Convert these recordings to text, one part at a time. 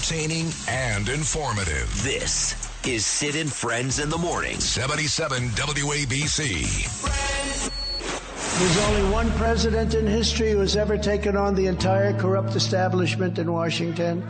Entertaining and informative. This is Sid and Friends in the Morning. 77 WABC. There's only one president in history who has ever taken on the entire corrupt establishment in Washington.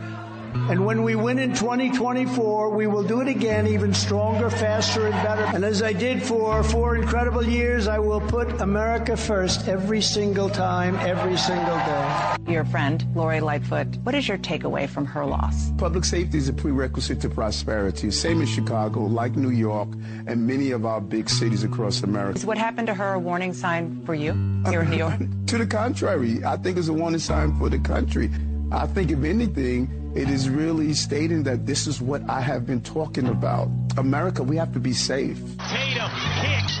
And when we win in 2024, we will do it again, even stronger, faster, and better. And as I did for four incredible years, I will put America first every single time, every single day. Your friend, Lori Lightfoot, what is your takeaway from her loss? Public safety is a prerequisite to prosperity. Same in Chicago, like New York, and many of our big cities across America. Is what happened to her a warning sign for you here in New York? to the contrary, I think it's a warning sign for the country. I think, if anything, it is really stating that this is what I have been talking about. America, we have to be safe. Tatum kicks.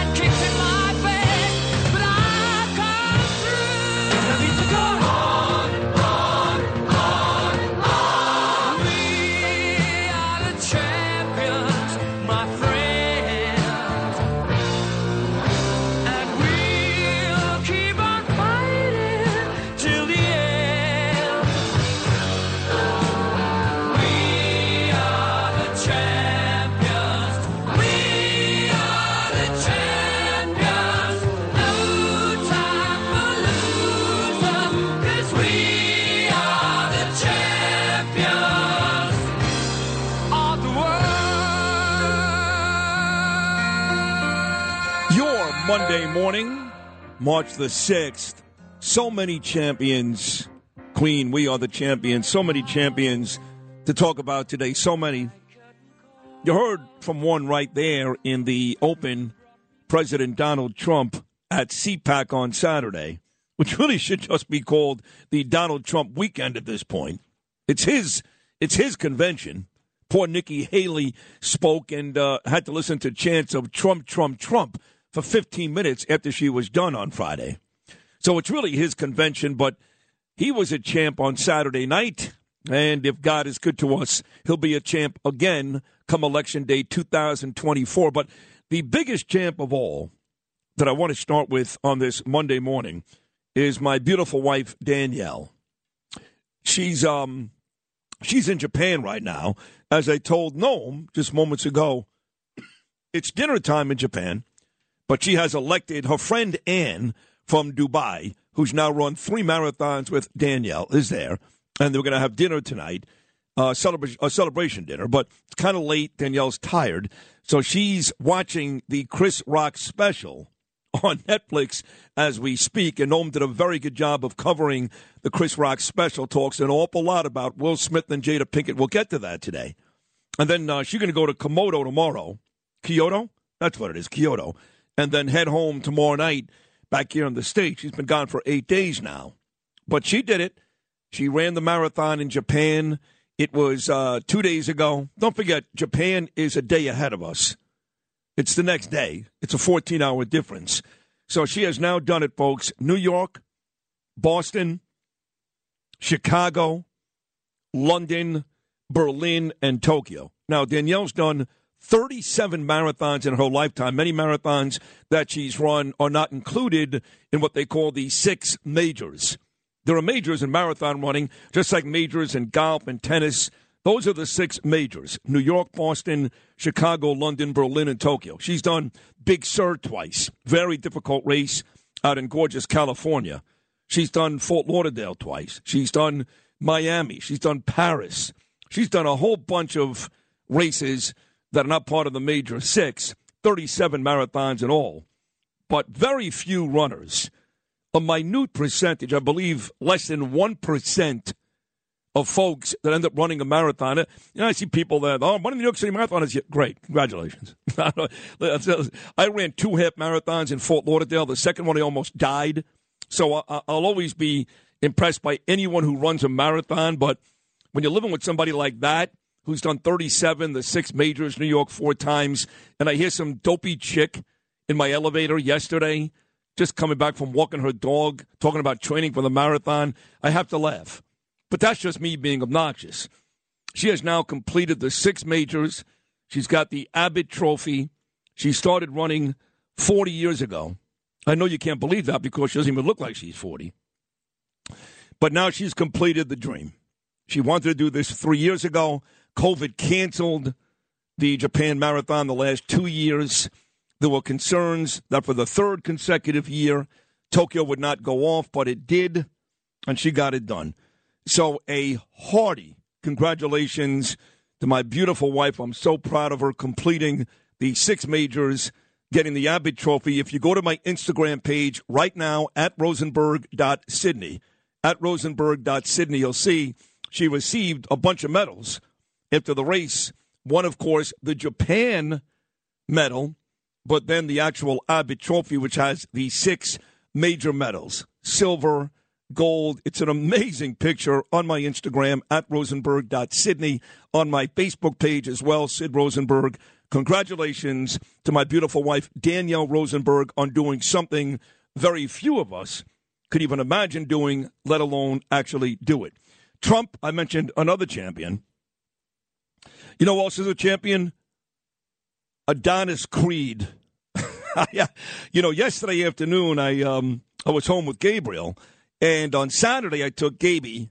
morning, March the 6th. So many champions. Queen, we are the champions. So many champions to talk about today. So many. You heard from one right there in the open, President Donald Trump at CPAC on Saturday, which really should just be called the Donald Trump weekend at this point. It's his, it's his convention. Poor Nikki Haley spoke and uh, had to listen to chants of Trump, Trump, Trump for 15 minutes after she was done on Friday. So it's really his convention, but he was a champ on Saturday night. And if God is good to us, he'll be a champ again come election day 2024. But the biggest champ of all that I want to start with on this Monday morning is my beautiful wife, Danielle. She's, um, she's in Japan right now. As I told Noam just moments ago, it's dinner time in Japan, but she has elected her friend Anne from Dubai, who's now run three marathons with Danielle, is there. And they're going to have dinner tonight, uh, celebra- a celebration dinner. But it's kind of late. Danielle's tired. So she's watching the Chris Rock special on Netflix as we speak. And Noam did a very good job of covering the Chris Rock special. Talks an awful lot about Will Smith and Jada Pinkett. We'll get to that today. And then uh, she's going to go to Komodo tomorrow. Kyoto? That's what it is, Kyoto. And then head home tomorrow night back here in the States. She's been gone for eight days now. But she did it. She ran the marathon in Japan. It was uh, two days ago. Don't forget, Japan is a day ahead of us. It's the next day. It's a 14 hour difference. So she has now done it, folks. New York, Boston, Chicago, London, Berlin, and Tokyo. Now, Danielle's done 37 marathons in her lifetime. Many marathons that she's run are not included in what they call the six majors. There are majors in marathon running, just like majors in golf and tennis. Those are the six majors New York, Boston, Chicago, London, Berlin, and Tokyo. She's done Big Sur twice. Very difficult race out in gorgeous California. She's done Fort Lauderdale twice. She's done Miami. She's done Paris. She's done a whole bunch of races that are not part of the major six, 37 marathons in all. But very few runners, a minute percentage, I believe less than 1% of folks that end up running a marathon. You know, I see people that, oh, running the New York City Marathon is great. Congratulations. I ran two half marathons in Fort Lauderdale. The second one, I almost died. So I'll always be impressed by anyone who runs a marathon. But when you're living with somebody like that, who's done 37, the six majors, New York four times, and I hear some dopey chick in my elevator yesterday, just coming back from walking her dog, talking about training for the marathon, I have to laugh. But that's just me being obnoxious. She has now completed the six majors. She's got the Abbott Trophy. She started running 40 years ago. I know you can't believe that because she doesn't even look like she's 40. But now she's completed the dream. She wanted to do this three years ago. COVID canceled the Japan Marathon the last two years. There were concerns that for the third consecutive year, Tokyo would not go off, but it did, and she got it done. So, a hearty congratulations to my beautiful wife. I'm so proud of her completing the six majors, getting the Abbott Trophy. If you go to my Instagram page right now at rosenberg.sydney, at rosenberg.sydney, you'll see she received a bunch of medals after the race. One, of course, the Japan medal, but then the actual Abbott Trophy, which has the six major medals silver, gold. It's an amazing picture on my Instagram at rosenberg.sydney, on my Facebook page as well, Sid Rosenberg. Congratulations to my beautiful wife, Danielle Rosenberg, on doing something very few of us could even imagine doing, let alone actually do it. Trump, I mentioned another champion. You know who else is a champion? Adonis Creed. You know, yesterday afternoon, I um, I was home with Gabriel, and on Saturday I took Gaby.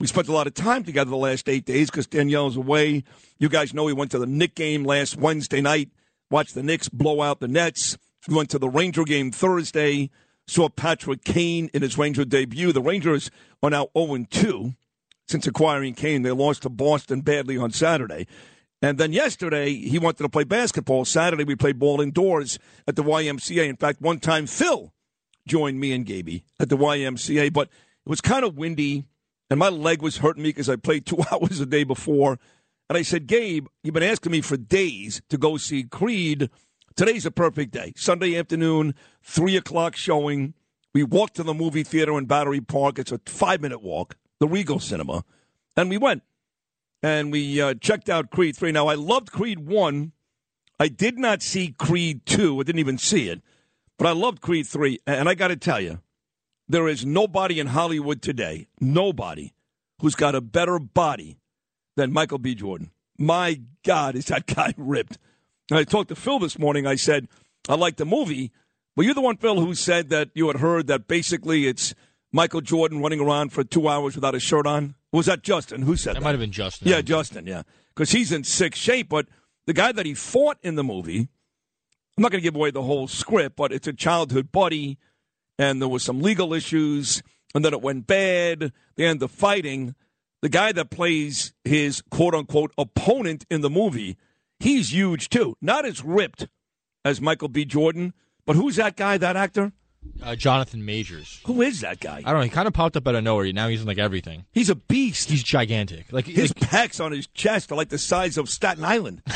We spent a lot of time together the last eight days because Danielle's away. You guys know we went to the Knick game last Wednesday night, watched the Knicks blow out the Nets. We went to the Ranger game Thursday, saw Patrick Kane in his Ranger debut. The Rangers are now 0 2 since acquiring Kane. They lost to Boston badly on Saturday. And then yesterday, he wanted to play basketball. Saturday, we played ball indoors at the YMCA. In fact, one time, Phil joined me and Gaby at the YMCA, but it was kind of windy, and my leg was hurting me because I played two hours a day before. And I said, Gabe, you've been asking me for days to go see Creed. Today's a perfect day. Sunday afternoon, 3 o'clock showing. We walked to the movie theater in Battery Park. It's a five minute walk, the Regal Cinema. And we went and we uh, checked out Creed 3. Now, I loved Creed 1. I did not see Creed 2. I didn't even see it. But I loved Creed 3. And I got to tell you, there is nobody in Hollywood today, nobody, who's got a better body than Michael B. Jordan. My God, is that guy ripped. And I talked to Phil this morning. I said, I like the movie. Were you're the one, Phil, who said that you had heard that basically it's Michael Jordan running around for two hours without a shirt on? Was that Justin? Who said that? That might have been Justin. Yeah, Justin, yeah. Because he's in sick shape. But the guy that he fought in the movie, I'm not going to give away the whole script, but it's a childhood buddy, and there was some legal issues, and then it went bad. They end up fighting. The guy that plays his quote unquote opponent in the movie, he's huge too. Not as ripped as Michael B. Jordan, but who's that guy, that actor? Uh, Jonathan Majors. Who is that guy? I don't know. He kind of popped up out of nowhere. Now he's in like everything. He's a beast. He's gigantic. Like His like, pecs on his chest are like the size of Staten Island.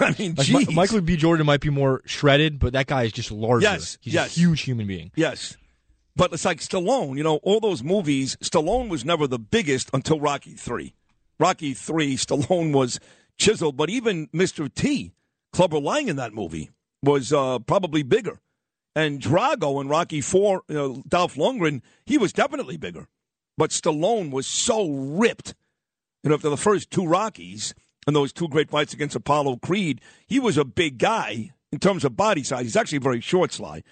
I mean, like. Michael B. Jordan might be more shredded, but that guy is just larger. Yes, he's yes. a huge human being. Yes. But it's like Stallone, you know, all those movies, Stallone was never the biggest until Rocky 3. Rocky 3, Stallone was chiseled, but even Mr. T, Clubber Lang in that movie, was uh, probably bigger. And Drago in Rocky 4, you know, Dolph Lundgren, he was definitely bigger. But Stallone was so ripped. You know, after the first two Rockies and those two great fights against Apollo Creed, he was a big guy in terms of body size. He's actually very short, Sly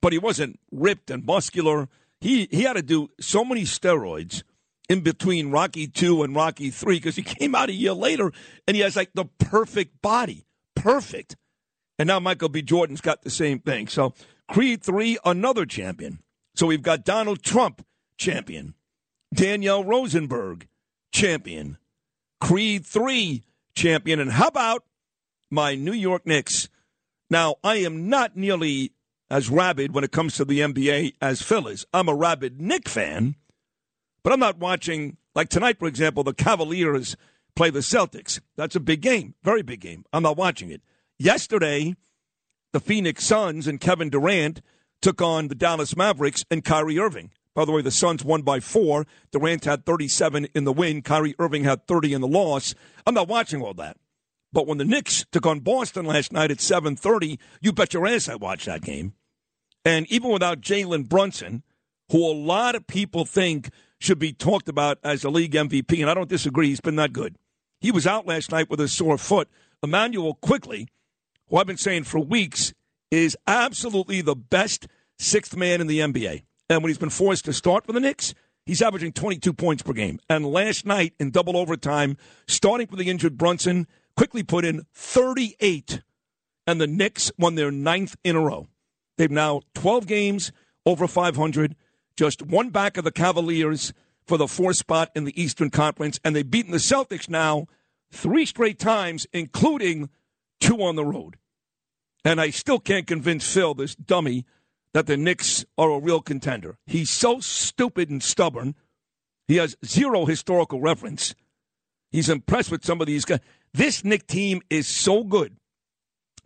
but he wasn't ripped and muscular. He he had to do so many steroids in between Rocky 2 and Rocky 3 because he came out a year later and he has like the perfect body. Perfect. And now Michael B. Jordan's got the same thing. So Creed 3, another champion. So we've got Donald Trump, champion. Danielle Rosenberg, champion. Creed 3, champion. And how about my New York Knicks? Now, I am not nearly as rabid when it comes to the NBA as Phil is. I'm a rabid Knick fan, but I'm not watching, like tonight, for example, the Cavaliers play the Celtics. That's a big game, very big game. I'm not watching it. Yesterday, the Phoenix Suns and Kevin Durant took on the Dallas Mavericks and Kyrie Irving. By the way, the Suns won by four. Durant had 37 in the win. Kyrie Irving had 30 in the loss. I'm not watching all that. But when the Knicks took on Boston last night at 7:30, you bet your ass I watched that game. And even without Jalen Brunson, who a lot of people think should be talked about as a league MVP, and I don't disagree, he's been that good. He was out last night with a sore foot. Immanuel Quickley, who I've been saying for weeks, is absolutely the best sixth man in the NBA. And when he's been forced to start for the Knicks, he's averaging 22 points per game. And last night in double overtime, starting for the injured Brunson, Quickley put in 38. And the Knicks won their ninth in a row. They've now 12 games over 500, just one back of the Cavaliers for the fourth spot in the Eastern Conference. And they've beaten the Celtics now three straight times, including two on the road. And I still can't convince Phil, this dummy, that the Knicks are a real contender. He's so stupid and stubborn. He has zero historical reference. He's impressed with some of these guys. This Knick team is so good.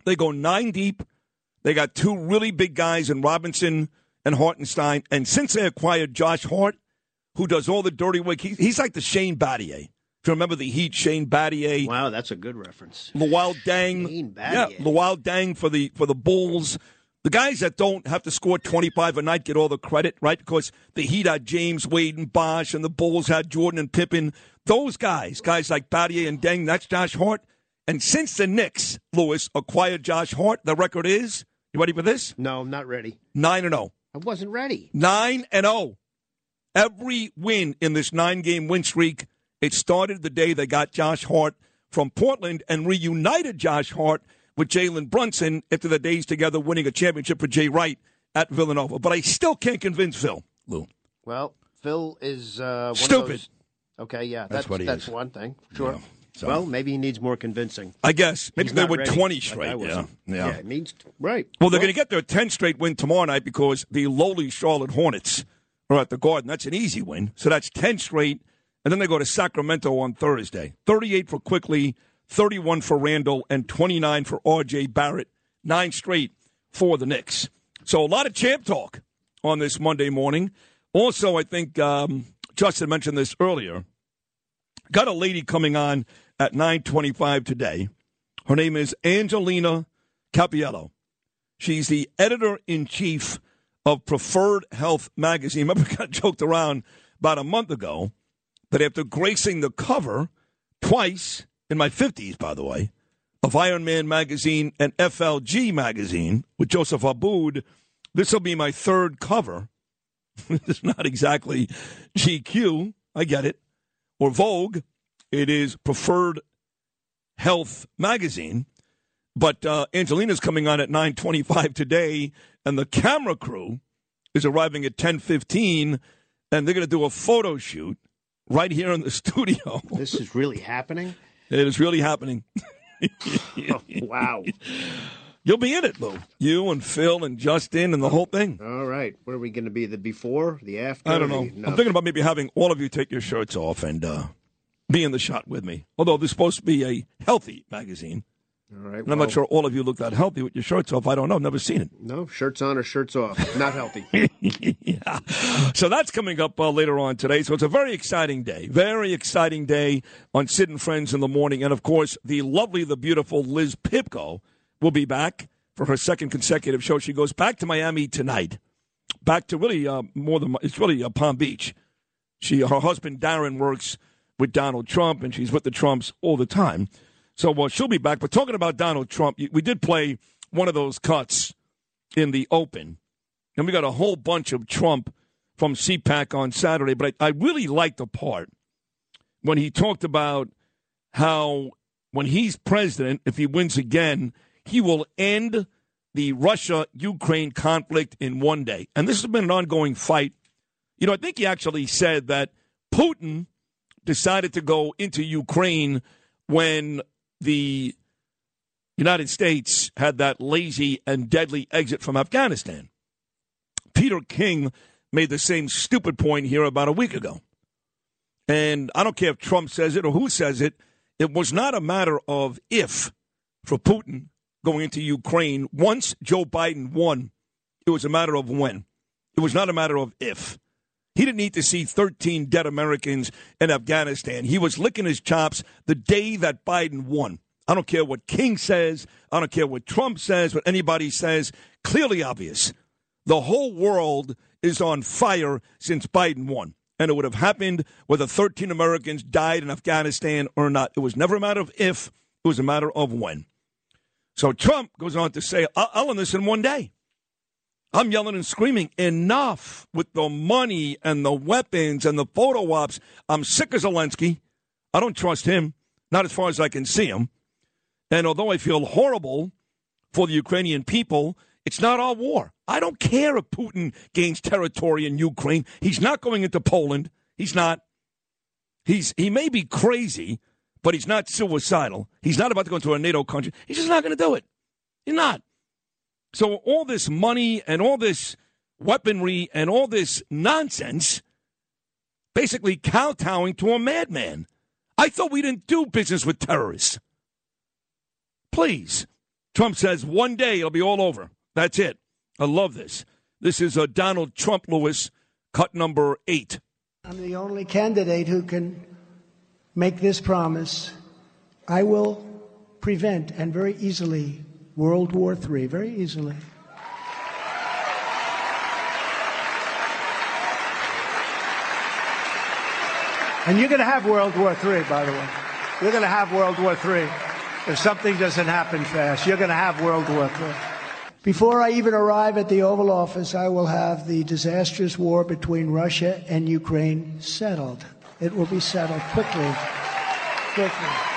They go nine deep. They got two really big guys in Robinson and Hartenstein. And since they acquired Josh Hart, who does all the dirty work, he, he's like the Shane Battier. If you remember the Heat, Shane Battier. Wow, that's a good reference. Luol Deng. Shane Battier. Yeah. Luol Deng for the for the Bulls. The guys that don't have to score 25 a night get all the credit, right? Because the Heat had James Wade and Bosh, and the Bulls had Jordan and Pippen. Those guys, guys like Battier and Deng, that's Josh Hart. And since the Knicks, Lewis, acquired Josh Hart, the record is, you ready for this? No, I'm not ready. 9 and 0. I wasn't ready. 9 and 0. Every win in this nine game win streak, it started the day they got Josh Hart from Portland and reunited Josh Hart with Jalen Brunson after the days together winning a championship for Jay Wright at Villanova. But I still can't convince Phil, Lou. Well, Phil is uh, one Stupid. Of those... Okay, yeah, That's that's what he that's is. one thing. Sure. Yeah, so- Well, maybe he needs more convincing. I guess. Maybe He's they not win ready, 20 like I straight. yeah. yeah. it means right. Well, they're going to get their 10 straight win tomorrow night because the lowly Charlotte Hornets are at the Garden. That's an easy win. So that's 10 straight. And then they go to Sacramento on Thursday. 38 for Quickley, 31 for Randle, and 29 for R.J. Barrett. Nine straight for the Knicks. So a lot of champ talk on this Monday morning. Also, I think um, Justin mentioned this earlier. Got a lady coming on at 925 today. Her name is Angelina Capiello. She's the editor in chief of Preferred Health magazine. Remember, I joked around about a month ago that after gracing the cover twice in my 50s, by the way, of Iron Man magazine and FLG magazine with Joseph Abboud, this will be my third cover. it's not exactly GQ, I get it, or Vogue. It is Preferred Health magazine. But uh, Angelina's coming on at 9:25 today, and the camera crew is arriving at 10:15, and they're going to do a photo shoot right here in the studio. This is really happening. It is really happening. wow. You'll be in it, Lou. You and Phil and Justin and the whole thing. All right. What are we going to be? The before, the after? I don't know. no. I'm thinking about maybe having all of you take your shirts off and uh, be in the shot with me. Although this is supposed to be a healthy magazine. All right. And I'm well, not sure all of you look that healthy with your shirts off. I don't know. Never seen it. No, shirts on or shirts off. Not healthy. yeah. So that's coming up uh, later on today. So it's a very exciting day. Very exciting day on Sid and Friends in the morning. And of course, the lovely, the beautiful Liz Pipko will be back for her second consecutive show. She goes back to Miami tonight. Back to really uh, more than it's really uh, Palm Beach. She her husband Darren works with Donald Trump, and she's with the Trumps all the time. So well, she'll be back. But talking about Donald Trump, we did play one of those cuts in the Open, and we got a whole bunch of Trump from CPAC on Saturday, but I, I really liked the part when he talked about how when he's president, if he wins again, he will end the Russia Ukraine conflict in one day. And this has been an ongoing fight. You know, I think he actually said that Putin decided to go into Ukraine when the United States had that lazy and deadly exit from Afghanistan. Peter King made the same stupid point here about a week ago. And I don't care if Trump says it or who says it, it was not a matter of if for Putin going into Ukraine. Once Joe Biden won, it was a matter of when. It was not a matter of if. He didn't need to see 13 dead Americans in Afghanistan. He was licking his chops the day that Biden won. I don't care what King says. I don't care what Trump says, what anybody says. Clearly obvious. The whole world is on fire since Biden won. And it would have happened whether 13 Americans died in Afghanistan or not. It was never a matter of if, it was a matter of when. So Trump goes on to say, I'll, end this in one day. I'm yelling and screaming, enough with the money and the weapons and the photo ops. I'm sick of Zelensky. I don't trust him, not as far as I can see him. And although I feel horrible for the Ukrainian people, it's not our war. I don't care if Putin gains territory in Ukraine. He's not going into Poland. He's not. He's he may be crazy, but he's not suicidal. He's not about to go into a NATO country. He's just not going to do it. He's not. So all this money and all this weaponry and all this nonsense basically kowtowing to a madman. I thought we didn't do business with terrorists. Please. Trump says one day it'll be all over. That's it. I love this. This is a Donald Trump Lewis cut number eight. I'm the only candidate who can make this promise. I will prevent and very easily World War III, very easily. And you're going to have World War III, by the way. You're going to have World War III. If something doesn't happen fast, you're going to have World War III. Before I even arrive at the Oval Office, I will have the disastrous war between Russia and Ukraine settled. It will be settled quickly. Quickly.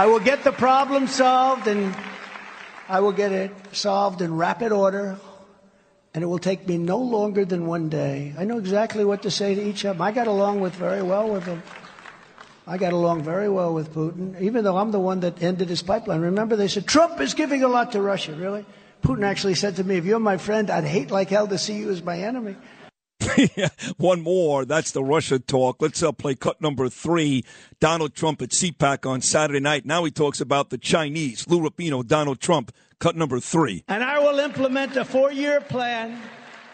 I will get the problem solved and I will get it solved in rapid order. And it will take me no longer than one day. I know exactly what to say to each of them. I got along with very well with them. I got along very well with Putin, even though I'm the one that ended his pipeline. Remember, they said, Trump is giving a lot to Russia. Really? Putin actually said to me, if you're my friend, I'd hate like hell to see you as my enemy. One more. That's the Russia talk. Let's uh, play cut number three. Donald Trump at CPAC on Saturday night. Now he talks about the Chinese. Lou Rapino, Donald Trump, cut number three. And I will implement a four year plan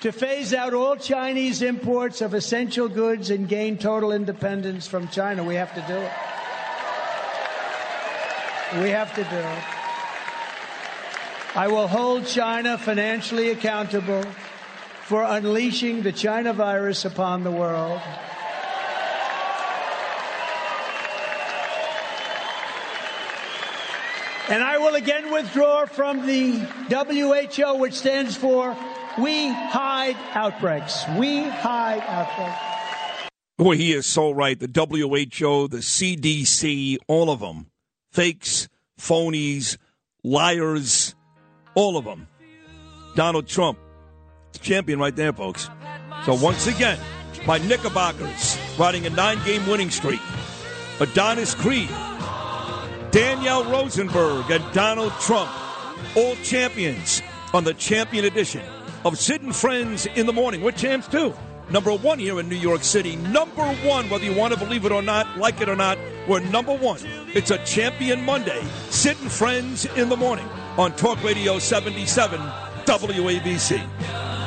to phase out all Chinese imports of essential goods and gain total independence from China. We have to do it. We have to do it. I will hold China financially accountable for unleashing the China virus upon the world. And I will again withdraw from the WHO, which stands for We Hide Outbreaks. We Hide Outbreaks. Boy, he is so right. The WHO, the CDC, all of them. Fakes, phonies, liars, all of them. Donald Trump, champion right there, folks. So once again, my Knickerbockers riding a nine-game winning streak. Adonis Creed, Danielle Rosenberg, and Donald Trump, all champions on the champion edition of and Friends in the Morning. We're champs too. Number one here in New York City. Number one, whether you want to believe it or not, like it or not, we're number one. It's a champion Monday. And Friends in the Morning on Talk Radio 77 WABC.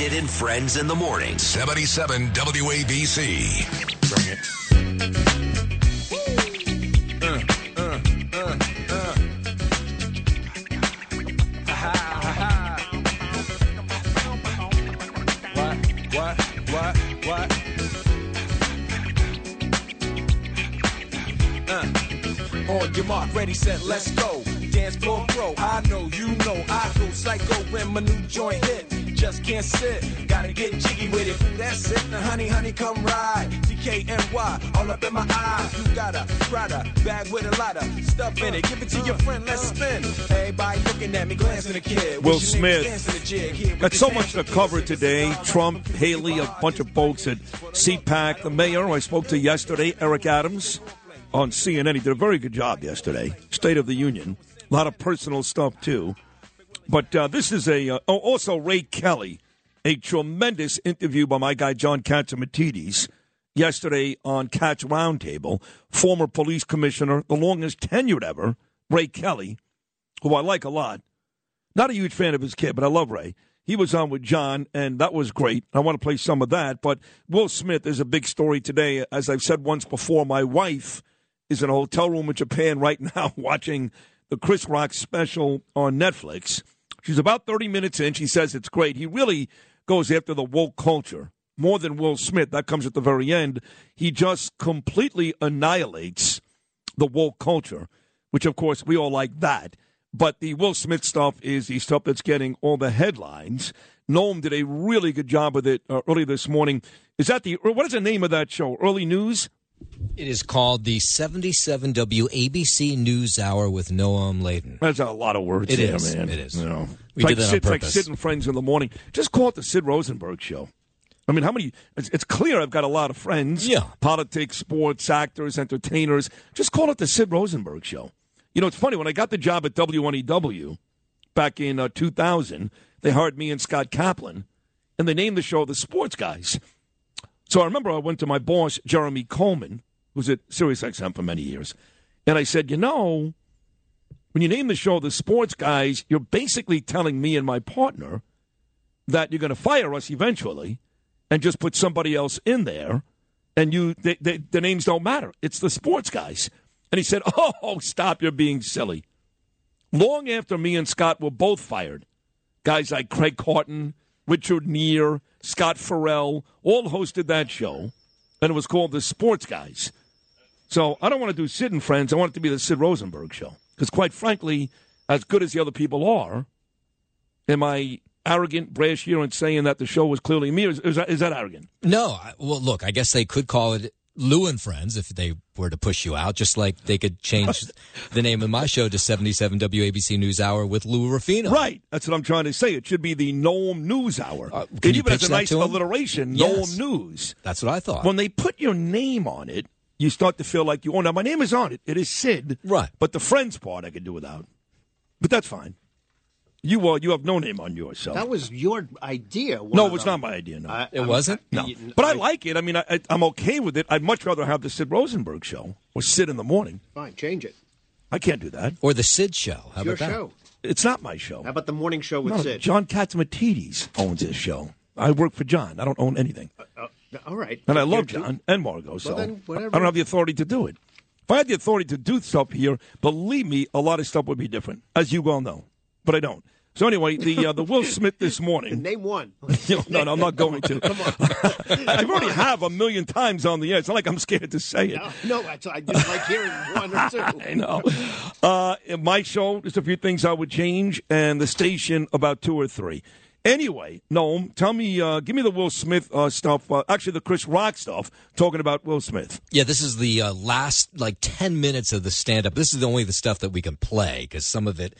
Sid and Friends in the Morning. 77 WABC. Bring it. Your mark, ready, set, let's go. Dance floor pro, I know, you know, I go psycho when my new joint hit. Just can't sit, gotta get jiggy with it. That's it, now honey, honey, come ride. DKNY, all up in my eyes. You got a Prada bag with a lot of stuff in it. Give it to your friend, let's spin. Everybody looking at me, glancing at the kid. Will Wishing they was Smith. dancing the jig. Here with Got so much to cover today. Trump, Haley, a bunch of folks at CPAC, the mayor I spoke to yesterday, Eric Adams, on CNN. He did a very good job yesterday. State of the Union. A lot of personal stuff, too. But uh, this is a. Uh, oh, also, Ray Kelly, a tremendous interview by my guy, John Catsimatidis, yesterday on Cats Roundtable. Former police commissioner, the longest tenured ever, Ray Kelly, who I like a lot. Not a huge fan of his kid, but I love Ray. He was on with John, and that was great. I want to play some of that. But Will Smith is a big story today. As I've said once before, my wife is in a hotel room in Japan right now watching the Chris Rock special on Netflix. She's about 30 minutes in. She says it's great. He really goes after the woke culture more than Will Smith. That comes at the very end. He just completely annihilates the woke culture, which, of course, we all like that. But the Will Smith stuff is the stuff that's getting all the headlines. Noam did a really good job with it uh, early this morning. Is that the what is the name of that show? Early News. It is called the 77 WABC News Hour with Noam Laden. That's a lot of words It there, is. man. It is. You know. We it's like, Sid- it's like sitting friends in the morning. Just call it the Sid Rosenberg show. I mean, how many? It's, it's clear I've got a lot of friends. Yeah. Politics, sports, actors, entertainers. Just call it the Sid Rosenberg show. You know, it's funny. When I got the job at WNEW back in uh, 2000, they hired me and Scott Kaplan, and they named the show The Sports Guys. So I remember I went to my boss, Jeremy Coleman, who's at SiriusXM for many years, and I said, you know, when you name the show The Sports Guys, you're basically telling me and my partner that you're going to fire us eventually and just put somebody else in there, and you they, they, the names don't matter. It's the Sports Guys. And he said, oh, stop, you're being silly. Long after me and Scott were both fired, guys like Craig Horton, Richard Neer, Scott Ferrall, all hosted that show, and it was called The Sports Guys. So I don't want to do Sid and Friends. I want it to be the Sid Rosenberg show. Because quite frankly, as good as the other people are, am I arrogant, brash here in saying that the show was clearly me? Is, is, that, is that arrogant? No, I- well, look, I guess they could call it Lou and Friends if they were to push you out, just like they could change the name of my show to 77 WABC News Hour with Lou Rafino. Right. That's what I'm trying to say. It should be the Noam News Hour. Uh, it can you even has pitch a nice alliteration, Yes. Noam News. That's what I thought. When they put your name on it, you start to feel like you own. Now, my name is on it. It is Sid. Right. But the friends part I could do without. But that's fine. You uh, you have no name on yours, so That was your idea. no, it was not my idea. No, I- It I'm- wasn't? no. But I like it. I mean, I, I, I'm okay with it. I'd much rather have the Sid Rosenberg show or Sid in the morning. Fine, change it. I can't do that. Or the Sid Show. How Your about that? show. It's not my show. How about the morning show with No, Sid? John Catsimatidis owns this show. I work for John. I don't own anything. Uh, all right. And I love You're- John and Margot, so then, I don't have the authority to do it. If I had the authority to do stuff here, believe me, a lot of stuff would be different, as you well know. But I don't. So anyway, the uh, the Will Smith this morning. Name one. no, no, I'm not going to. Come on. I already have a million times on the air. It's not like I'm scared to say it. No, I, I just like hearing one or two. I know. Uh, in my show, just a few things I would change, and the station about two or three. Anyway, Noam, tell me, uh, give me the Will Smith uh, stuff. Uh, actually, the Chris Rock stuff. Talking about Will Smith. Yeah, this is the uh, last like 10 minutes of the stand up. This is the only the stuff that we can play because some of it,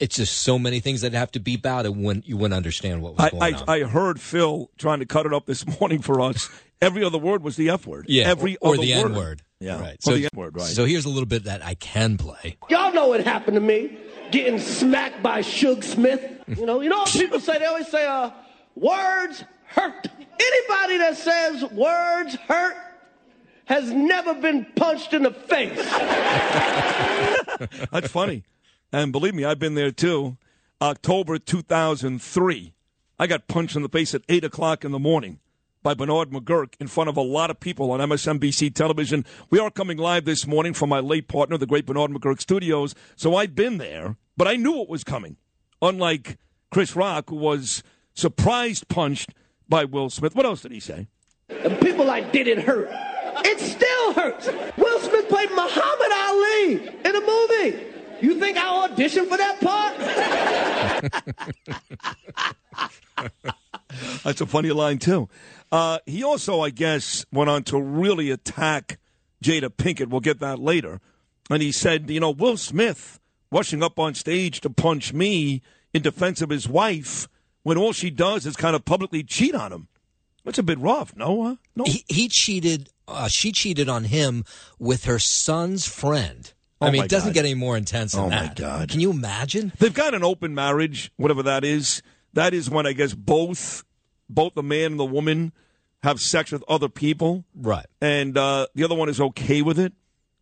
it's just so many things that have to beep out and when you wouldn't understand what was I, going on. I, I heard Phil trying to cut it up this morning for us. Every other word was the F word. yeah, every or, or other the word. N word. Yeah, right. or the N word. Right. So here's a little bit that I can play. Y'all know what happened to me. Getting smacked by Suge Smith. You know, you know what people say? They always say, uh, words hurt. Anybody that says words hurt has never been punched in the face. That's funny. And believe me, I've been there too. October 2003, I got punched in the face at 8 o'clock in the morning by Bernard McGuirk in front of a lot of people on MSNBC television. We are coming live this morning from my late partner, the great Bernard McGuirk Studios. So I've been there, but I knew it was coming. Unlike Chris Rock, who was surprised punched by Will Smith. What else did he say? And people like, did it hurt? It still hurts. Will Smith played Muhammad Ali in a movie. You think I auditioned for that part? That's a funny line, too. Uh, he also, I guess, went on to really attack Jada Pinkett. We'll get that later. And he said, you know, Will Smith rushing up on stage to punch me in defense of his wife when all she does is kind of publicly cheat on him. That's a bit rough, no? Uh, no. He, he cheated. Uh, she cheated on him with her son's friend. Oh, I mean, it doesn't God. get any more intense than Oh, my that. God. Can you imagine? They've got an open marriage, whatever that is. That is when I guess both both the man and the woman have sex with other people. Right. And uh, the other one is okay with it,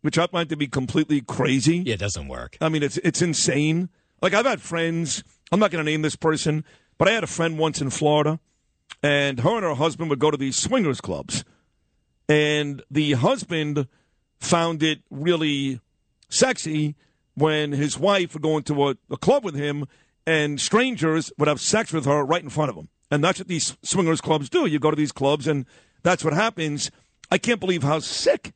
which I find to be completely crazy. Yeah, it doesn't work. I mean, it's it's insane. Like I've had friends. I'm not going to name this person, but I had a friend once in Florida, and her and her husband would go to these swingers clubs, and the husband found it really sexy when his wife would go into a, a club with him, and strangers would have sex with her right in front of him. And that's what these swingers clubs do. You go to these clubs, and that's what happens. I can't believe how sick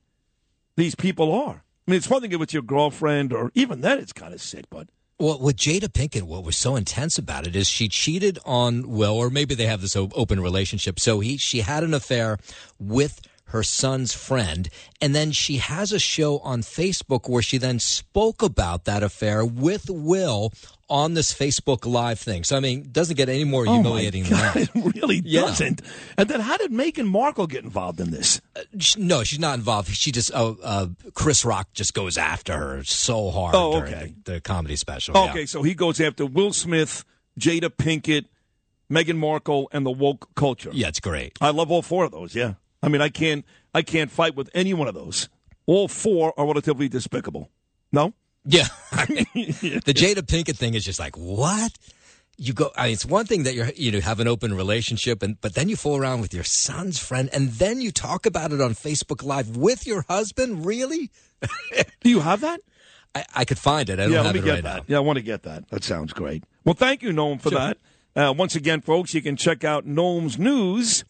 these people are. I mean, it's one thing if it's your girlfriend, or even then, it's kind of sick. But Well, with Jada Pinkett, what was so intense about it is she cheated on Will, or maybe they have this open relationship. So he, she had an affair with her son's friend, and then she has a show on Facebook where she then spoke about that affair with Will on this Facebook Live thing. So I mean, doesn't get any more humiliating than that. it really Yeah. doesn't. And then, how did Meghan Markle get involved in this? Sh- No, she's not involved. She just, uh, uh, Chris Rock just goes after her so hard Oh, during okay. the, the comedy special. yeah. Okay, so he goes after Will Smith, Jada Pinkett, Meghan Markle, and the woke culture. Yeah, it's great. I love all four of those. Yeah, I mean, I can't, I can't fight with any one of those. All four are relatively despicable. No. Yeah. the Jada Pinkett thing is just like, what? You go, I mean, it's one thing that you're, you know, have an open relationship, and but then you fool around with your son's friend, and then you talk about it on Facebook Live with your husband. Really? Do you have that? I, I could find it. I don't yeah, have let me it get right that. now. Yeah, I want to get that. That sounds great. Well, thank you, Noam, for that. Uh, once again, folks, you can check out Noam's News.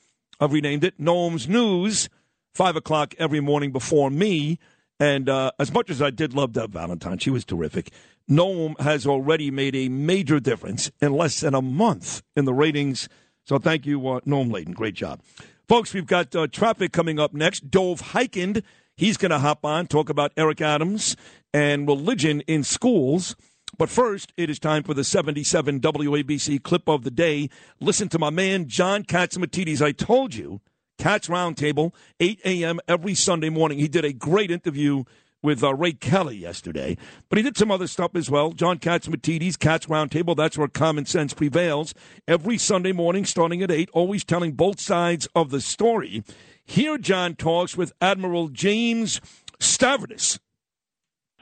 I've renamed it Gnomes News, 5 o'clock every morning before me. And uh, as much as I did love Deb Valentine, she was terrific. Gnome has already made a major difference in less than a month in the ratings. So thank you, uh, Noam Laden. Great job. Folks, we've got uh, traffic coming up next. Dov Hikind, he's going to hop on, talk about Eric Adams and religion in schools. But first, it is time for the 77 WABC clip of the day. Listen to my man, John Catsimatidis. I told you, Cats Roundtable, 8 a.m. every Sunday morning. He did a great interview with uh, Ray Kelly yesterday, but he did some other stuff as well. John Catsimatidis, Cats Roundtable, that's where common sense prevails. Every Sunday morning, starting at 8, always telling both sides of the story. Here, John talks with Admiral James Stavridis.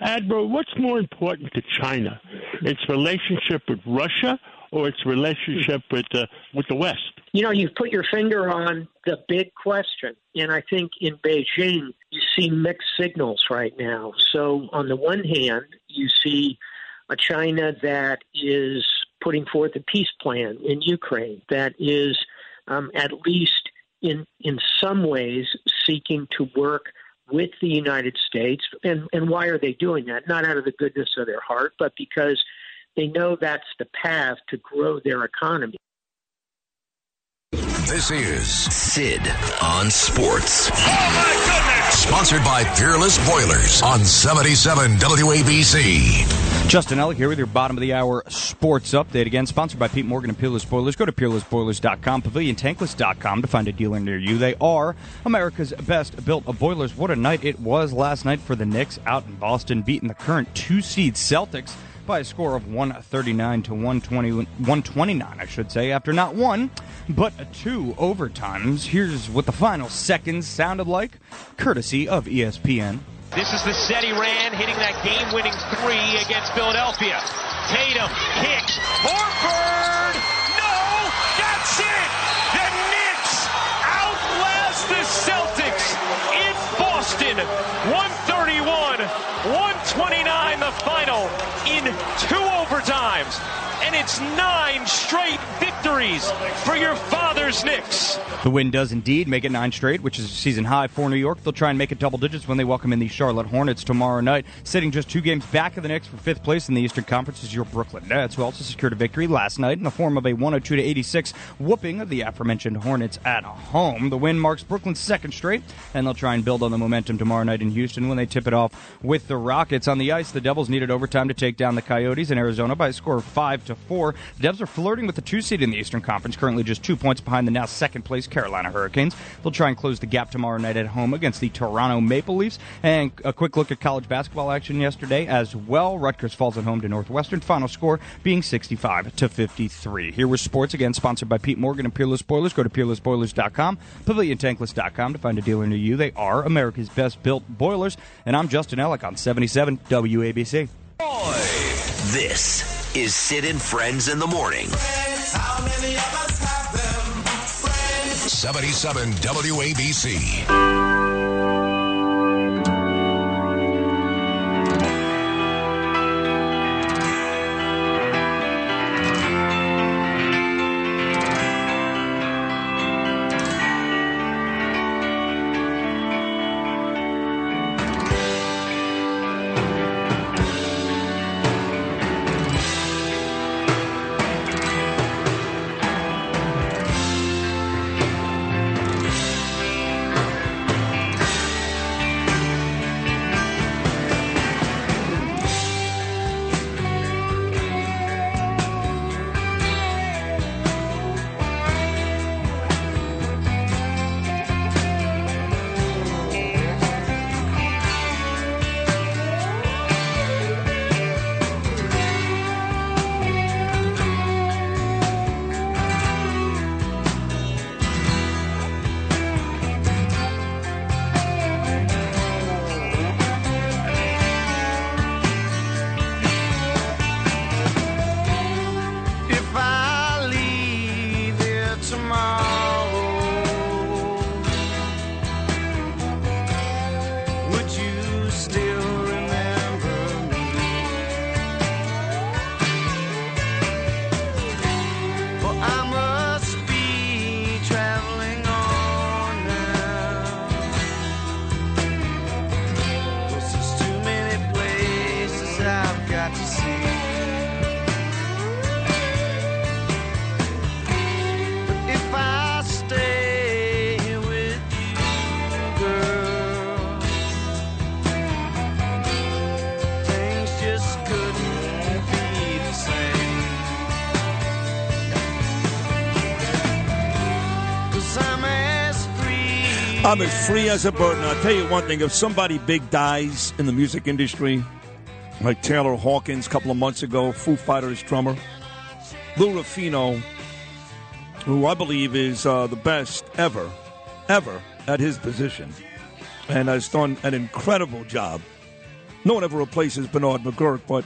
Admiral, what's more important to China? Its relationship with Russia or its relationship with with the West? You know, you've put your finger on the big question. And I think in Beijing, you see mixed signals right now. So, on the one hand, you see a China that is putting forth a peace plan in Ukraine that is um, at least in, in some ways seeking to work with the United States. And, and why are they doing that? Not out of the goodness of their heart, but because they know that's the path to grow their economy. This is Sid on Sports. Oh my goodness! Sponsored by Peerless Boilers on 77 WABC. Justin Ellick here with your bottom of the hour sports update. Again, sponsored by Pete Morgan and Peerless Boilers. Go to peerlessboilers.com, paviliontankless.com to find a dealer near you. They are America's best built boilers. What a night it was last night for the Knicks out in Boston, beating the current two seed Celtics by a score of 139 to 120, 129, I should say, after not one, but two overtimes. Here's what the final seconds sounded like, courtesy of ESPN. This is the set he ran, hitting that game-winning three against Philadelphia. Tatum kicks. Horford! No! That's it! The Knicks outlast the Celtics in Boston. 131, 129 the final in two overtimes. And it's nine straight victories for your father's Knicks. The win does indeed make it nine straight, which is a season high for New York. They'll try and make it double digits when they welcome in the Charlotte Hornets tomorrow night. Sitting just two games back of the Knicks for fifth place in the Eastern Conference is your Brooklyn Nets, who also secured a victory last night in the form of a 102 to 86 whooping of the aforementioned Hornets at home. The win marks Brooklyn's second straight, and they'll try and build on the momentum tomorrow night in Houston when they tip it off with the Rockets on the ice. The Devils needed overtime to take down the Coyotes in Arizona by a score of five to four. The Devs are flirting with the two seed in the Eastern Conference, currently just two points behind the now second place Carolina Hurricanes. They'll try and close the gap tomorrow night at home against the Toronto Maple Leafs. And a quick look at college basketball action yesterday as well. Rutgers falls at home to Northwestern. Final score being 65 to 53. Here was sports again, sponsored by Pete Morgan and Peerless Boilers. Go to peerlessboilers.com, paviliontankless.com to find a dealer near you. They are America's best built boilers. And I'm Justin Ellick on 77 WABC. This is Sid and Friends in the Morning. 77 WABC. I'm as free as a bird. And I'll tell you one thing if somebody big dies in the music industry, like Taylor Hawkins a couple of months ago, Foo Fighters drummer, Lou Rufino, who I believe is uh, the best ever, ever at his position, and has done an incredible job. No one ever replaces Bernard McGuirk, but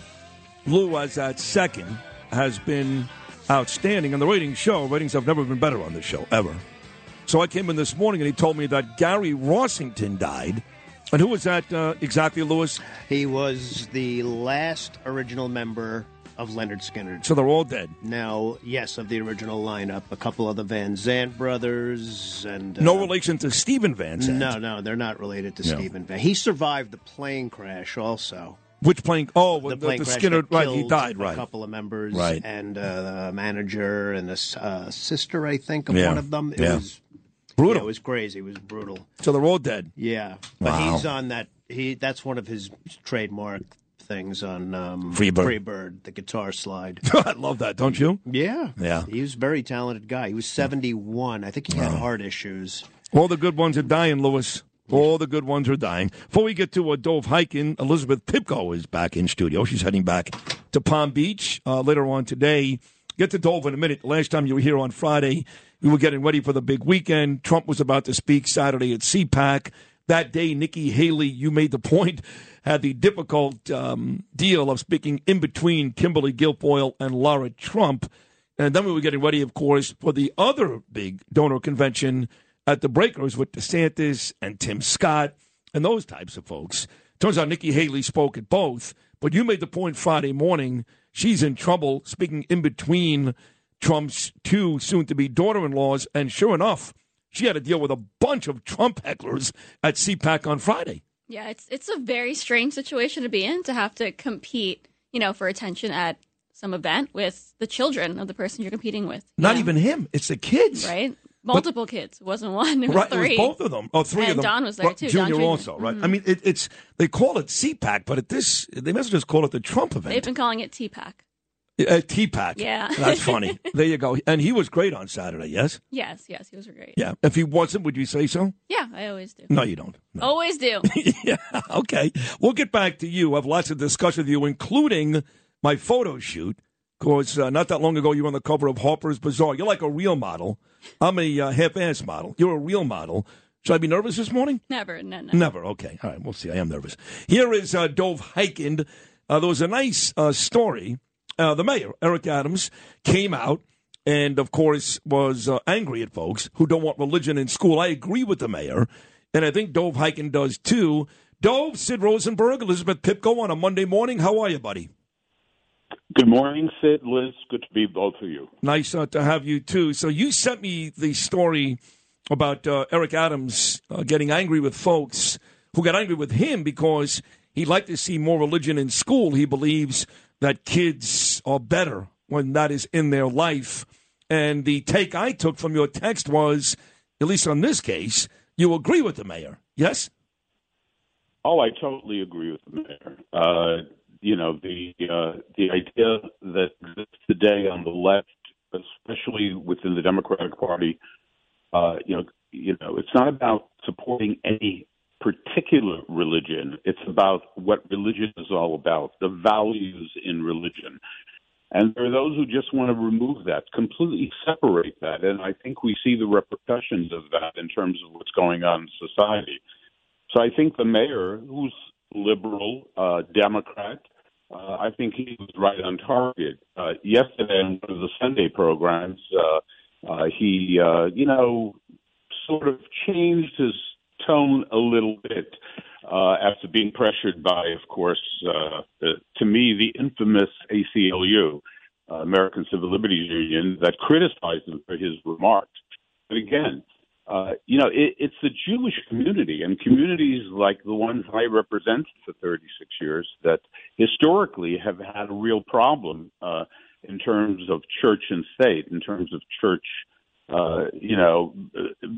Lou, as that second, has been outstanding. And the ratings show, ratings have never been better on this show, ever. So I came in this morning and he told me that Gary Rossington died. And who was that uh, exactly, Lewis? He was the last original member of Lynyrd Skynyrd. So they're all dead. Now, yes, of the original lineup, a couple of the Van Zant brothers, and uh, No relation to Stephen Van Zandt. No, no, they're not related to No. Stephen Van. He survived the plane crash, also. Which plane? Oh, the, plane the Skinner. Right, he died. died. A couple of members, Right. and uh, the manager and the uh, sister, I think, of Yeah. one of them. It Yeah. was Brutal. yeah, it was crazy. It was brutal. So they're all dead. Yeah, but Wow. he's on that. He that's one of his trademark things on um, Freebird. Freebird, the guitar slide. I love that, don't you? Yeah, Yeah. He was a very talented guy. He was seventy one. I think he had heart issues. All the good ones are dying, Lewis. All the good ones are dying. Before we get to uh, Dov Hikind, Elizabeth Pipko is back in studio. She's heading back to Palm Beach uh, later on today. Get to Dov in a minute. Last time you were here on Friday, we were getting ready for the big weekend. Trump was about to speak Saturday at CPAC. That day, Nikki Haley, you made the point, had the difficult um, deal of speaking in between Kimberly Guilfoyle and Laura Trump. And then we were getting ready, of course, for the other big donor convention at the Breakers with DeSantis and Tim Scott and those types of folks. Turns out Nikki Haley spoke at both, but you made the point Friday morning. she's in trouble. Speaking in between Trump's two soon-to-be daughter-in-laws, and sure enough, she had to deal with a bunch of Trump hecklers at CPAC on Friday. Yeah, it's it's a very strange situation to be in to have to compete, you know, for attention at some event with the children of the person you're competing with. you Not know? even him; it's the kids. right. Multiple kids. It wasn't one. It was right, three. it was both of them. Oh, three and of them. Don was there too. Junior, Jr. also, right? Mhm. I mean, it, it's they call it CPAC, but at this they must just call it the Trump event. They've been calling it TPAC. Uh, T-Pack. Yeah. That's funny. there you go. And he was great on Saturday, yes? Yes, yes, he was great. Yeah. If he wasn't, would you say so? Yeah, I always do. No, you don't. Always do. yeah. Okay. We'll get back to you. I have lots of discussion with you, including my photo shoot. Because uh, not that long ago, you were on the cover of Harper's Bazaar. You're like a real model. I'm a uh, half-ass model. You're a real model. Should I be nervous this morning? Never, no, no. Never. Okay. All right. We'll see. I am nervous. Here is uh, Dov Hikind. Uh, there was a nice uh, story. Uh, the mayor, Eric Adams, came out and, of course, was uh, angry at folks who don't want religion in school. I agree with the mayor, and I think Dov Hikind does too. Dov, Sid Rosenberg, Elizabeth Pipko on a Monday morning. How are you, buddy? Good morning, Sid, Liz. Good to be both of you. Nice uh, to have you too. So you sent me the story about uh, Eric Adams uh, getting angry with folks who got angry with him because he'd like to see more religion in school. He believes that kids are better when that is in their life. And the take I took from your text was, at least on this case, you agree with the mayor. Yes? Oh, I totally agree with the mayor. Uh, you know, the uh, the idea that exists today on the left, especially within the Democratic Party, uh, you know, you know, it's not about supporting any particular religion. It's about what religion is all about, the values in religion. And there are those who just want to remove that, completely separate that. And I think we see the repercussions of that in terms of what's going on in society. So I think the mayor, who's liberal, uh, Democrat, uh, I think he was right on target. Uh, yesterday on one of the Sunday programs, uh, uh, he, uh, you know, sort of changed his tone a little bit uh, after being pressured by, of course, uh, the, to me, the infamous ACLU, uh, American Civil Liberties Union, that criticized him for his remarks. But again, uh, you know, it, it's the Jewish community and communities like the ones I represent for 36 years that historically have had a real problem uh, in terms of church and state, in terms of church, uh, you know,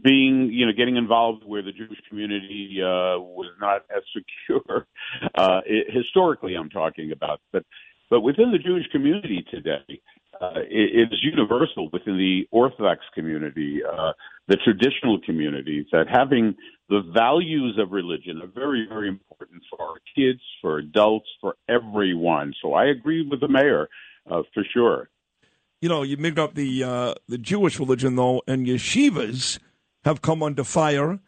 being, you know, getting involved where the Jewish community uh, was not as secure. Uh, it, historically, I'm talking about, but but within the Jewish community today, uh, it, it is universal within the Orthodox community, uh, the traditional communities, that having the values of religion are very, very important for our kids, for adults, for everyone. So I agree with the mayor uh, for sure. You know, you made up the uh, the Jewish religion though, and yeshivas have come under fire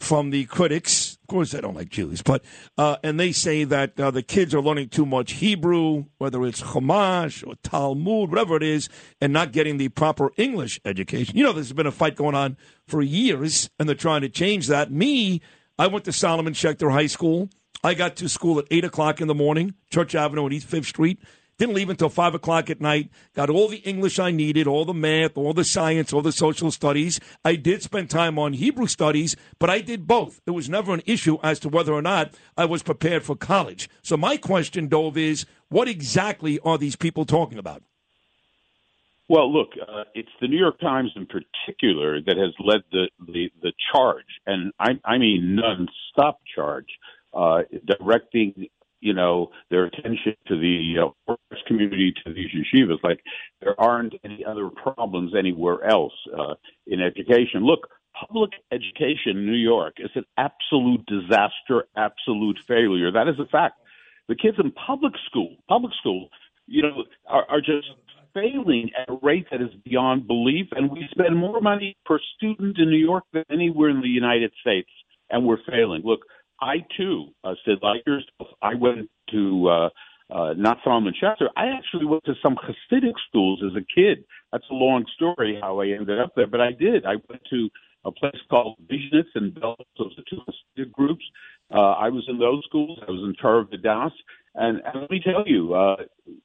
from the critics. Of course, they don't like Jews, but uh, and they say that uh, the kids are learning too much Hebrew, whether it's Chumash or Talmud, whatever it is, and not getting the proper English education. You know, there's been a fight going on for years, and they're trying to change that. Me, I went to Solomon Schechter High School. I got to school at eight o'clock in the morning, Church Avenue and East Fifth Street. Didn't leave until five o'clock at night. Got all the English I needed, all the math, all the science, all the social studies. I did spend time on Hebrew studies, but I did both. It was never an issue as to whether or not I was prepared for college. So my question, Dov, is what exactly are these people talking about? Well, look, uh, it's the New York Times in particular that has led the the, the charge, and I, I mean non-stop charge, uh, directing you know their attention to the uh, community, to these yeshivas. Like there aren't any other problems anywhere else uh, in education. Look, public education in New York is an absolute disaster, absolute failure. That is a fact. The kids in public school, public school, you know, are, are just failing at a rate that is beyond belief. And we spend more money per student in New York than anywhere in the United States, and we're failing. Look, I too uh, said. I went to uh, uh, not Solomon Schechter. I actually went to some Hasidic schools as a kid. That's a long story how I ended up there, but I did. I went to a place called Vizhnitz and Belz. Those are two Hasidic groups. Uh, I was in those schools. I was in Torah Vodaas. And, and let me tell you, uh,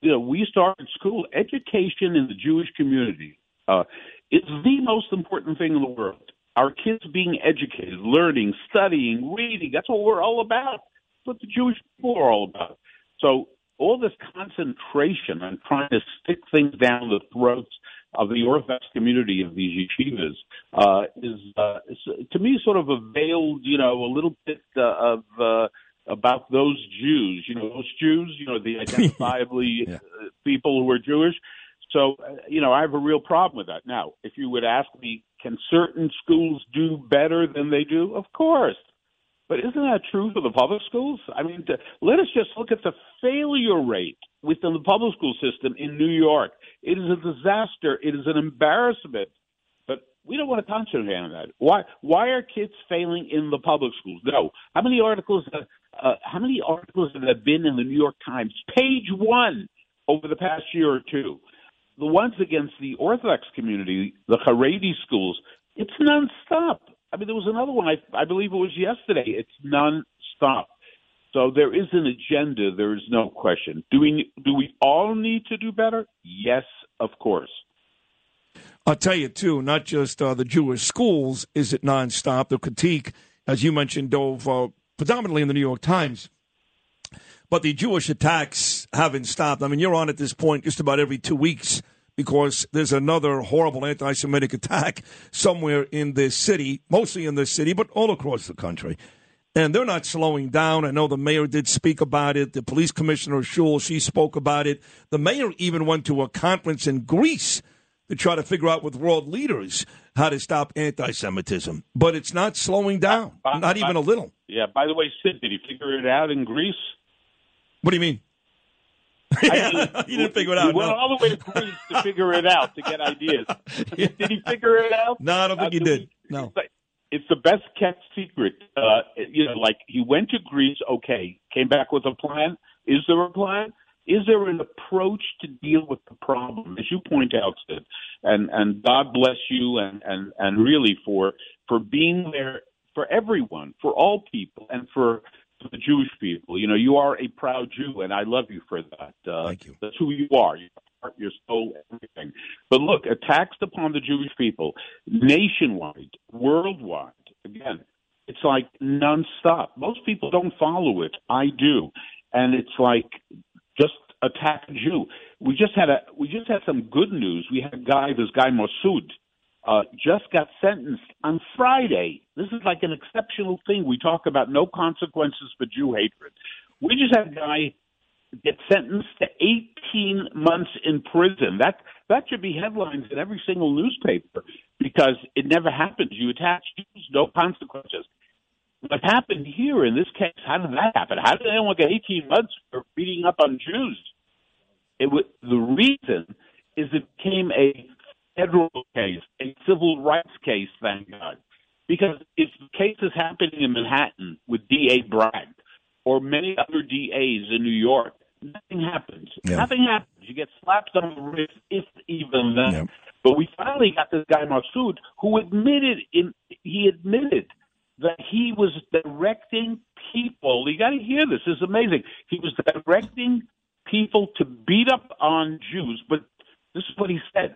you know, we started school education in the Jewish community uh, is the most important thing in the world. Our kids being educated, learning, studying, reading. That's what we're all about. That's what the Jewish people are all about. So all this concentration on trying to stick things down the throats of the Orthodox community of these yeshivas uh, is, uh, is, to me, sort of a veiled, you know, a little bit uh, of uh, about those Jews. You know, those Jews, you know, the identifiably Yeah. uh, people who are Jewish. So, uh, you know, I have a real problem with that. Now, if you would ask me, can certain schools do better than they do? Of course. But isn't that true for the public schools? I mean, to, let us just look at the failure rate within the public school system in New York. It is a disaster. It is an embarrassment. But we don't want to concentrate on that. Why? Why are kids failing in the public schools? No. How many articles? Uh, uh, how many articles have there been in the New York Times? Page one over the past year or two. The ones against the Orthodox community, the Haredi schools, it's nonstop. I mean, there was another one. I, I believe it was yesterday. It's nonstop. So there is an agenda. There is no question. Do we do we all need to do better? Yes, of course. I'll tell you too. Not just uh, the Jewish schools is it nonstop. The critique, as you mentioned, Dov, uh, predominantly in the New York Times. But the Jewish attacks haven't stopped. I mean, you're on at this point just about every two weeks because there's another horrible anti Semitic attack somewhere in this city, mostly in this city, but all across the country. And they're not slowing down. I know the mayor did speak about it. The police commissioner, Sewell, she spoke about it. The mayor even went to a conference in Greece to try to figure out with world leaders how to stop anti Semitism. But it's not slowing down, not even a little. Yeah. By the way, Sid, did he figure it out in Greece? What do you mean? I mean, He didn't figure it He out, went no. all the way to Greece to figure it out to get ideas. Did, did he figure it out? No, I don't think Uh, he did. we- No. It's, like- it's the best kept secret. Uh, you know, like he went to Greece, okay, came back with a plan. Is there a plan? Is there an approach to deal with the problem, as you point out, Sid? And and God bless you, and and and really for for being there for everyone, for all people, and for for the Jewish people. You know, you are a proud Jew, and I love you for that. Uh, Thank you. That's who you are. Your heart, your soul, everything. But look, attacks upon the Jewish people, nationwide, worldwide. Again, it's like nonstop. Most people don't follow it. I do, and it's like just attack a Jew. We just had a we just had some good news. We had a guy, this guy Masood, uh, just got sentenced on Friday. This is like an exceptional thing. We talk about no consequences for Jew hatred. We just had a guy get sentenced to 18 months in prison. That that should be headlines in every single newspaper because it never happens. You attach Jews, no consequences. What happened here in this case? How did that happen? How did anyone get 18 months for beating up on Jews? It was, the reason is it became a federal case, a civil rights case. Thank God, because if the case is happening in Manhattan with D.A. Bragg or many other DAs in New York, nothing happens. Nothing happens. You get slapped on the wrist, if even then. But we finally got this guy Masood, who admitted in he admitted that he was directing people. You got to hear this. This is amazing. He was directing people to beat up on Jews, but this is what he said: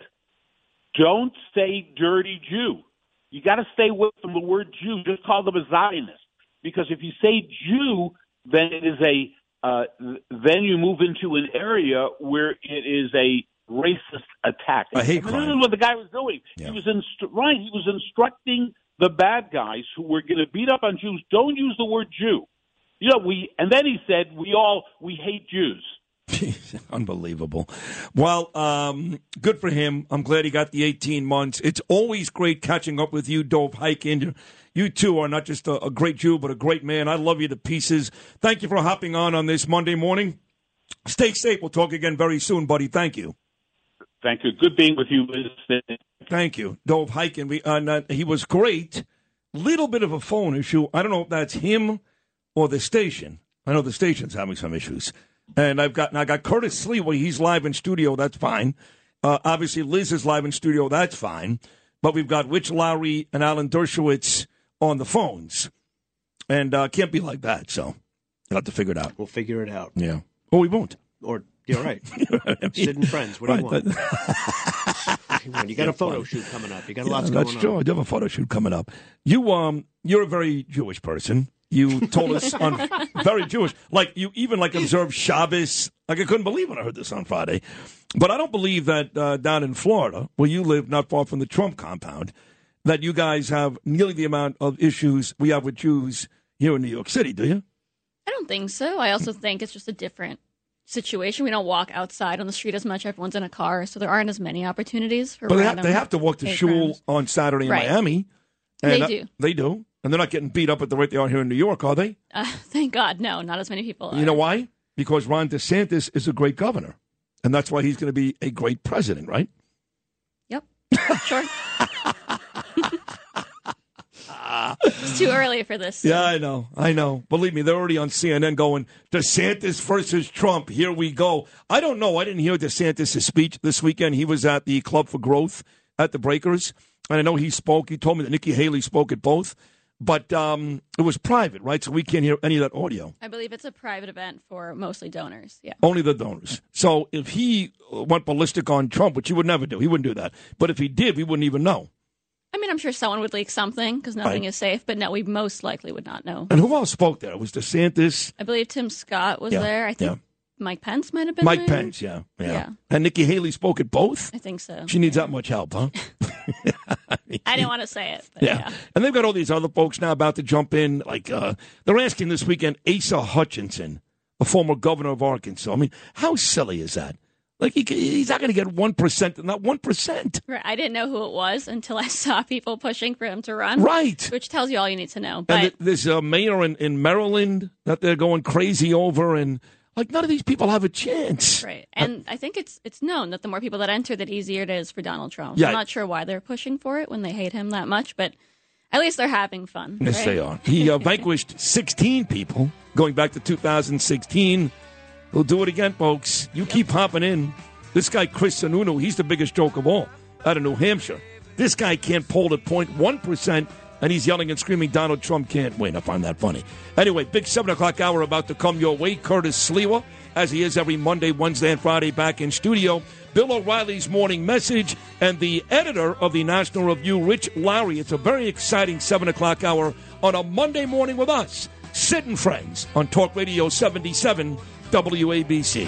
"Don't say dirty Jew. You got to stay away from the word Jew. Just call them a Zionist, because if you say Jew, then it is a uh, then you move into an area where it is a racist attack. A hate I mean, This is what the guy was doing. He was instru- right. He was instructing the bad guys who were going to beat up on Jews. Don't use the word Jew. You know, we and then he said we all we hate Jews. Unbelievable. Well, um, good for him. I'm glad he got the 18 months. It's always great catching up with you, Dov Hikind. You too are not just a, a great Jew, but a great man. I love you to pieces. Thank you for hopping on on this Monday morning. Stay safe. We'll talk again very soon, buddy. Thank you. Thank you. Good being with you, Liz. Thank you, Dov Hikind. We, uh, not- he was great. Little bit of a phone issue. I don't know if that's him or the station. I know the station's having some issues. And I've got I got Curtis Sliwa. He's live in studio. That's fine. Uh, obviously, Liz is live in studio. That's fine. But we've got Rich Lowry and Alan Dershowitz on the phones, and uh, can't be like that. So you'll have to figure it out. We'll figure it out. Yeah. Oh, we won't. Or You're right. Sid and friends. What do you Right, want? you got a photo shoot coming up. You got a lot Yeah, going that's on. true. I do have a photo shoot coming up. You um, you're a very Jewish person. You told us on very Jewish, like you even like observe Shabbos. Like I couldn't believe when I heard this on Friday, but I don't believe that uh, down in Florida, where you live, not far from the Trump compound, that you guys have nearly the amount of issues we have with Jews here in New York City. Do you? I don't think so. I also think it's just a different situation. We don't walk outside on the street as much. Everyone's in a car, so there aren't as many opportunities for. But they have, they have to walk to shul on Saturday in Right. Miami. They uh, do. They do, and they're not getting beat up at the rate they are here in New York, are they? Uh, thank God, no, not as many people. You know why? Because Ron DeSantis is a great governor, and that's why he's going to be a great president, right? Yep. Sure. it's too early for this. Yeah, I know. I know. Believe me, they're already on CNN going, DeSantis versus Trump. Here we go. I don't know. I didn't hear DeSantis' speech this weekend. He was at the Club for Growth at the Breakers, and I know he spoke. He told me that Nikki Haley spoke at both, but um, it was private, right? So we can't hear any of that audio. I believe it's a private event for mostly donors. Yeah. Only the donors. So if he went ballistic on Trump, which he would never do, he wouldn't do that. But if he did, we wouldn't even know. I mean, I'm sure someone would leak something because nothing Right. is safe, but no, we most likely would not know. And who else spoke there? It was DeSantis, I believe Tim Scott was Yeah, there. I think yeah. Mike Pence might have been Mike there. Pence, yeah, yeah, Yeah. And Nikki Haley spoke at both. I think so. She needs that much help, huh? I didn't want to say it. But Yeah. yeah. And they've got all these other folks now about to jump in. Like uh, they're asking this weekend Asa Hutchinson, a former governor of Arkansas. I mean, how silly is that? Like he, he's not going to get one percent, not one percent. Right. I didn't know who it was until I saw people pushing for him to run. Right. Which tells you all you need to know. And But th- there's a mayor in, in Maryland that they're going crazy over, and like none of these people have a chance. right. And I think it's it's known that the more people that enter, the easier it is for Donald Trump. Yeah. I'm not sure why they're pushing for it when they hate him that much, but at least they're having fun. Yes, right? they are. He uh, vanquished 16 people going back to 2016. He'll do it again, folks. You keep hopping in. This guy, Chris Sununu, he's the biggest joke of all out of New Hampshire. This guy can't poll at 0.1%, and he's yelling and screaming, Donald Trump can't win. I find that funny. Anyway, big 7 o'clock hour about to come your way. Curtis Sliwa, as he is every Monday, Wednesday, and Friday, back in studio. Bill O'Reilly's morning message, and the editor of the National Review, Rich Lowry. It's a very exciting 7 o'clock hour on a Monday morning with us, Sid and Friends, on Talk Radio 77 WABC.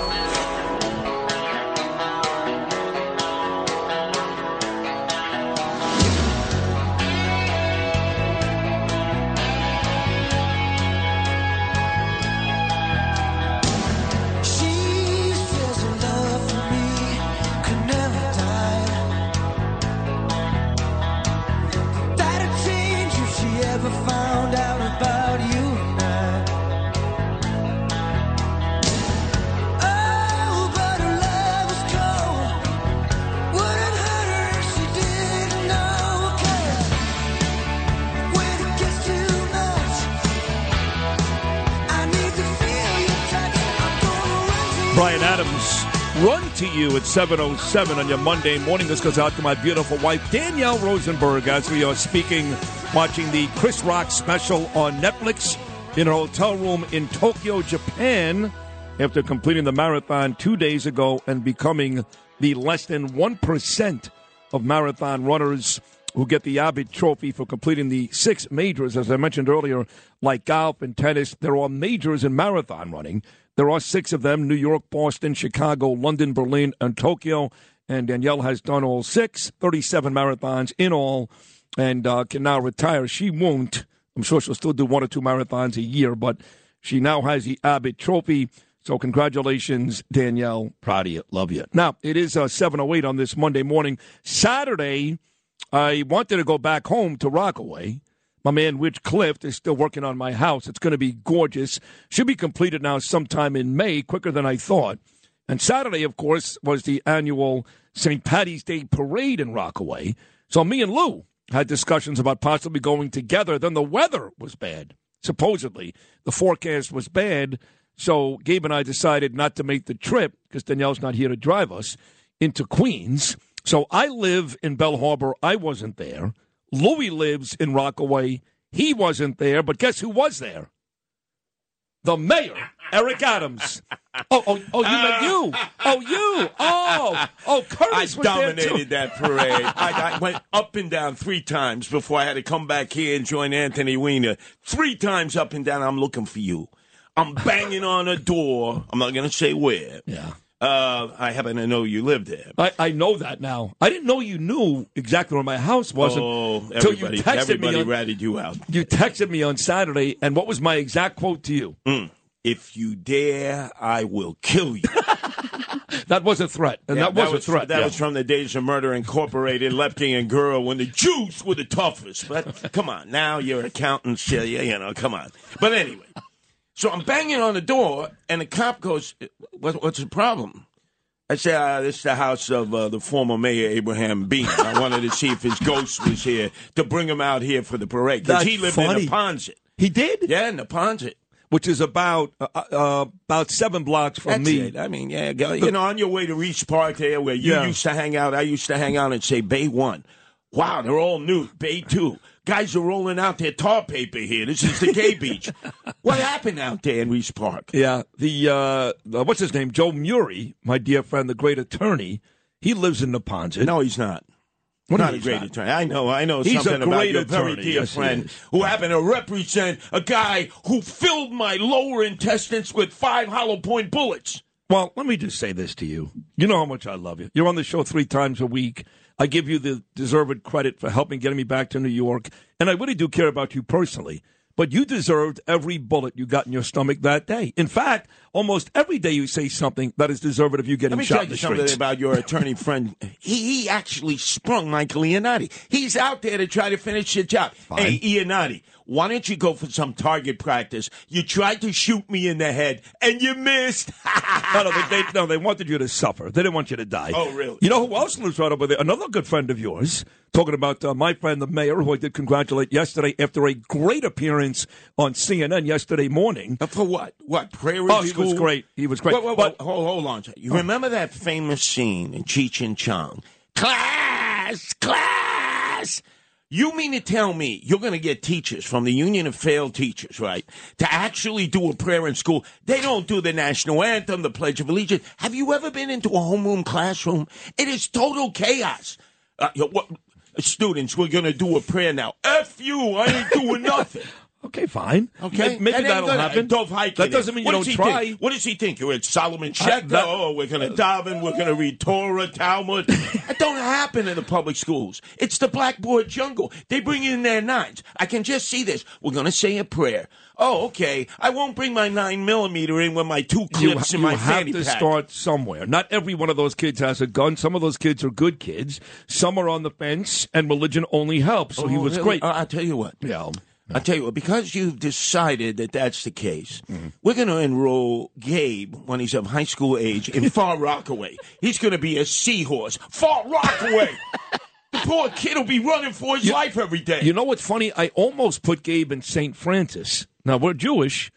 At 7.07 on your Monday morning. This goes out to my beautiful wife, Danielle Rosenberg, as we are speaking, watching the Chris Rock special on Netflix in a hotel room in Tokyo, Japan. after completing the marathon two days ago and becoming the less than 1% of marathon runners who get the Abbott Trophy for completing the six majors, as I mentioned earlier, like golf and tennis. There are majors in marathon running. There are six of them New York, Boston, Chicago, London, Berlin, and Tokyo. And Danielle has done all six, 37 marathons in all, and uh, can now retire. She won't. I'm sure she'll still do one or two marathons a year, but she now has the Abbott Trophy. So congratulations, Danielle. Proud of you. Love you. Now, it is uh, 7.08 on this Monday morning. Saturday, I wanted to go back home to Rockaway. My man Rich Clift is still working on my house. It's going to be gorgeous. Should be completed now sometime in May, quicker than I thought. And Saturday, of course, was the annual St. Patty's Day parade in Rockaway. So me and Lou had discussions about possibly going together. Then the weather was bad. Supposedly, the forecast was bad. So Gabe and I decided not to make the trip because Danielle's not here to drive us into Queens. So I live in Belle Harbor. I wasn't there. Louis lives in Rockaway. He wasn't there. But guess who was there? The mayor, Eric Adams. Oh, oh, oh, you meant you. Oh, you. Oh, oh, Curtis I was there too. dominated that parade. I, I went up and down three times before I had to come back here and join Anthony Weiner. Three times up and down. I'm looking for you. I'm banging on a door. I'm not going to say where. Yeah. Uh, I happen to know you lived there. I, I know that now. I didn't know you knew exactly where my house was Oh, until you everybody, texted everybody me. On, ratted you out. you texted me on Saturday, and what was my exact quote to you? Mm. If you dare, I will kill you. That was a threat, and Yeah, that was a threat. That yeah. was from the days of Murder Incorporated, Lepke and Gurrah, when the Jews were the toughest. But come on, now you're accountants, you know, come on. But anyway, so I'm banging on the door, and the cop goes, what, "What's the problem?" I say, uh, "This is the house of uh, the former mayor Abraham Beame. I wanted to see if his ghost was here to bring him out here for the parade because he lived funny. in Neponset. He did, yeah, in Neponset." which is about uh, uh, about seven blocks from That's me. it. I mean, yeah, go, you know, on your way to Riis Park there, where you Yeah. used to hang out, I used to hang out and say Bay One. Wow, they're all new. Bay Two. Guys are rolling out their tar paper here. This is the gay beach. What happened out there in Riis Park? Yeah, the uh, uh, what's his name? Joe Murray, my dear friend, the great attorney. He lives in Neponset. No, he's not. What not a great not? attorney. I know, I know He's a something about great your very attorney. dear Yes, friend who happened to represent a guy who filled my lower intestines with five hollow point bullets. Well, let me just say this to you. You know how much I love you. You're on the show three times a week. I give you the deserved credit for helping getting me back to New York, and I really do care about you personally. But you deserved every bullet you got in your stomach that day. In fact, almost every day you say something that is deserved of you getting Let me shot tell you something about your attorney friend. He, he actually sprung Michael Yannotti. He's out there to try to finish the job. Hey, Iannotti, why don't you go for some target practice? You tried to shoot me in the head, and you missed. no, no, they, they, no, they wanted you to suffer. They didn't want you to die. Oh, really? You know who else lives right over there? Another good friend of yours. Talking about uh, my friend, the mayor, who I did congratulate yesterday after a great appearance on CNN yesterday morning. For what? What? Prairie Oh, he was great. He was great. Wait, wait, But- wait, hold, hold on. You remember that famous scene in Cheech and Chong? Class! Class! You mean to tell me you're going to get teachers from the Union of Failed Teachers, right, to actually do a prayer in school? They don't do the national anthem, the Pledge of Allegiance. Have you ever been into a homeroom classroom? It is total chaos. Uh, what, students, we're going to do a prayer now. F you, I ain't doing nothing. Okay, fine. Okay, Maybe that that'll gonna- happen. Dov Hikind. That doesn't mean you What don't try. think? What does he think? You're at Solomon Schechter. oh, we're going to daven. We're going to read Torah, Talmud. that don't happen in the public schools. It's the blackboard jungle. They bring in their nines. I can just see this. We're going to say a prayer. Oh, okay. I won't bring my nine millimeter in with my two You, clips in you my have to pack. start somewhere. Not every one of those kids has a gun. Some of those kids are good kids. Some are on the fence, and religion only helps. So he Oh, was really? great. Uh, I'll tell you what. Yeah. I'll tell you what, because you've decided that that's the case, Mm-hmm. we're going to enroll Gabe when he's of high school age in Far Rockaway. He's going to be a seahorse. Far Rockaway! the poor kid will be running for his life every day. You know what's funny? I almost put Gabe in St. Francis. Now, we're Jewish,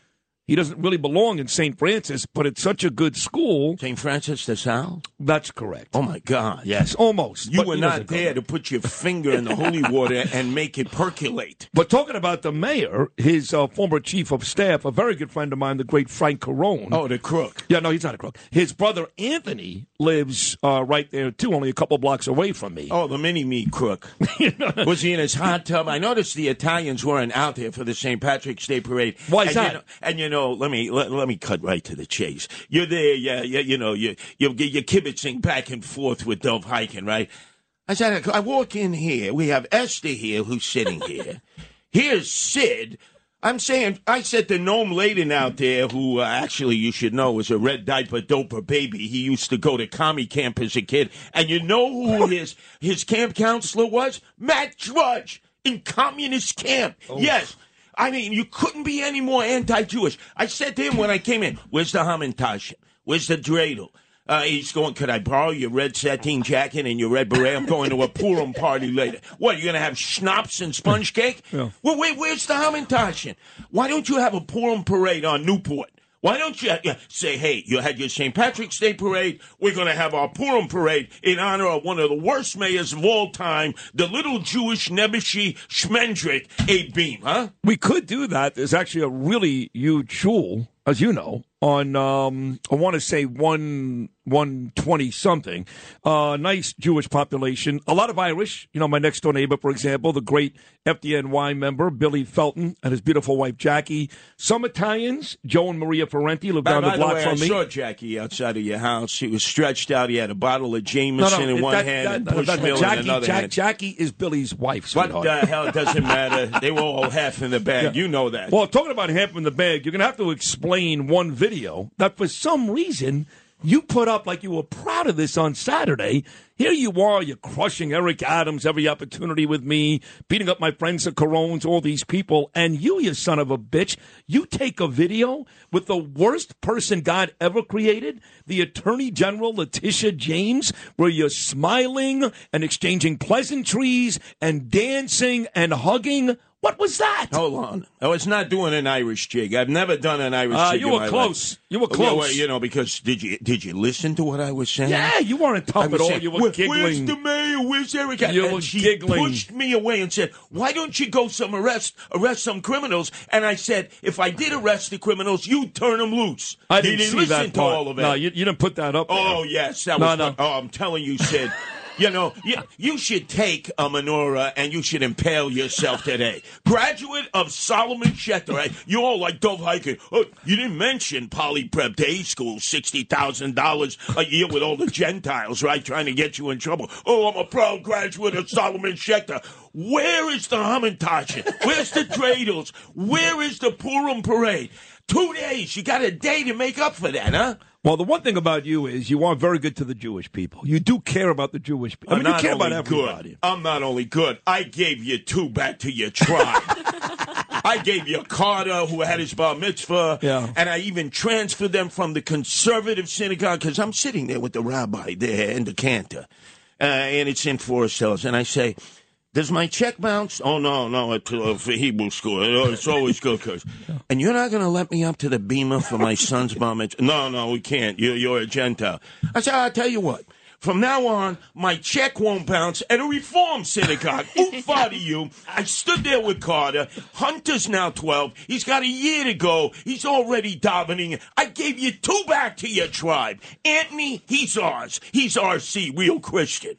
He doesn't really belong in St. Francis, but it's such a good school. St. Francis de Sales? That's correct. Oh, my God. Yes, almost. You were not there to put your finger in the holy water and make it percolate. But talking about the mayor, his uh, former chief of staff, a very good friend of mine, the great Frank Carone. Oh, the crook. Yeah, no, he's not a crook. His brother Anthony lives uh, right there too, only a couple blocks away from me. Oh, the mini me crook. was he in his hot tub? I noticed the Italians weren't out there for the St. Patrick's Day parade. Why is and that? You know, and you know, let me let, let me cut right to the chase. You're there, yeah, yeah. You know, you you you're kibitzing back and forth with Dov Hikind, right? I said, I walk in here. We have Esther here, who's sitting here. Here's Sid. I'm saying, I said to Noam Laden out there, who uh, actually you should know was a red diaper doper baby. He used to go to commie camp as a kid. And you know who his, his camp counselor was? Matt Drudge in communist camp. Yes. I mean, you couldn't be any more anti-Jewish. I said to him when I came in, where's the Hamantash? Where's the dreidel? Uh, he's going, could I borrow your red sateen jacket and your red beret? I'm going to a Purim party later. What, you're going to have schnapps and sponge cake? Yeah. Well, wait, where's the Hamantashen? Why don't you have a Purim parade on Newport? Why don't you say, hey, you had your St. Patrick's Day parade. We're going to have our Purim parade in honor of one of the worst mayors of all time, the little Jewish Nebuchadnezzar Schmendrick, Abe Beame, huh? We could do that. There's actually a really huge shul, as you know, on um, I want to say one one twenty something. Uh, nice Jewish population. A lot of Irish. You know, my next door neighbor, for example, the great FDNY member Billy Felton and his beautiful wife Jackie. Some Italians, Joe and Maria Ferrenti, live down the the block way, from I me. saw Jackie outside of your house. He was stretched out. He had a bottle of Jameson in one that- hand that- and Bushmill Jackie, in another Jack- hand. Jackie is Billy's wife. What the hell? It doesn't matter. They were all half in the bag. You know that. Well, talking about half in the bag, you're going to have to explain one video that for some reason you put up like you were proud of this on Saturday. Here you are, you're crushing Eric Adams every opportunity with me, beating up my friends at Carones, all these people, and you, you son of a bitch, you take a video with the worst person God ever created, the Attorney General Letitia James, where you're smiling and exchanging pleasantries and dancing and hugging. What was that? Hold on. I was not doing an Irish jig. I've never done an Irish Uh, jig. you in were my close. life. You were Okay, close. well, you know, because did you did you listen to what I was saying? Yeah, you weren't tough at all. saying, You were "Where- giggling. Where's the mayor? Where's Eric? You and were she giggling. pushed me away and said, "Why don't you go some arrest arrest some criminals?" And I said, "If I did arrest the criminals, you'd turn them loose." I You didn't, see listen that to all of it. No, you, you didn't put that up. there. Oh yes, that No, was. no. fun. Oh, I'm telling you, Sid. You know, you, you should take a menorah and you should impale yourself today. Graduate of Solomon Schechter, right? You all like Dov Hikind. Oh, you didn't mention Poly Prep Day School, sixty thousand dollars a year with all the Gentiles, right? Trying to get you in trouble. Oh, I'm a proud graduate of Solomon Schechter. Where is the Hamantashen? Where's the dreidels? Where is the Purim parade? Two days. You got a day to make up for that, huh? Well, the one thing about you is you are very good to the Jewish people. You do care about the Jewish people. I mean, you care about everybody. Good. I'm not only good. I gave you two back to your tribe. I gave you Carter, who had his bar mitzvah, Yeah. and I even transferred them from the conservative synagogue because I'm sitting there with the rabbi there in the cantor, uh, and it's in Forest Hills, and I say. Does my check bounce? Oh no, no, it's uh, for Hebrew school. It's always good, cause. And you're not going to let me up to the bimah for my son's bar mitzvah? No, no, we can't. You're, you're a Gentile. I said, I'll tell you what. From now on, my check won't bounce at a reform synagogue. Oof to you. I stood there with Carter. Hunter's now 12. He's got a year to go. He's already davening. I gave you two back to your tribe. Anthony, he's ours. He's RC, real Christian.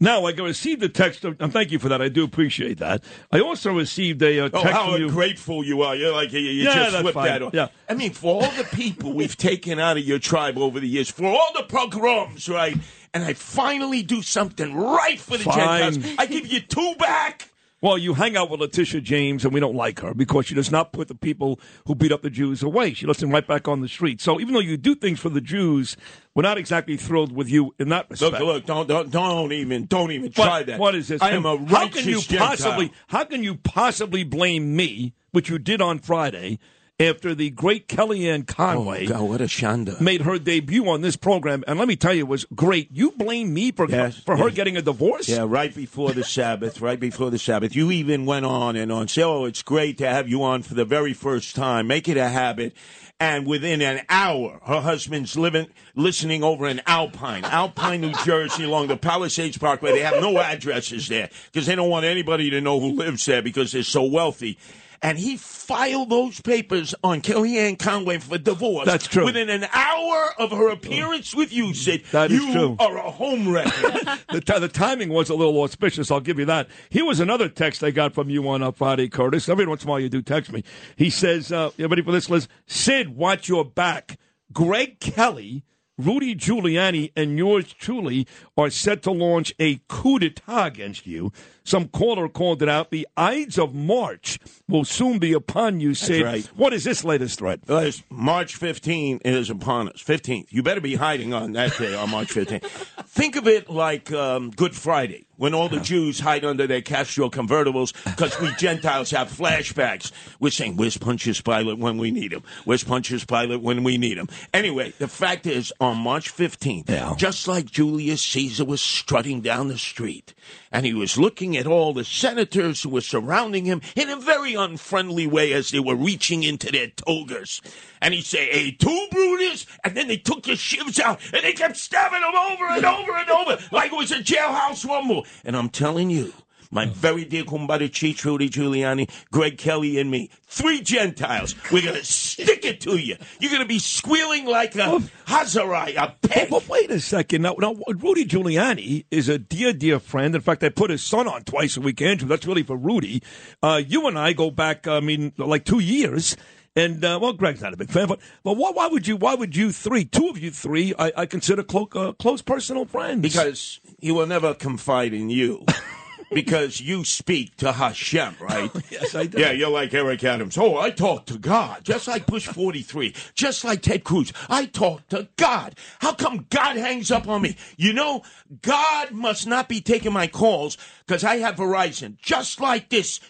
Now, I received a text, of, and thank you for that. I do appreciate that. I also received a uh, Oh, text how from you. ungrateful you are. You're like, you, you Yeah, just flipped fine. that off. Yeah. I mean, for all the people we've taken out of your tribe over the years, for all the pogroms, right? And I finally do something right for the Fine. Gentiles. I give you two back. Well, you hang out with Letitia James, and we don't like her because she does not put the people who beat up the Jews away. She lets them right back on the street. So even though you do things for the Jews, we're not exactly thrilled with you in that respect. Look, look, don't, don't, don't even, don't even But try that. What is this? I am a righteous how can you Gentile. possibly how can you possibly blame me, which you did on Friday, after the great Kellyanne Conway Oh, God, what a shanda. made her debut on this program. And let me tell you, it was great. You blame me for, Yes, for her getting a divorce? Yeah, right before the Sabbath, right before the Sabbath. You even went on and on. Say, oh, it's great to have you on for the very first time. Make it a habit. And within an hour, her husband's living, listening over in Alpine, Alpine, New Jersey, along the Palisades Parkway. They have no addresses there because they don't want anybody to know who lives there because they're so wealthy. And he filed those papers on Kellyanne Conway for divorce. That's true. Within an hour of her appearance with you, Sid, That is you true. are a home wrecker. the, t- the timing was a little auspicious. I'll give you that. Here was another text I got from you on uh, Friday, Curtis. Every once in a while you do text me. He says, uh, you ready for this, Liz? Sid, watch your back. Greg Kelly, Rudy Giuliani, and yours truly are set to launch a coup d'etat against you. Some caller called it out. The Ides of March will soon be upon you, Sid. right. What is this latest threat? March 15 is upon us. 15th. You better be hiding on that day, on March 15th. Think of it like um, Good Friday, when all the Jews hide under their Castro convertibles because we Gentiles have flashbacks. We're saying, where's Pontius Pilate when we need him? Where's Pontius Pilate when we need him? Anyway, the fact is, on March 15th, just like Julius Caesar was strutting down the street, and he was looking at all the senators who were surrounding him in a very unfriendly way as they were reaching into their togas. And he'd say, Hey, two Brutus, and then they took the shivs out and they kept stabbing him over and over and over like it was a jailhouse rumble. And I'm telling you, my very dear Kumbada Cheech, Rudy Giuliani, Greg Kelly, and me, three Gentiles, we're going to stick it to you. You're going to be squealing like a Hazarai, a pig. But wait a second. Now, now, Rudy Giuliani is a dear, dear friend. In fact, I put his son on twice a week, Andrew. That's really for Rudy. Uh, you and I go back, I mean, like two years. And uh, well, Greg's not a big fan, but but why, why would you? Why would you three, two of you three, I, I consider clo- uh, close personal friends? Because he will never confide in you. because you speak to Hashem, right? yes, I do. Yeah, you're like Eric Adams. Oh, I talk to God, just like Bush 43, just like Ted Cruz. I talk to God. How come God hangs up on me? You know, God must not be taking my calls because I have Verizon, just like this.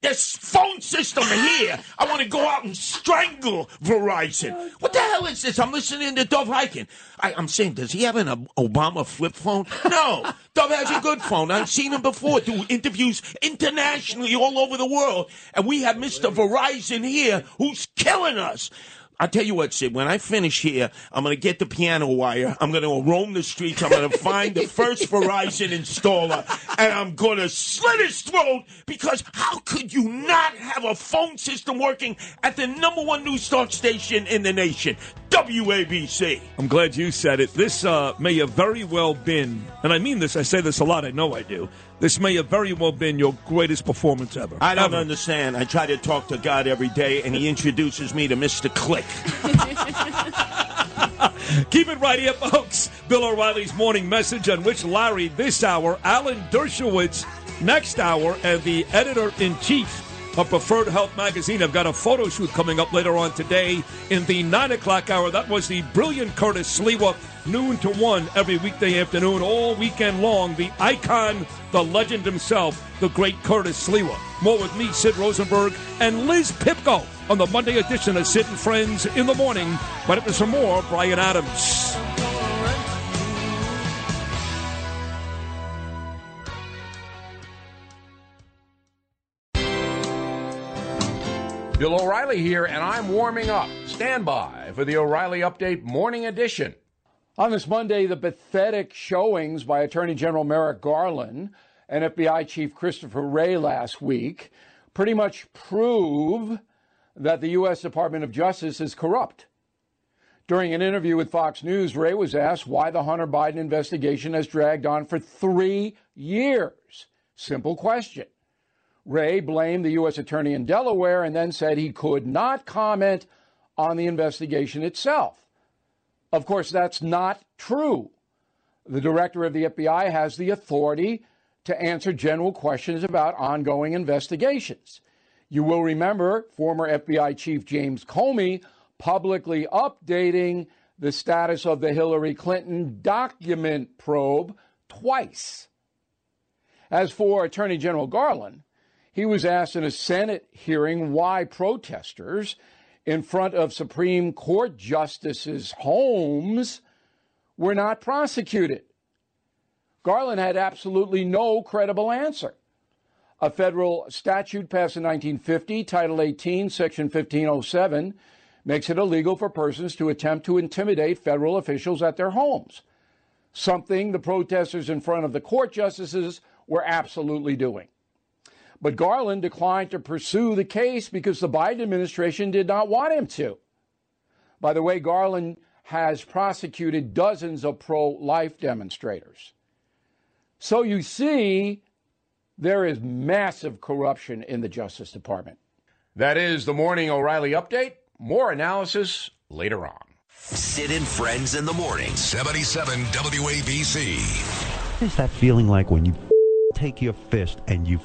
This phone system here, I want to go out and strangle Verizon. What the hell is this? I'm listening to Dov Hikind. I, I'm saying, does he have an Obama flip phone? No. Dove has a good phone. I've seen him before do interviews internationally all over the world. And we have Mr. Verizon here who's killing us. I'll tell you what, Sid, when I finish here, I'm going to get the piano wire. I'm going to roam the streets. I'm going to find the first Verizon installer, and I'm going to slit his throat because how could you not have a phone system working at the number one news talk station in the nation, WABC? I'm glad you said it. This uh, may have very well been, and I mean this. I say this a lot. I know I do. This may have very well been your greatest performance ever. I don't Ever. understand. I try to talk to God every day, and He introduces me to Mr. Click. Keep it right here, folks. Bill O'Reilly's morning message on which Larry this hour, Alan Dershowitz next hour, and the editor in chief of Preferred Health Magazine. I've got a photo shoot coming up later on today in the nine o'clock hour. That was the brilliant Curtis Sliwa, noon to one every weekday afternoon, all weekend long. The icon, the legend himself, the great Curtis Sliwa. More with me, Sid Rosenberg, and Liz Pipko on the Monday edition of Sid and Friends in the morning. But for some more, Bryan Adams. Bill O'Reilly here, and I'm warming up. Stand by for the O'Reilly Update Morning Edition. On this Monday, the pathetic showings by Attorney General Merrick Garland and FBI Chief Christopher Wray last week pretty much prove that the U.S. Department of Justice is corrupt. During an interview with Fox News, Wray was asked why the Hunter Biden investigation has dragged on for three years. Simple question. Wray blamed the U.S. Attorney in Delaware and then said he could not comment on the investigation itself. Of course, that's not true. The director of the FBI has the authority to answer general questions about ongoing investigations. You will remember former FBI Chief James Comey publicly updating the status of the Hillary Clinton document probe twice. As for Attorney General Garland, he was asked in a Senate hearing why protesters in front of Supreme Court justices' homes were not prosecuted. Garland had absolutely no credible answer. A federal statute passed in 1950, Title 18, Section 1507, makes it illegal for persons to attempt to intimidate federal officials at their homes, something the protesters in front of the court justices were absolutely doing. But Garland declined to pursue the case because the Biden administration did not want him to. By the way, Garland has prosecuted dozens of pro life demonstrators. So you see, there is massive corruption in the Justice Department. That is the Morning O'Reilly Update. More analysis later on. Sid and Friends in the morning. 77 WABC. What is that feeling like when you take your fist and you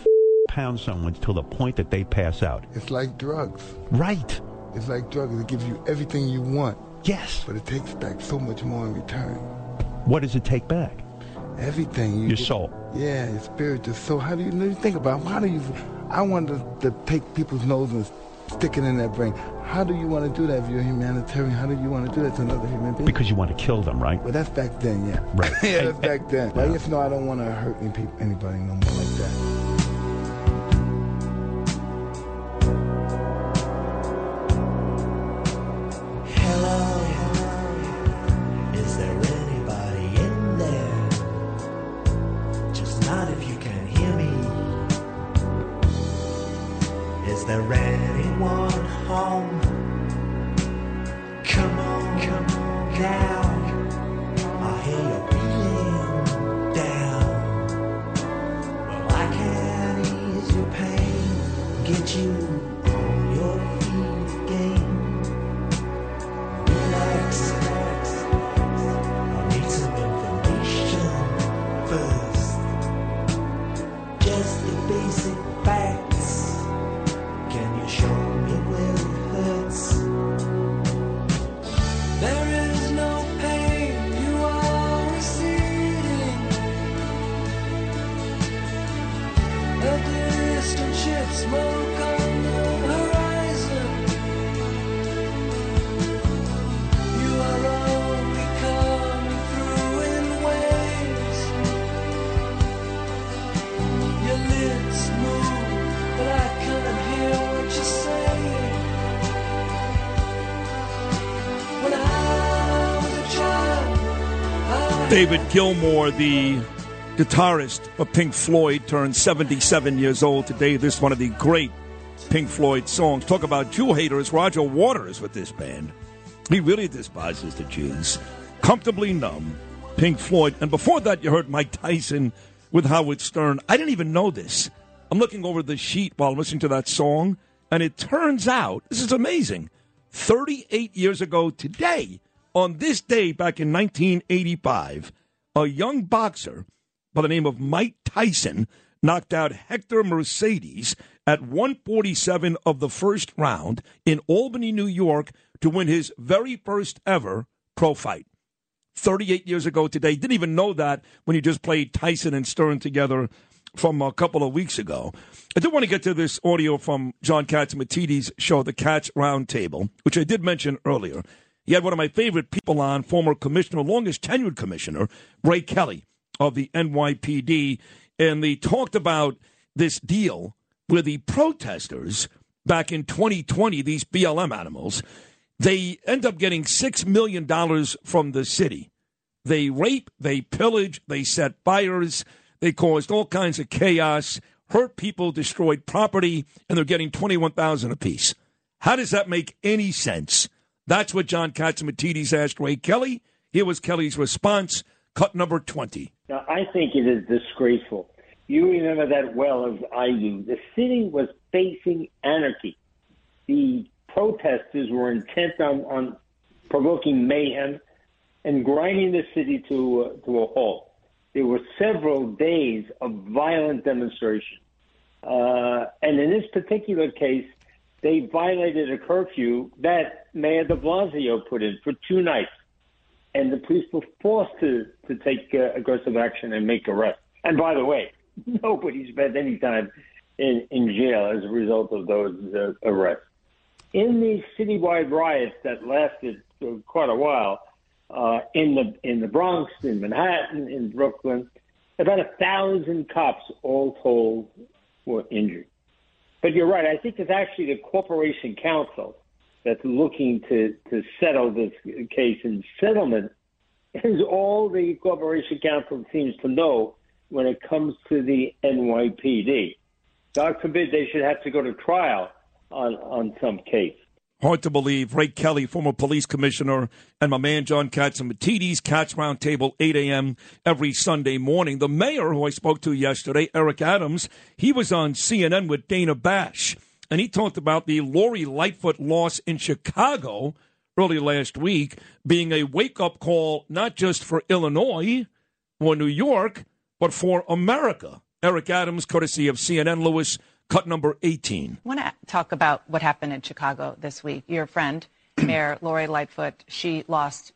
pound someone till the point that they pass out? It's like drugs. Right. It's like drugs. It gives you everything you want. Yes. But it takes back so much more in return. What does it take back? Everything. You Your get- soul. Yeah, your spirit, your soul. How do you, think about it? how do you? I want to, to take people's nose and stick it in their brain. How do you want to do that if you're a humanitarian? How do you want to do that to another human being? Because you want to kill them, right? Well, that's back then, yeah. Right. yeah, that's back then. But I guess no, I don't want to hurt any anybody no more like that. David Gilmour, the guitarist of Pink Floyd, turned 77 years old today. This is one of the great Pink Floyd songs. Talk about Jew haters. Roger Waters with this band. He really despises the Jews. Comfortably numb, Pink Floyd. And before that, you heard Mike Tyson with Howard Stern. I didn't even know this. I'm looking over the sheet while I'm listening to that song, and it turns out this is amazing. 38 years ago today, on this day back in 1985, a young boxer by the name of Mike Tyson knocked out Hector Mercedes at 147 of the first round in Albany, New York to win his very first ever pro fight. 38 years ago today. Didn't even know that when you just played Tyson and Stern together from a couple of weeks ago. I do want to get to this audio from John Catsimatidis show, The Cats Roundtable, which I did mention earlier. He had one of my favorite people on, former commissioner, longest tenured commissioner, Ray Kelly of the NYPD, and they talked about this deal where the protesters back in 2020, these BLM animals, they end up getting $6 million from the city. They rape, they pillage, they set fires, they caused all kinds of chaos, hurt people, destroyed property, and they're getting 21000 apiece. How does that make any sense? That's what John Catsimatidis asked Ray Kelly. Here was Kelly's response, cut number 20. Now, I think it is disgraceful. You remember that well as I do. The city was facing anarchy. The protesters were intent on, on provoking mayhem and grinding the city to, uh, to a halt. There were several days of violent demonstration. Uh, and in this particular case, they violated a curfew that Mayor de Blasio put in for two nights. And the police were forced to, to take uh, aggressive action and make arrests. And by the way, nobody spent any time in, in jail as a result of those uh, arrests. in these citywide riots that lasted for quite a while uh, in the in the Bronx, in Manhattan, in Brooklyn, about a thousand cops, all told, were injured. But you're right. I think it's actually the Corporation Counsel that's looking to to settle this case. And settlement is all the Corporation Counsel seems to know when it comes to the NYPD. God forbid they should have to go to trial on on some case. Hard to believe. Ray Kelly, former police commissioner, and my man John Catsimatidis, Cats Roundtable, 8 a.m. every Sunday morning. The mayor, who I spoke to yesterday, Eric Adams, he was on CNN with Dana Bash, and he talked about the Lori Lightfoot loss in Chicago early last week being a wake up call not just for Illinois or New York, but for America. Eric Adams, courtesy of CNN Lewis, cut number 18. I want to talk about what happened in Chicago this week. Your friend, Mayor Lori Lightfoot, she lost,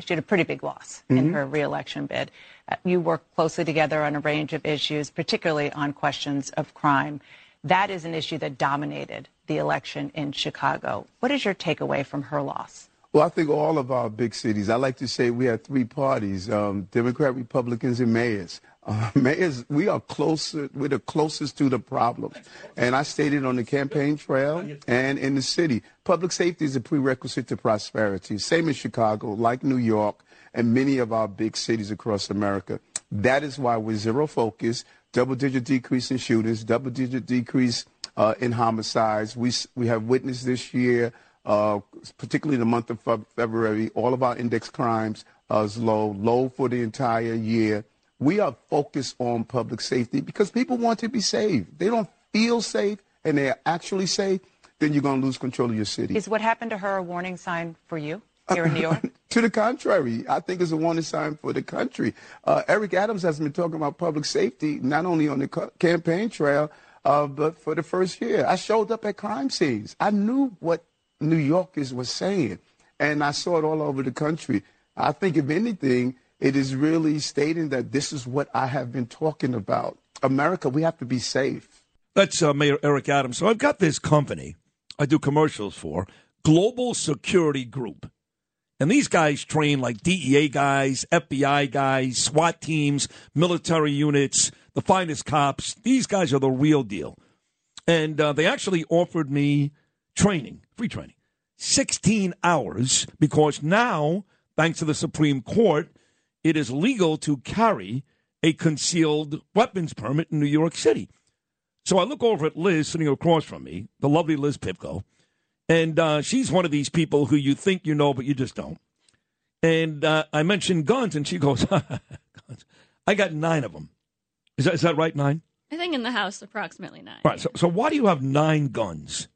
she had a pretty big loss in Mhm. her reelection bid. Uh, You work closely together on a range of issues, particularly on questions of crime. That is an issue that dominated the election in Chicago. What is your takeaway from her loss? Well, I think all of our big cities, I like to say we have three parties, um, Democrat, Republicans, and mayors. Uh, mayors, we are closer, we're the closest to the problem. And I stated on the campaign trail and in the city, public safety is a prerequisite to prosperity. Same in Chicago, like New York, and many of our big cities across America. That is why we're zero focus, double digit decrease in shootings, double digit decrease uh, in homicides. We, we have witnessed this year, uh, particularly the month of February, all of our index crimes uh, is low, low for the entire year. We are focused on public safety because people want to be safe. They don't feel safe and they're actually safe, then you're going to lose control of your city. Is what happened to her a warning sign for you here in New York? to the contrary, I think it's a warning sign for the country. Uh, Eric Adams has been talking about public safety not only on the co- campaign trail, uh, but for the first year. I showed up at crime scenes. I knew what New Yorkers were saying, and I saw it all over the country. I think, if anything, it is really stating that this is what I have been talking about. America, we have to be safe. That's uh, Mayor Eric Adams. So I've got this company I do commercials for, Global Security Group. And these guys train like DEA guys, FBI guys, SWAT teams, military units, the finest cops. These guys are the real deal. And uh, they actually offered me training, free training, 16 hours, because now, thanks to the Supreme Court, it is legal to carry a concealed weapons permit in New York City. So I look over at Liz sitting across from me, the lovely Liz Pipko, and uh, she's one of these people who you think you know, but you just don't. And uh, I mentioned guns, and she goes, guns. I got nine of them. Is that, is that right, nine? I think in the house, approximately nine. All right, so, so why do you have nine guns?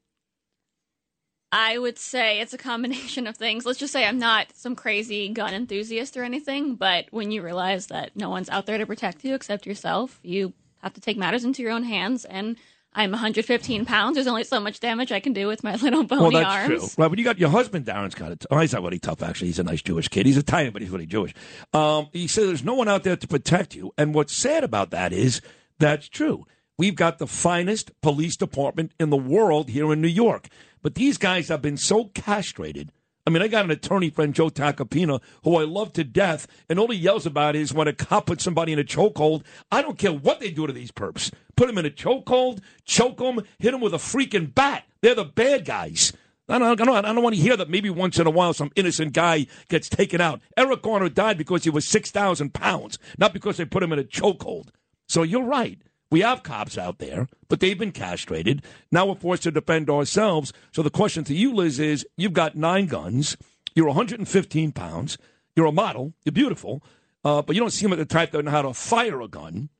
I would say it's a combination of things. Let's just say I'm not some crazy gun enthusiast or anything, but when you realize that no one's out there to protect you except yourself, you have to take matters into your own hands. And I'm 115 pounds. There's only so much damage I can do with my little bony well, that's arms. true. Right, but you got your husband, Darren's got it. Oh, he's not really tough, actually. He's a nice Jewish kid. He's Italian, but he's really Jewish. Um, he said there's no one out there to protect you. And what's sad about that is that's true. We've got the finest police department in the world here in New York. But these guys have been so castrated. I mean, I got an attorney friend, Joe Tacopina, who I love to death, and all he yells about is when a cop puts somebody in a chokehold. I don't care what they do to these perps. Put them in a chokehold, choke them, hit them with a freaking bat. They're the bad guys. I don't, I, don't, I don't want to hear that maybe once in a while some innocent guy gets taken out. Eric Garner died because he was 6,000 pounds, not because they put him in a chokehold. So you're right. We have cops out there, but they've been castrated. Now we're forced to defend ourselves. So the question to you, Liz, is you've got nine guns. You're 115 pounds. You're a model. You're beautiful. Uh, but you don't seem like the type that know how to fire a gun.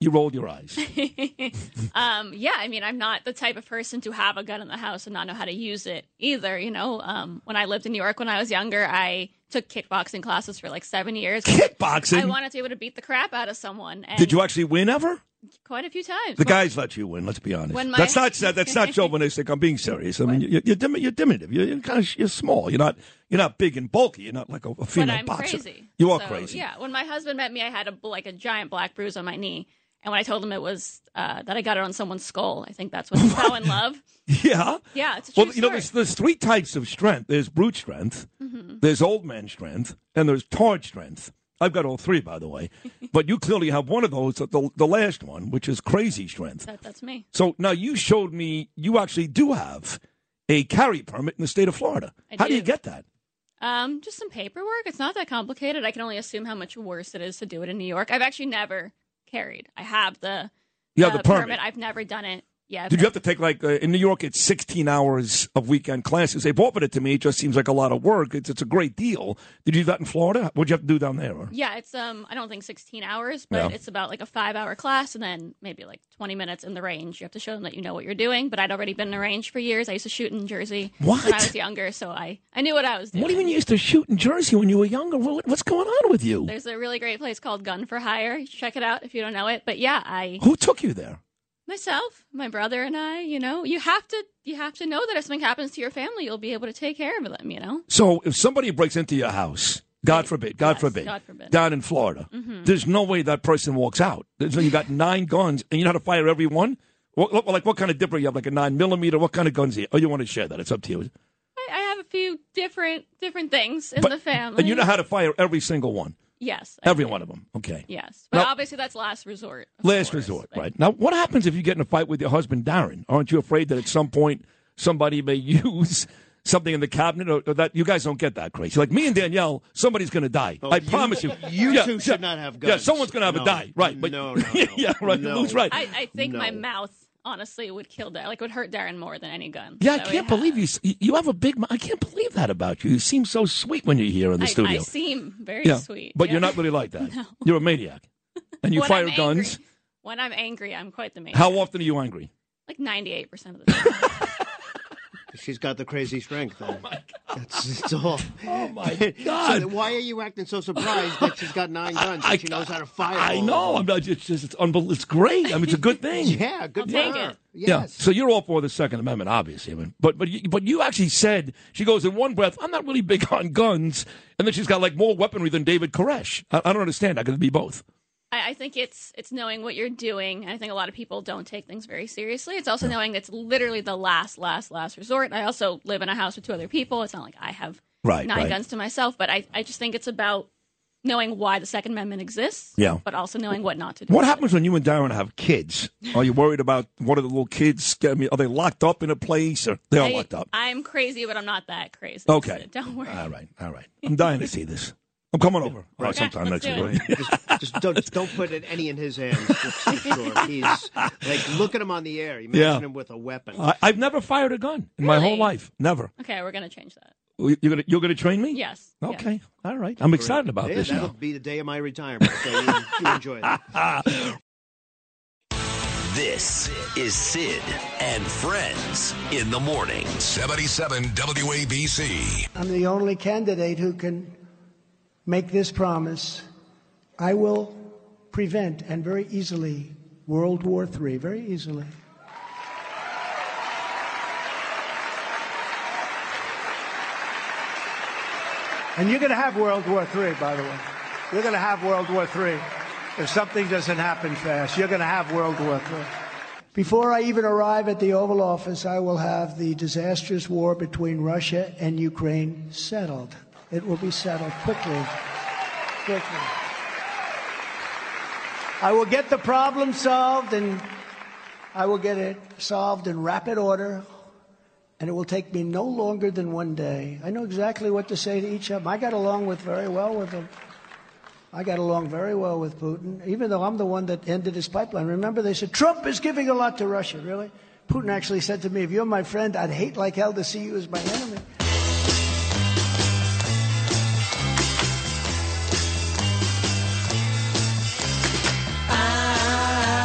You rolled your eyes. um, yeah, I mean, I'm not the type of person to have a gun in the house and not know how to use it either. You know, um, when I lived in New York when I was younger, I took kickboxing classes for like seven years. Kickboxing? I wanted to be able to beat the crap out of someone. And Did you actually win ever? Quite a few times. The guys let you win. Let's be honest. When my- that's not that's not chauvinistic. I'm being serious. I mean, you're, you're, dim- you're diminutive. You're, you're kind of you're small. You're not you're not big and bulky. You're not like a, a but female I'm boxer. crazy. You are So, crazy. Yeah. When my husband met me, I had a like a giant black bruise on my knee, And when I told him it was uh, that I got it on someone's skull, I think that's what he fell in love. Yeah. Yeah, it's Well, you know, there's, there's three types of strength. There's brute strength, Mhm. there's old man strength, and there's tard strength. I've got all three, by the way. but you clearly have one of those, the, the last one, which is crazy strength. That, that's me. So now you showed me you actually do have a carry permit in the state of Florida. I How do you get that? Um, just some paperwork. It's not that complicated. I can only assume how much worse it is to do it in New York. I've actually never carried. I have the have uh, the permit. I've never done it. Yeah. Did you have to take like uh, in New York? It's 16 hours of weekend classes. They've offered it to me. It just seems like a lot of work. It's it's a great deal. Did you do that in Florida? What'd you have to do down there? Or? Yeah, it's um I don't think 16 hours, but Yeah. it's about like a 5-hour class and then maybe like 20 minutes in the range. You have to show them that you know what you're doing, but I'd already been in the range for years. I used to shoot in Jersey when I was younger, so I I knew what I was doing. What do you mean you used to shoot in Jersey when you were younger? What, what's going on with you? There's a really great place called Gun for Hire. Check it out if you don't know it. But yeah, I Who took you there? Myself, my brother and I, you know, you have to you have to know that if something happens to your family, you'll be able to take care of them, you know? So if somebody breaks into your house, God forbid, God forbid, God forbid. down in Florida, Mhm. there's no way that person walks out. So you got nine guns, and you know how to fire every one. What, like what kind of dipper you have? Like a nine millimeter? What kind of guns? You, oh, you want to share that? It's up to you. I, I have a few different different things in But- the family. And you know how to fire every single one. Yes. I Every do. one of them. Okay. Yes. But Now- obviously that's last resort. Last course. resort, right? Now, what happens if you get in a fight with your husband, Darren? Aren't you afraid that at some point somebody may use something in the cabinet, or, or that you guys don't get that crazy? Like me and Danielle, somebody's going to die. Oh, I you- promise you. you Yeah, two yeah, should not have guns. Yeah, someone's going to have No. a die, right? But No, no, yeah, right. no. Lou's right. I, I think my mouth honestly it would kill Darren. Like would hurt Darren more than any gun. yeah, I can't believe you. You have a big. I can't believe that about you. You seem so sweet when you're here in the I, studio. I seem very yeah, sweet, but yeah. you're not really like that. No. You're a maniac, and you fire I'm guns. angry- when I'm angry, I'm quite the man. How often are you angry? Like 98 percent of the time. She's got the crazy strength. Oh, then. That's, that's all. Oh my God. then why are you acting so surprised that she's got nine guns? and she knows how to fire. I know. of I'm not. It's just. It's unbelievable. It's great. I mean, it's a good thing. Yeah, good for take her. it. Yeah. So you're all for the Second Amendment, obviously. I mean, but but you, but you actually said she goes in one breath. I'm not really big on guns, and then she's got like more weaponry than David Koresh. I, I don't understand. I could be both. I, I think it's it's knowing what you're doing. I think a lot of people don't take things very seriously. It's also knowing it's literally the last, last, last resort. I also live in a house with two other people. It's not like I have Right, nine right. guns to myself, but I, I just think it's about knowing why the Second Amendment exists. Yeah. But also knowing what not to do. What happens when you and Darren have kids? Are you worried about what are the little kids? I mean, are they locked up in a place or they're I, locked up? I'm crazy, but I'm not that crazy. Okay. So don't worry. All right. All right. I'm dying to see this. Oh, I'm coming over. All right, Okay, sometime let's next do week. it. right? Just don't, don't put it, any in his hands. Just for sure. He's like look at him on the air. Imagine Yeah. him with a weapon. I, I've never fired a gun in my whole Really? life. Never. Okay, we're gonna change that. You're gonna you're gonna train me? Yes. Okay. All right. I'm excited about Yeah, this that'll now. be the day of my retirement. So you, you enjoy that. This is Sid and Friends in the morning. 77 WABC. I'm the only candidate who can make this promise. I will prevent and very easily World War III, very easily. And you're going to have World War III, by the way. You're going to have World War III. If something doesn't happen fast, you're going to have World War III. Before I even arrive at the Oval Office, I will have the disastrous war between Russia and Ukraine settled. It will be settled quickly. Quickly. I will get the problem solved and I will get it solved in rapid order. And it will take me no longer than one day. I know exactly what to say to each of them. I got along with very well with them. I got along very well with Putin, even though I'm the one that ended his pipeline. Remember, they said Trump is giving a lot to Russia. Really? Putin actually said to me, "If you're my friend, I'd hate like hell to see you as my enemy."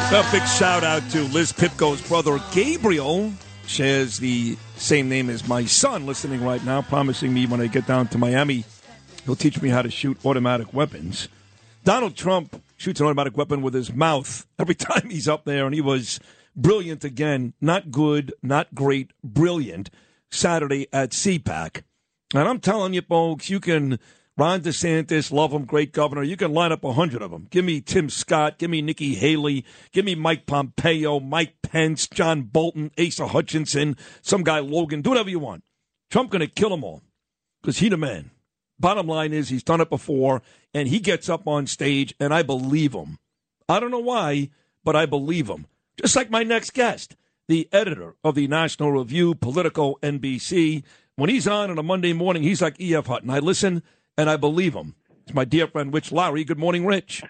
A big shout out to Liz Pipko's brother Gabriel. Shares the same name as my son, listening right now, promising me when I get down to Miami, he'll teach me how to shoot automatic weapons. Donald Trump shoots an automatic weapon with his mouth every time he's up there, and he was brilliant again. Not good, not great, brilliant. Saturday at CPAC. And I'm telling you, folks, you can Ron DeSantis, love him, great governor. You can line up a hundred of them. Give me Tim Scott. Give me Nikki Haley. Give me Mike Pompeo, Mike Pence, John Bolton, Asa Hutchinson, some guy Logan. Do whatever you want. Trump going to kill them all because he the man. Bottom line is he's done it before, and he gets up on stage, and I believe him. I don't know why, but I believe him. Just like my next guest, the editor of the National Review, Politico NBC. When he's on on a Monday morning, he's like E.F. Hutton. I listen and I believe him. It's my dear friend Rich Lowry. Good morning, Rich.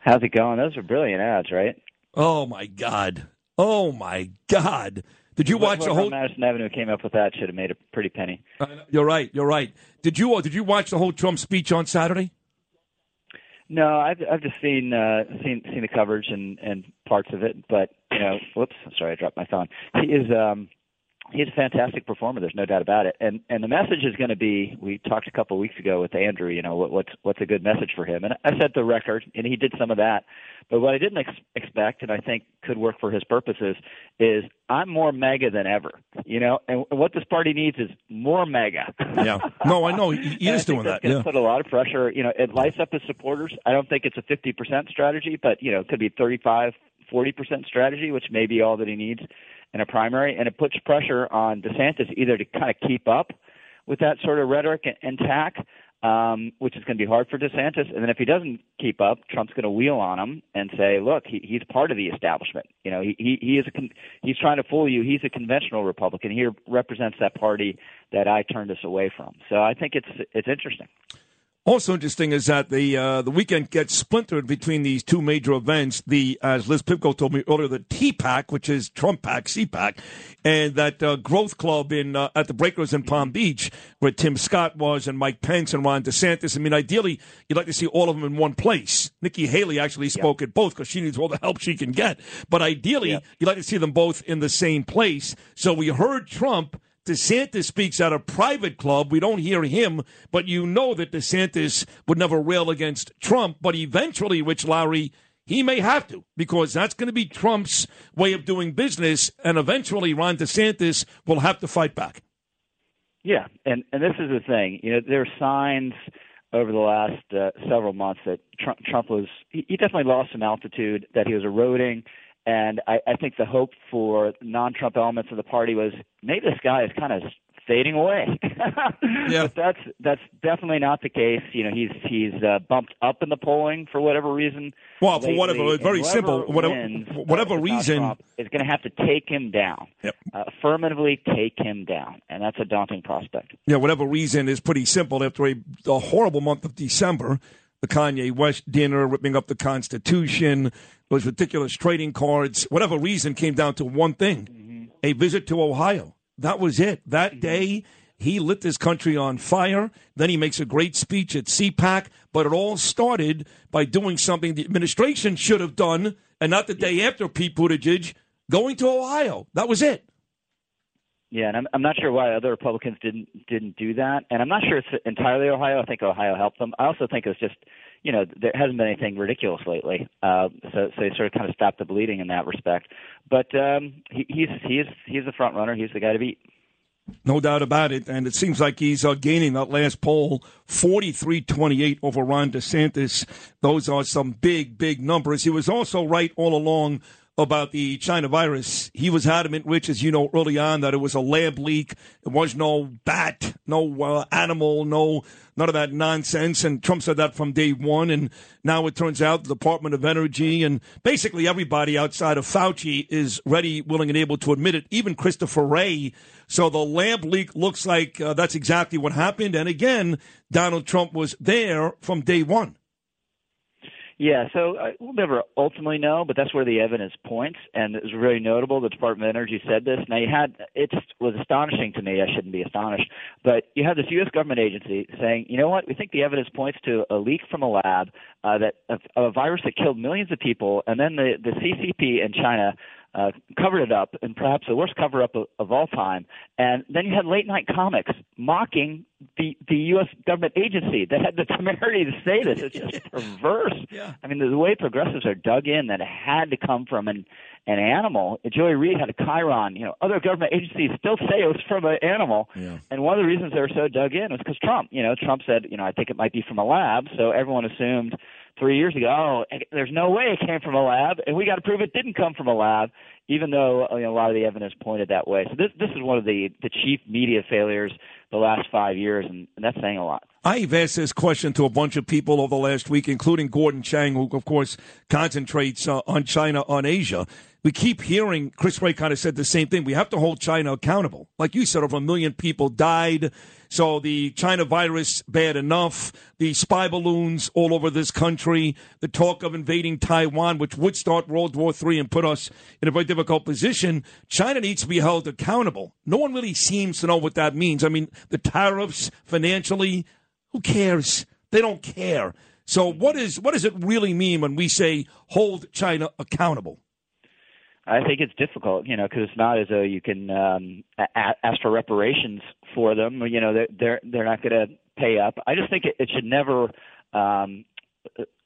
How's it going? Those are brilliant ads, right? Oh my God! Oh my God! Did you watch the whole? Madison Avenue came up with that should have made a pretty penny. You're right. You're right. Did you? uh, Did you watch the whole Trump speech on Saturday? No, I've I've just seen uh, seen seen the coverage and and parts of it, but you know, whoops, sorry, I dropped my phone. He is um he's a fantastic performer. There's no doubt about it. And and the message is going to be. We talked a couple of weeks ago with Andrew. You know what, what's what's a good message for him? And I set the record, and he did some of that. But what I didn't ex- expect, and I think could work for his purposes, is I'm more mega than ever. You know, and what this party needs is more mega. Yeah. No, I know. He, he is doing that. Yeah. put a lot of pressure. You know, it lights up his supporters. I don't think it's a 50% strategy, but you know, it could be 35, 40% strategy, which may be all that he needs in a primary, and it puts pressure on DeSantis either to kind of keep up with that sort of rhetoric and, and tack, um, which is going to be hard for DeSantis. And then if he doesn't keep up, Trump's going to wheel on him and say, "Look, he, he's part of the establishment. You know, he he, he is a con- he's trying to fool you. He's a conventional Republican. He represents that party that I turned us away from. So I think it's it's interesting. Also interesting is that the uh, the weekend gets splintered between these two major events. The as Liz Pipko told me earlier, the T PAC, which is Trump PAC, C PAC, and that uh, Growth Club in uh, at the Breakers in Palm Beach, where Tim Scott was and Mike Pence and Ron DeSantis. I mean, ideally, you'd like to see all of them in one place. Nikki Haley actually spoke at both because she needs all the help she can get. But ideally, you'd like to see them both in the same place. So we heard Trump. DeSantis speaks at a private club. We don't hear him, but you know that DeSantis would never rail against Trump. But eventually, Rich Lowry, he may have to because that's going to be Trump's way of doing business. And eventually, Ron DeSantis will have to fight back. Yeah, and and this is the thing. You know, there are signs over the last uh, several months that Trump, Trump was he, he definitely lost some altitude, that he was eroding, and I, I think the hope for non-Trump elements of the party was maybe this guy is kind of fading away. yeah. But that's that's definitely not the case. You know, he's he's uh, bumped up in the polling for whatever reason. Well, for whatever, very simple, whatever- wins, whatever reason- Trump, is going to have to take him down. Yep. Uh, affirmatively take him down, and that's a daunting prospect. Yeah, whatever reason is pretty simple. After a, a horrible month of December, the Kanye West dinner, ripping up the Constitution, those ridiculous trading cards, whatever reason came down to one thing mm-hmm. a visit to Ohio. That was it. That mm-hmm. day, he lit this country on fire. Then he makes a great speech at CPAC, but it all started by doing something the administration should have done, and not the day after Pete Buttigieg going to Ohio. That was it. Yeah, and I'm, I'm not sure why other Republicans didn't didn't do that, and I'm not sure it's entirely Ohio. I think Ohio helped them. I also think it was just, you know, there hasn't been anything ridiculous lately, uh, so so they sort of kind of stopped the bleeding in that respect. But um, he, he's he's he's the front runner. He's the guy to beat. No doubt about it. And it seems like he's uh, gaining that last poll 43 28 over Ron DeSantis. Those are some big, big numbers. He was also right all along about the China virus. He was adamant, Rich, as you know, early on, that it was a lab leak. It was no bat, no uh, animal, no none of that nonsense. And Trump said that from day one. And now it turns out the Department of Energy and basically everybody outside of Fauci is ready, willing, and able to admit it. Even Christopher Wray. So the lab leak looks like uh, that's exactly what happened. And again, Donald Trump was there from day one. Yeah, so uh, we'll never ultimately know, but that's where the evidence points, and it was very notable. The Department of Energy said this. Now, you had it was astonishing to me. I shouldn't be astonished, but you have this U.S. government agency saying, you know what? We think the evidence points to a leak from a lab uh, that of a virus that killed millions of people, and then the the CCP in China uh, covered it up, and perhaps the worst cover up of, of all time. And then you had late night comics mocking the the U.S. government agency that had the temerity to say this. It's just perverse. Yeah. I mean, the, the way progressives are dug in that it had to come from an an animal. Joy Reid had a chyron. You know, other government agencies still say it was from an animal. Yeah. And one of the reasons they were so dug in was because Trump. You know, Trump said, you know, I think it might be from a lab. So everyone assumed three years ago, oh, there's no way it came from a lab, and we got to prove it didn't come from a lab, even though you know, a lot of the evidence pointed that way. So this this is one of the the chief media failures the last five years, and, and that's saying a lot. I've asked this question to a bunch of people over the last week, including Gordon Chang, who, of course, concentrates uh, on China, on Asia. We keep hearing Chris Wray kind of said the same thing. We have to hold China accountable. Like you said, over a million people died. So the China virus, bad enough. The spy balloons all over this country. The talk of invading Taiwan, which would start World War III and put us in a very difficult position. China needs to be held accountable. No one really seems to know what that means. I mean, the tariffs financially, who cares? They don't care. So what is what does it really mean when we say hold China accountable? I think it's difficult, you know, because it's not as though you can um, a- ask for reparations for them. You know, they're they're, they're not going to pay up. I just think it, it should never. Um,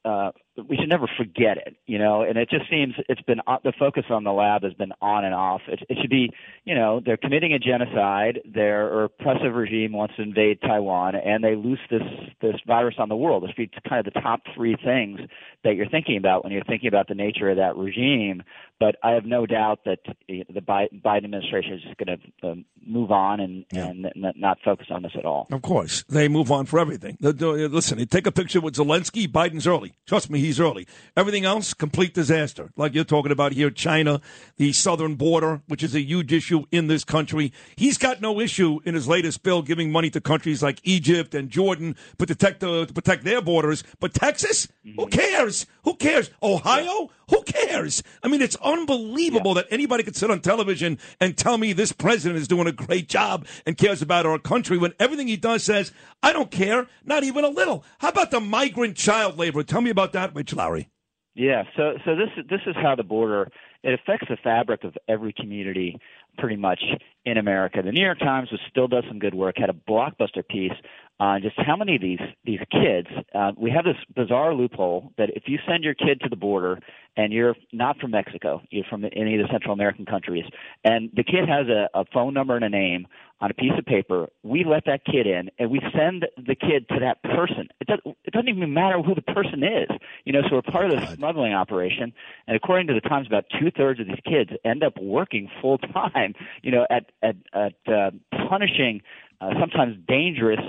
uh, we should never forget it, you know. And it just seems it's been uh, the focus on the lab has been on and off. It, it should be, you know, they're committing a genocide. Their oppressive regime wants to invade Taiwan, and they loose this this virus on the world. Those be kind of the top three things that you're thinking about when you're thinking about the nature of that regime. But I have no doubt that the Biden administration is just going to um, move on and, and not focus on this at all. Of course, they move on for everything. Listen, take a picture with Zelensky. Biden's early. Trust me, he's early. Everything else, complete disaster. Like you're talking about here, China, the southern border, which is a huge issue in this country. He's got no issue in his latest bill giving money to countries like Egypt and Jordan to protect, uh, to protect their borders. But Texas, who cares? Who cares? Ohio, who cares? I mean, it's unbelievable that anybody could sit on television and tell me this president is doing a great job and cares about our country when everything he does says, I don't care, not even a little. How about the migrant child labor? Tell me about that, Rich Lowry. Yeah, so so this this is how the border it affects the fabric of every community pretty much in America. The New York Times was, still does some good work, had a blockbuster piece on just how many of these these kids. Uh, we have this bizarre loophole that if you send your kid to the border and you're not from Mexico, you're from any of the Central American countries, and the kid has a, a phone number and a name on a piece of paper, we let that kid in and we send the kid to that person. It, does, it doesn't even matter who the person is, you know. So we're part of the smuggling operation, and according to the Times, about two thirds of these kids end up working full time, you know, at at at uh, punishing, uh, sometimes dangerous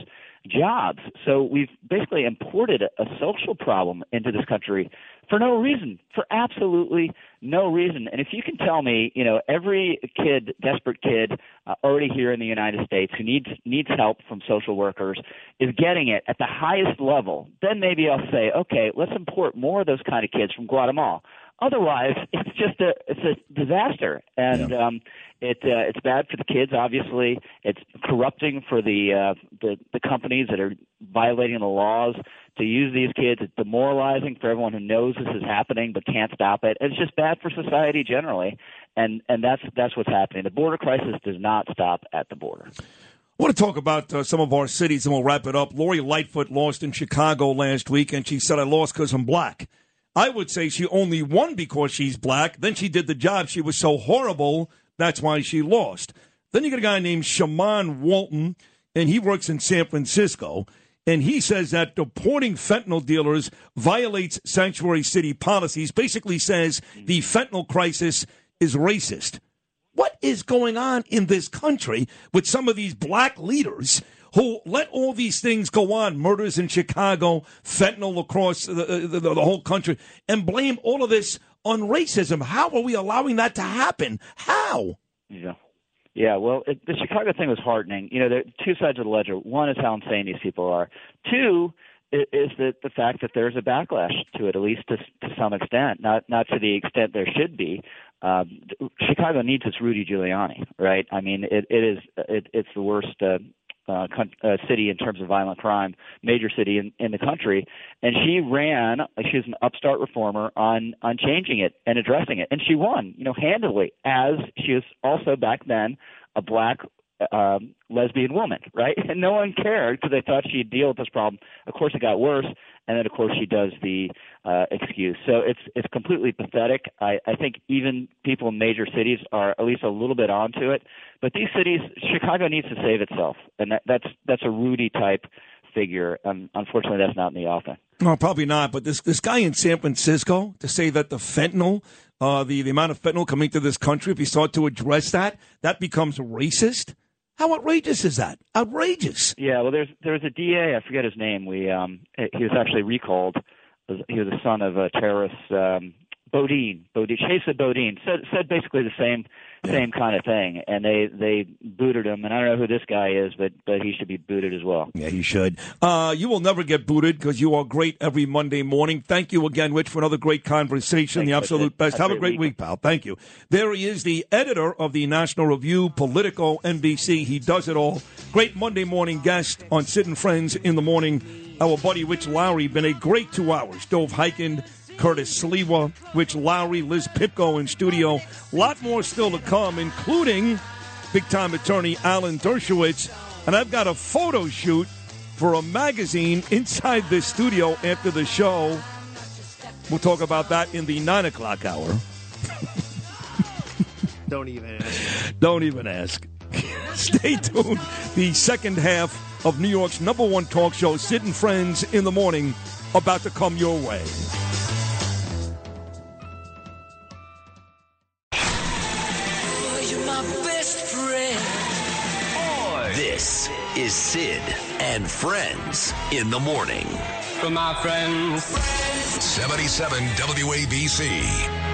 jobs. So we've basically imported a, social problem into this country for no reason, for absolutely no reason. And if you can tell me, you know, every kid, desperate kid, uh, already here in the United States who needs needs help from social workers is getting it at the highest level, then maybe I'll say, okay, let's import more of those kind of kids from Guatemala. Otherwise, it's just a it's a disaster, and um, it uh, it's bad for the kids. Obviously, it's corrupting for the uh, the the companies that are violating the laws to use these kids. It's demoralizing for everyone who knows this is happening but can't stop it. It's just bad for society generally, and and that's that's what's happening. The border crisis does not stop at the border. I want to talk about uh, some of our cities and we'll wrap it up. Lori Lightfoot lost in Chicago last week, and she said, I lost because I'm black. I would say she only won because she's black. Then she did the job. She was so horrible. That's why she lost. Then you got a guy named Shamann Walton, and he works in San Francisco. And he says that deporting fentanyl dealers violates sanctuary city policies, basically says the fentanyl crisis is racist. What is going on in this country with some of these black leaders who let all these things go on, murders in Chicago, fentanyl across the, the, the, whole country, and blame all of this on racism. How are we allowing that to happen? How? Yeah. Yeah, well, it, the Chicago thing was heartening. You know, there are two sides of the ledger. One is how insane these people are. Two is that the fact that there's a backlash to it, at least to to some extent. Not not to the extent there should be. Um, Chicago needs its Rudy Giuliani, right? I mean, it it is it, it's the worst. Uh, uh, uh, city in terms of violent crime, major city in, in the country, and she ran. She was an upstart reformer on on changing it and addressing it, and she won, you know, handily. As she was also back then a black um, lesbian woman, right? And no one cared because they thought she'd deal with this problem. Of course, it got worse, and then of course she does the uh, excuse. So it's it's completely pathetic. I, I think even people in major cities are at least a little bit onto it, but these cities, Chicago needs to save itself, and that, that's that's a Rudy type figure. Um, unfortunately, that's not in the offing. No, probably not. But this this guy in San Francisco to say that the fentanyl, uh, the the amount of fentanyl coming to this country, if he sought to address that, that becomes racist. How outrageous is that? Outrageous. Yeah, well, there's there's a DA. I forget his name. We um, he was actually recalled. He was the son of a terrorist. Um, Boudin, Boudin, Chesa Boudin said said basically the same same kind of thing, and they they booted him. And I don't know who this guy is, but but he should be booted as well. Yeah, he should. Uh, you will never get booted because you are great every Monday morning. Thank you again, Rich, for another great conversation. the absolute best. Have Have a great great week, pal. Thank you. There he is, the editor of the National Review, Politico, NBC. He does it all. Great Monday morning guest on Sid and Friends in the morning. Our buddy Rich Lowry. Been a great two hours. Dov Hikind. Curtis Sliwa, Rich Lowry, Liz Pipko in studio. A lot more still to come, including big time attorney Alan Dershowitz. And I've got a photo shoot for a magazine inside this studio after the show. We'll talk about that in the nine o'clock hour. Don't even ask. Don't even ask. Stay tuned. The second half of New York's number one talk show, Sid and Friends in the Morning, about to come your way. Sid and Friends in the morning. For my friends. 77 WABC.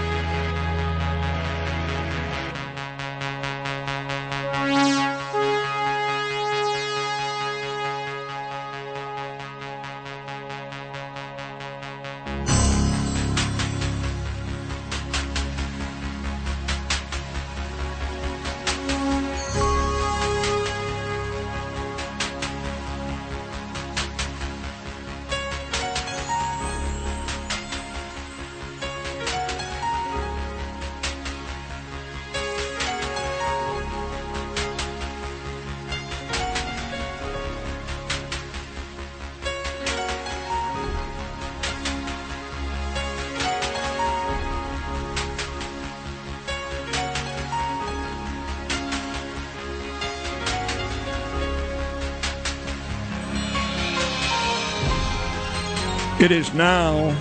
It is now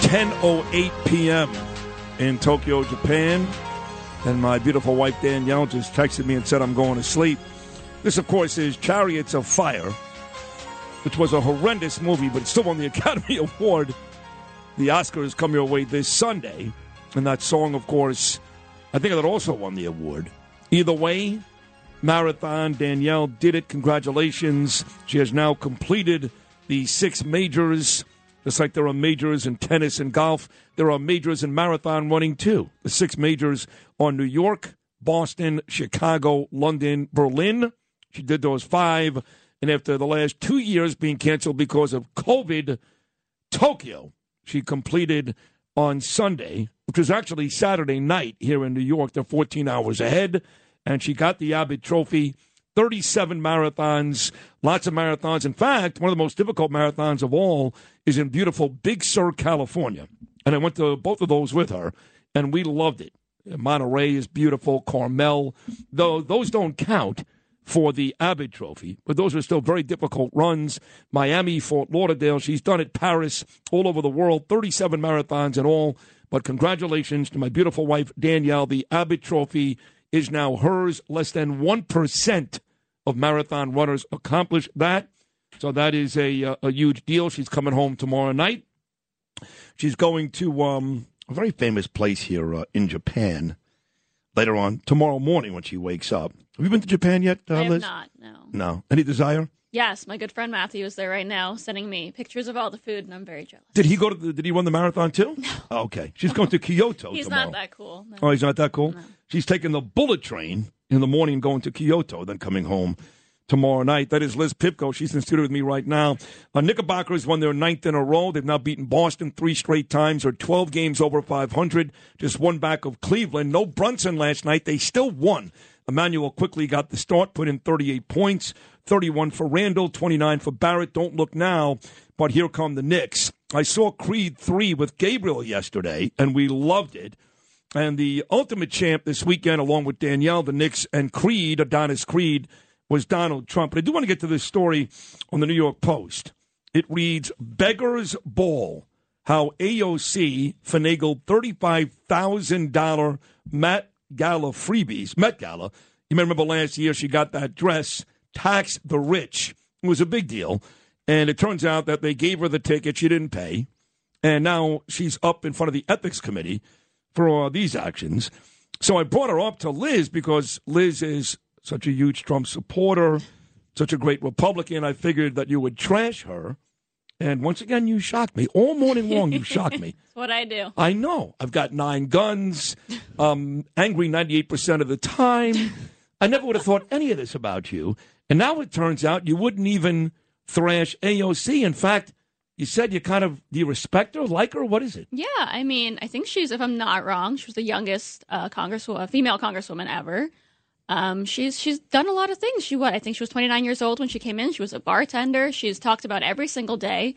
10:08 p.m. in Tokyo, Japan, and my beautiful wife Danielle just texted me and said I'm going to sleep. This, of course, is Chariots of Fire, which was a horrendous movie, but it still won the Academy Award. The Oscars come your way this Sunday, and that song, of course, I think that also won the award. Either way, marathon Danielle did it. Congratulations! She has now completed the six majors. Just like there are majors in tennis and golf, there are majors in marathon running too. The six majors are New York, Boston, Chicago, London, Berlin. She did those five. And after the last two years being canceled because of COVID, Tokyo, she completed on Sunday, which was actually Saturday night here in New York. They're 14 hours ahead. And she got the Abbott Trophy. 37 marathons, lots of marathons. In fact, one of the most difficult marathons of all is in beautiful Big Sur, California. And I went to both of those with her, and we loved it. Monterey is beautiful, Carmel, though those don't count for the Abbott Trophy, but those are still very difficult runs. Miami, Fort Lauderdale, she's done it, Paris, all over the world, 37 marathons in all. But congratulations to my beautiful wife, Danielle. The Abbott Trophy is now hers. Less than 1% of marathon runners accomplish that. So that is a, uh, a huge deal. She's coming home tomorrow night. She's going to um, a very famous place here uh, in Japan later on tomorrow morning when she wakes up. Have you been to Japan yet, uh, I have Liz? not, no. No. Any desire? Yes, my good friend Matthew is there right now, sending me pictures of all the food, and I'm very jealous. Did he go to? The, did he run the marathon too? No. okay. She's going to Kyoto He's tomorrow. not that cool. no. Oh, he's not that cool. She's taking the bullet train in the morning, going to Kyoto, then coming home tomorrow night. That is Liz Pipko. She's in the studio with me right now. Uh, Knickerbockers won their ninth in a row. They've now beaten Boston three straight times, or 12 games over 500, just one back of Cleveland. No Brunson last night. They still won. Immanuel Quickley got the start, put in 38 points, 31 for Randle, 29 for Barrett. Don't look now, but here come the Knicks. I saw Creed 3 with Gabriel yesterday, and we loved it. And the ultimate champ this weekend, along with Danielle, the Knicks, and Creed, Adonis Creed, was Donald Trump. But I do want to get to this story on the New York Post. It reads Beggar's Ball How AOC finagled $35,000 Met Gala freebies. Met Gala. You may remember last year she got that dress, Tax the Rich. It was a big deal. And it turns out that they gave her the ticket. She didn't pay. And now she's up in front of the ethics committee for these actions. So I brought her up to Liz because Liz is such a huge Trump supporter, such a great Republican. I figured that you would trash her. And once again, you shocked me. All morning long, you shocked me. That's what I do. I know. I've got nine guns, um, angry 98% of the time. I never would have thought any of this about you. And now it turns out you wouldn't even thrash AOC. In fact, you said you kind of, do you respect her, like her? What is it? Yeah, I mean, I think she's, if I'm not wrong, she was the youngest uh, congresswoman, female congresswoman ever. Um, she's she's done a lot of things. She what I think she was 29 years old when she came in. She was a bartender. She's talked about every single day.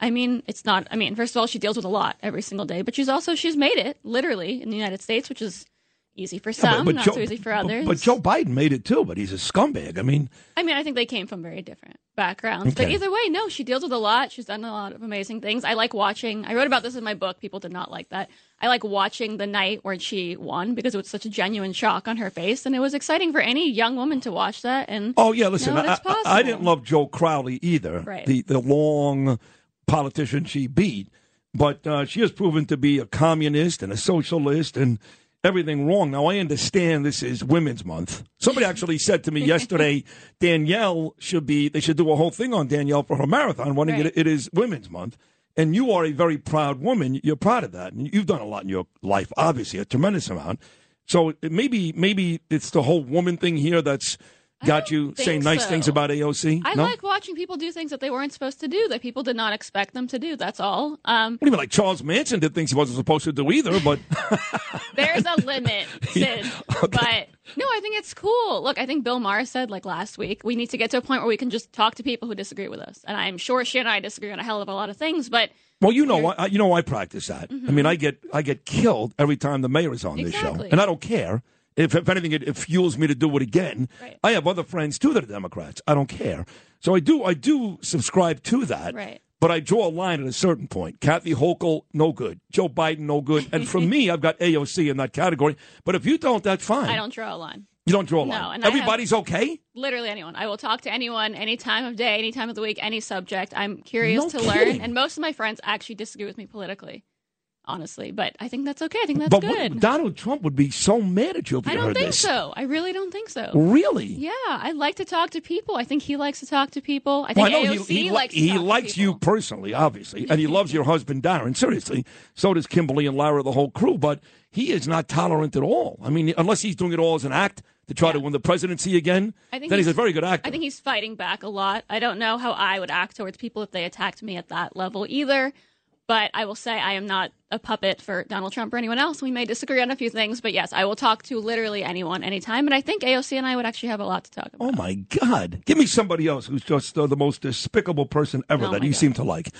I mean, it's not. I mean, first of all, she deals with a lot every single day, but she's also she's made it literally in the United States, which is easy for some, not so easy for others. But, Joe Biden made it too, but he's a scumbag. I mean, I mean, I think they came from very different backgrounds. But either way, no, she deals with a lot. She's done a lot of amazing things. I like watching. I wrote about this in my book. People did not like that. I like watching the night where she won because it was such a genuine shock on her face, and it was exciting for any young woman to watch that. And Oh yeah, listen, I. I, I didn't love Joe Crowley either. Right. The the long politician she beat, but uh, she has proven to be a communist and a socialist and everything wrong. Now I understand this is Women's Month. Somebody actually said to me yesterday, Danielle should be. They should do a whole thing on Danielle for her marathon. Wanting Right. it, it is Women's Month. And you are a very proud woman. You're proud of that, and you've done a lot in your life. Obviously, a tremendous amount. So maybe, maybe it's the whole woman thing here that's got you saying nice so. things about AOC. I no? like watching people do things that they weren't supposed to do, that people did not expect them to do. That's all. Um, What do you mean, like Charles Manson did things he wasn't supposed to do either? But there's a limit, Sid. But no, I think it's cool. Look, I think Bill Maher said like last week, we need to get to a point where we can just talk to people who disagree with us. And I'm sure she and I disagree on a hell of a lot of things, but well, you know, I, you know, I practice that. I mean, I get I get killed every time the mayor is on this show, and I don't care. If, if anything, it, it fuels me to do it again. I have other friends too that are Democrats. I don't care. So I do I do subscribe to that. Right. But I draw a line at a certain point. Kathy Hochul, no good. Joe Biden, no good. And for me, I've got AOC in that category. But if you don't, that's fine. I don't draw a line. You don't draw a No, line. and Everybody's okay. Literally anyone. I will talk to anyone, any time of day, any time of the week, any subject. I'm curious No to kidding. learn. And most of my friends actually disagree with me politically, honestly. But I think that's okay. I think that's but good. what- Donald Trump would be so mad at you if I don't heard think this. so. I really don't think so. Really? Yeah, I like to talk to people. I think he likes to talk to people. I Well, think know AOC he, he, likes to he talk to likes you personally, obviously, and he loves your husband Darren. Seriously, so does Kimberly and Lara, the whole crew. But he is not tolerant at all. I mean, unless he's doing it all as an act to try to win the presidency again, I think then he's, a very good actor. I think he's fighting back a lot. I don't know how I would act towards people if they attacked me at that level either. But I will say I am not a puppet for Donald Trump or anyone else. We may disagree on a few things, but yes, I will talk to literally anyone, anytime. And I think AOC and I would actually have a lot to talk about. Oh my God! Give me somebody else who's just uh, the most despicable person ever Oh that you God. seem to like.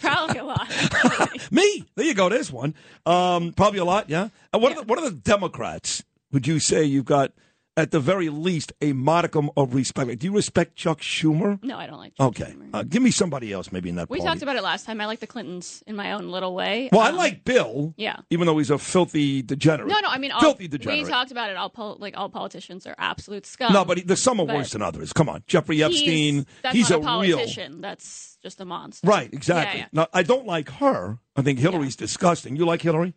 Probably a lot. Me? There you go. There's one. Um, probably a lot. Yeah. And what are the what are the Democrats? Would you say you've got at the very least a modicum of respect? Do you respect Chuck Schumer? No, I don't like. Okay. Uh, give me somebody else maybe in that We party. talked about it last time. I like the Clintons in my own little way. well, I Um, like Bill. Yeah. Even though he's a filthy degenerate. No, no. I mean, all, filthy degenerate. we talked about it. All pol- like all politicians are absolute scum. no, but he, there's some are worse than others. Come on, Jeffrey Epstein. He's, that's he's a, a real politician. That's just a monster. right. Exactly. Yeah, yeah. Now, I don't like her. I think Hillary's disgusting. You like Hillary?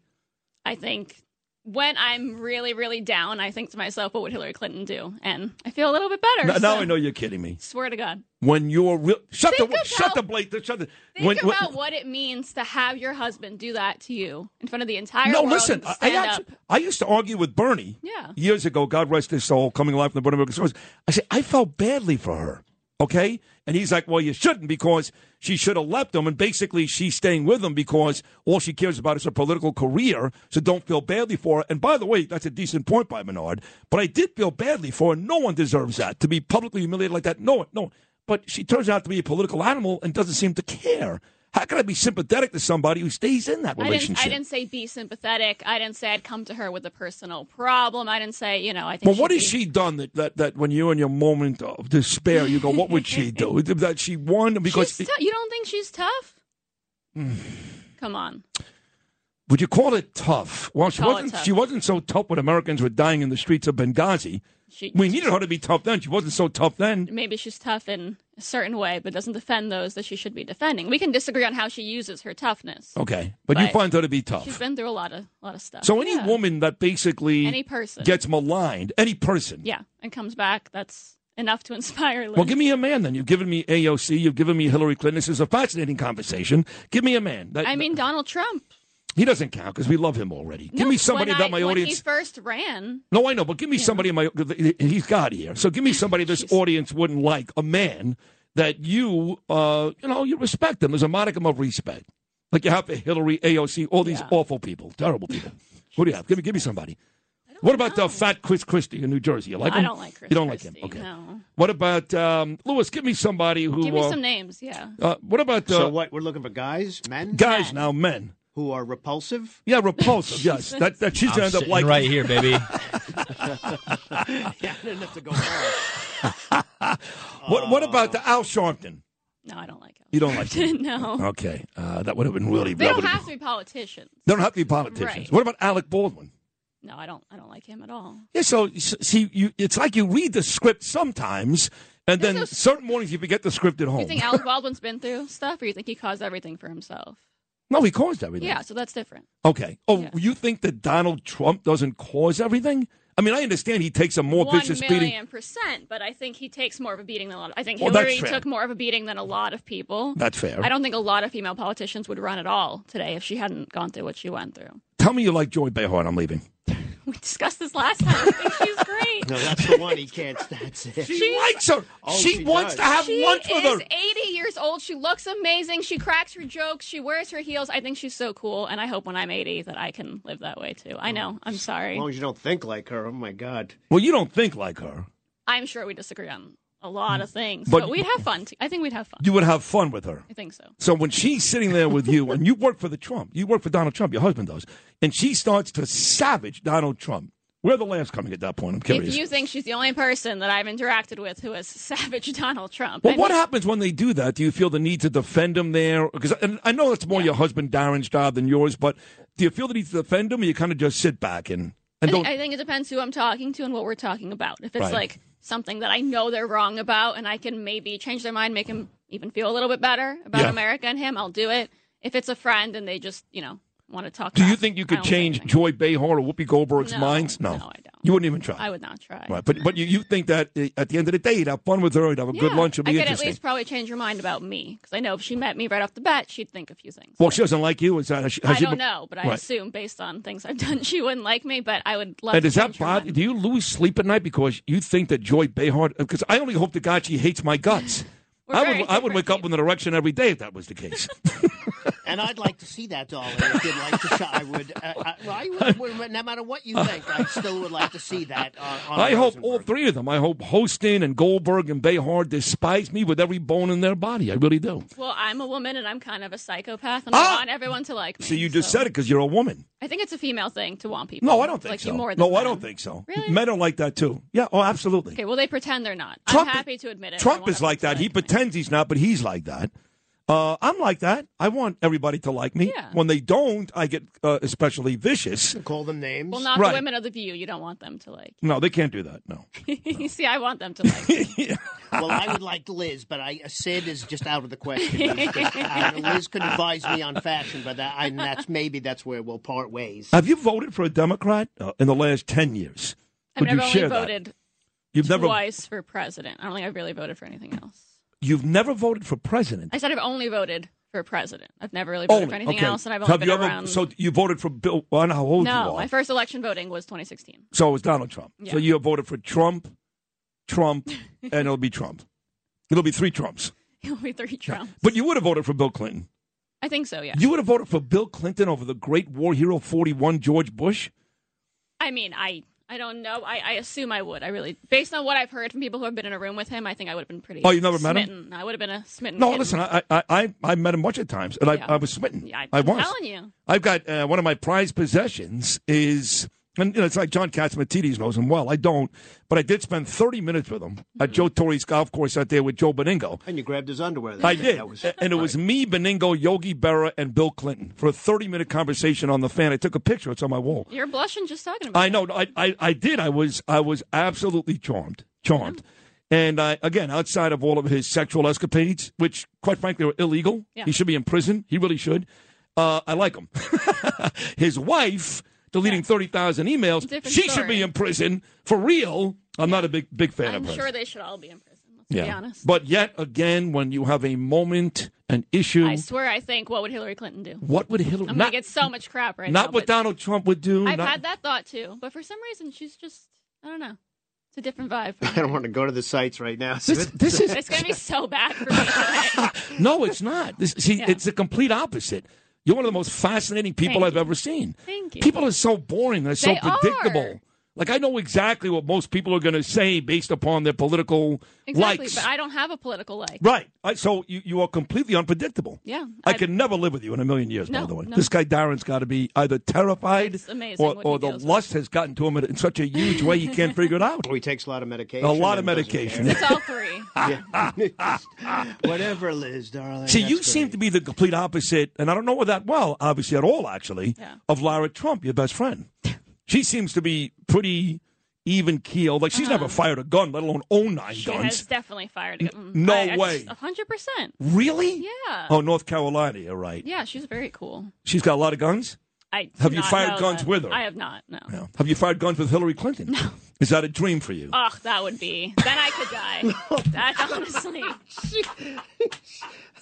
I think when I'm really, really down, I think to myself, what would Hillary Clinton do? And I feel a little bit better. Now, now I know you're kidding me. Swear to God. When you're real, shut Think the of shut the blade. Shut the. Think when- when- about what it means to have your husband do that to you in front of the entire no, listen. I, I actually. I used to argue with Bernie. Yeah. Years ago, God rest his soul, coming alive from the Border American Stores. I said I felt badly for her. Okay, and he's like, "Well, you shouldn't because she should have left him, and basically she's staying with him because all she cares about is her political career. So don't feel badly for her. And by the way, that's a decent point by Menard. But I did feel badly for her. No one deserves that to be publicly humiliated like that. No one, no. one. But she turns out to be a political animal and doesn't seem to care. How can I be sympathetic to somebody who stays in that I didn't, relationship? I didn't say be sympathetic. I didn't say I'd come to her with a personal problem. I didn't say, you know, I think. Well, what she'd has be- she done that, that, that when you're in your moment of despair, you go, what would she do? that she won? Because tou- you don't think she's tough? Mm. Come on. Would you call it tough? Well, she Call wasn't. She wasn't so tough when Americans were dying in the streets of Benghazi. She- we needed her to be tough then. She wasn't so tough then. Maybe she's tough in a certain way, but doesn't defend those that she should be defending. We can disagree on how she uses her toughness. Okay, but, you find her to be tough. She's been through a lot of lot of stuff. So any Yeah. woman that basically Any person. gets maligned, any person. yeah, and comes back, that's enough to inspire. Lynn. Well, give me a man then. You've given me AOC. You've given me Hillary Clinton. This is a fascinating conversation. Give me a man. That- I mean, Donald Trump. He doesn't count because we love him already. Give me somebody when that I- my when audience. he first ran. No, I know, but give me somebody in my he's got here. So give me somebody this audience wouldn't like, a man that you uh you know, you respect them. There's a modicum of respect. Like you have for Hillary, AOC, all these awful people, terrible people. Who do you have? Give me give me somebody. What about the fat Chris Christie in New Jersey? You like I him? I don't like Chris You don't Christie, like him. Okay. no. What about um Lewis, give me somebody who Give me uh, some names, yeah. uh, what about uh, so what? We're looking for guys, men, guys now, men. Who are repulsive. Yeah, repulsive, yes. That that she's I'm gonna end up like right here, baby. yeah, I didn't have to go far. What what about the Al Sharpton? No, I don't like him. You don't like him? no. Okay, uh, that would have been really. They that don't would've have to be politicians. They don't have to be politicians. Right. What about Alec Baldwin? No, I don't. I don't like him at all. Yeah, so see, you, it's like you read the script sometimes, and then certain mornings you forget the script at home. You think Alec Baldwin's been through stuff, or you think he caused everything for himself? No, he caused everything. Yeah, so that's different. Okay. Oh, you think that Donald Trump doesn't cause everything? I mean, I understand he takes a more One vicious million beating. percent, but I think he takes more of a beating than a lot. Of, I think oh, Well, Hillary took more of a beating than a lot of people. That's fair. I don't think a lot of female politicians would run at all today if she hadn't gone through what she went through. Tell me you like Joy Behar. I'm leaving. We discussed this last time. I think she's great. No, that's the one he can't. That's it. She likes her. Oh, she, she wants does. to have she lunch with is 80 years old. She looks amazing. She cracks her jokes. She wears her heels. I think she's so cool, and I hope when I'm 80 that I can live that way too. I know. I'm sorry. As long as you don't think like her. Oh my God. Well, you don't think like her. I'm sure we disagree on a lot of things, But- but, we'd have fun. T- I think we'd have fun. You would have fun with her. I think so. So when she's sitting there with you, and you work for the Trump, you work for Donald Trump, your husband does, and she starts to savage Donald Trump. Where are the laughs coming at that point? I'm curious. If you think she's the only person that I've interacted with who has savaged Donald Trump, well, what happens when they do that? Do you feel the need to defend him there? Because and I know it's more your husband Darren's job than yours, but do you feel the need to defend him, or you kind of just sit back and I think, don't? I think it depends who I'm talking to and what we're talking about. If it's Right. like something that I know they're wrong about and I can maybe change their mind, make them even feel a little bit better about Yeah. America and him, I'll do it. If it's a friend and they just, you know, want to talk do you think you could change. Joy Behar or Whoopi Goldberg's No, minds? No, no, I don't. You wouldn't even try. I would not try. Right, but but you, you think that uh, at the end of the day, you'd have fun with her, you'd have a good lunch, it'd I be could at least probably change your mind about me because I know if she met me right off the bat, she'd think a few things. Well, she doesn't like you. Is that? Has she, has I don't know, but I Right. assume based on things I've done, she wouldn't like me. But I would love. And to does that her bother? Do you lose sleep at night because you think that Joy Behar? Because I only hope to God she hates my guts. I would I would wake up with an erection every day if that was the case. And I'd like to see that, darling. If you'd like to, show, I would. Uh, I, well, I would, would- no matter what you think, I still would like to see that. Uh, on I hope all three of them. I hope Hostin and Goldberg and Behar despise me with every bone in their body. I really do. Well, I'm a woman and I'm kind of a psychopath, and Ah! I want everyone to like me. So you just said it because you're a woman. I think it's a female thing to want people. No, I don't think like so. You more than no, I men. don't think so. Really? Men are like that too. Yeah. Oh, absolutely. Okay, well they pretend they're not. Trump- I'm happy to admit it. Trump is like that. He pretends he's not, but he's like that. Uh, I'm like that. I want everybody to like me. Yeah. When they don't, I get uh, especially vicious. Call them names. Well, not Right. the women of the View. You don't want them to like. No, they can't do that. No. you see, I want them to like. me. well, I would like Liz, but I Sid is just out of the question. Just- uh, Liz could advise me on fashion, but that, I, that's maybe that's where we'll part ways. Have you voted for a Democrat uh, in the last 10 years? I've Would never you only share that? voted You've never twice for president. I don't think I've really voted for anything else. You've never voted for president. I said I've only voted for president. I've never really voted Only, for anything okay. else, and I've only Have been you ever, around. So you voted for Bill? Well, I know how old you no, are. my first election voting was 2016. So it was Donald Trump. So you have voted for Trump, Trump, and it'll be Trump. It'll be three Trumps. It'll be three Trump. But you would have voted for Bill Clinton. I think so. Yeah. You would have voted for Bill Clinton over the great war hero 41 George Bush. I mean, I I don't know. I, I assume I would. I really, based on what I've heard from people who have been in a room with him, I think I would have been pretty. Oh, you never met him? I would have been a smitten. No, kitten. listen, I, I I I met him a bunch of times, and Yeah. I, I was smitten. Yeah, I- I I'm was. telling you. I've got uh, one of my prized possessions is, and you know, it's like John Catsimatidis knows him well. I don't, but I did spend 30 minutes with him at Joe Torre's golf course out there with Joe Benigno. And you grabbed his underwear. That I day. did, That was, and it was me, Benigno, Yogi Berra, and Bill Clinton for a 30 minute conversation on the fan. I took a picture; it's on my wall. You're blushing just talking about. It. I know. I, I, I did. I was I was absolutely charmed, charmed. And uh, again, outside of all of his sexual escapades, which quite frankly were illegal, Yeah. he should be in prison. He really should. Uh, I like him. his wife deleting thirty thousand emails. Different she should be in prison for real. I'm not a big big fan I'm of her. I'm sure they should all be in prison. Let's be yeah. honest. But yet again, when you have a moment, an issue, I swear, I think what would Hillary Clinton do? what would Hillary? I'm not gonna get so much crap right now. not what Donald Trump would do. I've not- had that thought too, but for some reason, she's just I don't know. It's a different vibe. I don't want to go to the sites right now. This- this is- it's gonna be so bad for me. No, it's not. This, see, Yeah. it's the complete opposite. You're one of the most fascinating people Thank I've you. ever seen. Thank you. People are so boring. They're so They predictable. are. Like I know exactly what most people are going to say based upon their political Exactly, likes. but I don't have a political like. right. I, so you, you are completely unpredictable. Yeah, I, I- could never live with you in a million years. by the way, no. this guy Darren's got to be either terrified, amazing or, or the deals lust has gotten to him in such a huge way he can't figure it out. Or he takes a lot of medication. A lot of medication. It's all three. Whatever, Liz, darling. See, you great. seem to be the complete opposite, and I don't know her that well, obviously at all, actually, Yeah. of Lara Trump, your best friend. She seems to be pretty even keeled. Like she's never fired a gun, let alone own nine Uh-huh. She guns. has definitely fired a gun. no I- I- way. A hundred percent. Really? Yeah. Oh, North Carolina, you're right. Yeah, she's very cool. She's got a lot of guns. I Have you fired know guns that. with her? I have not. No. Yeah. Have you fired guns with Hillary Clinton? No. Is that a dream for you? Ugh, that would be. Then I could die. That's honestly.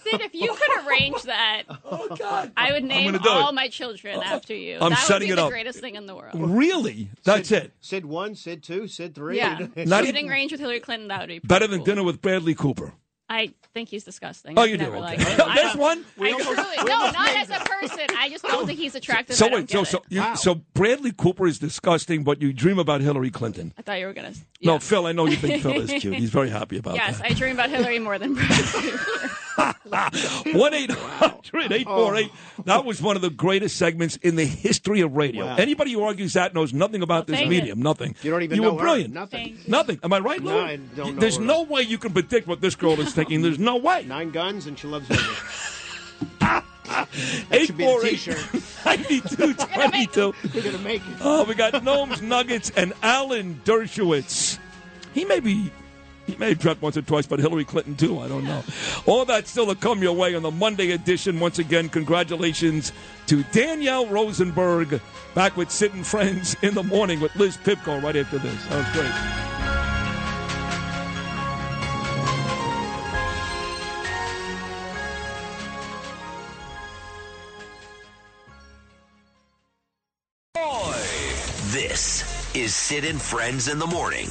Sid, if you could arrange that, oh, God. I would name all my children after you. I'm that setting would be it the up. greatest thing in the world. Really? That's Sid, it. Sid one, Sid two, Sid three. Yeah. Not Shooting even, range with Hillary Clinton. That would be better than cool. dinner with Bradley Cooper. I think he's disgusting. Oh, you do. Okay. There's one. I almost, truly, no, not as a person. I just don't think he's attractive. So wait, so so, you, wow. so Bradley Cooper is disgusting, but you dream about Hillary Clinton. I thought you were gonna. Yeah. No, Phil. I know you think Phil is cute. He's very happy about yes, that. Yes, I dream about Hillary more than Bradley Cooper. 1 800 848. That was one of the greatest segments in the history of radio. Wow. Anybody who argues that knows nothing about well, this medium. Nothing. You don't even You were brilliant. Her. Nothing. Nothing. Am I right, Lou? No, I don't know There's her. no way you can predict what this girl is thinking. There's no way. Nine guns and she loves me. 848-9222. We're going to make it. Oh, we got Noam's Nuggets and Alan Dershowitz. He may be he may have dreamt once or twice, but Hillary Clinton too. I don't know. All that's still to come your way on the Monday edition. Once again, congratulations to Danielle Rosenberg. Back with Sid and Friends in the morning with Liz Pipko right after this. That was great. This is Sid and Friends in the Morning.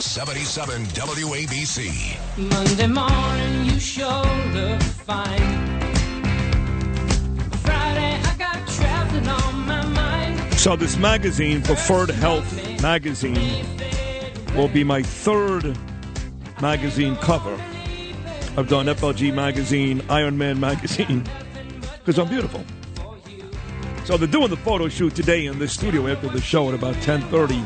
77 WABC. Monday morning, you showed up fine. Friday, I got traveling on my mind. So this magazine, Preferred Health magazine, will be my third magazine cover. I've done FLG magazine, Iron Man magazine, because I'm beautiful. So they're doing the photo shoot today in the studio after the show at about 10:30.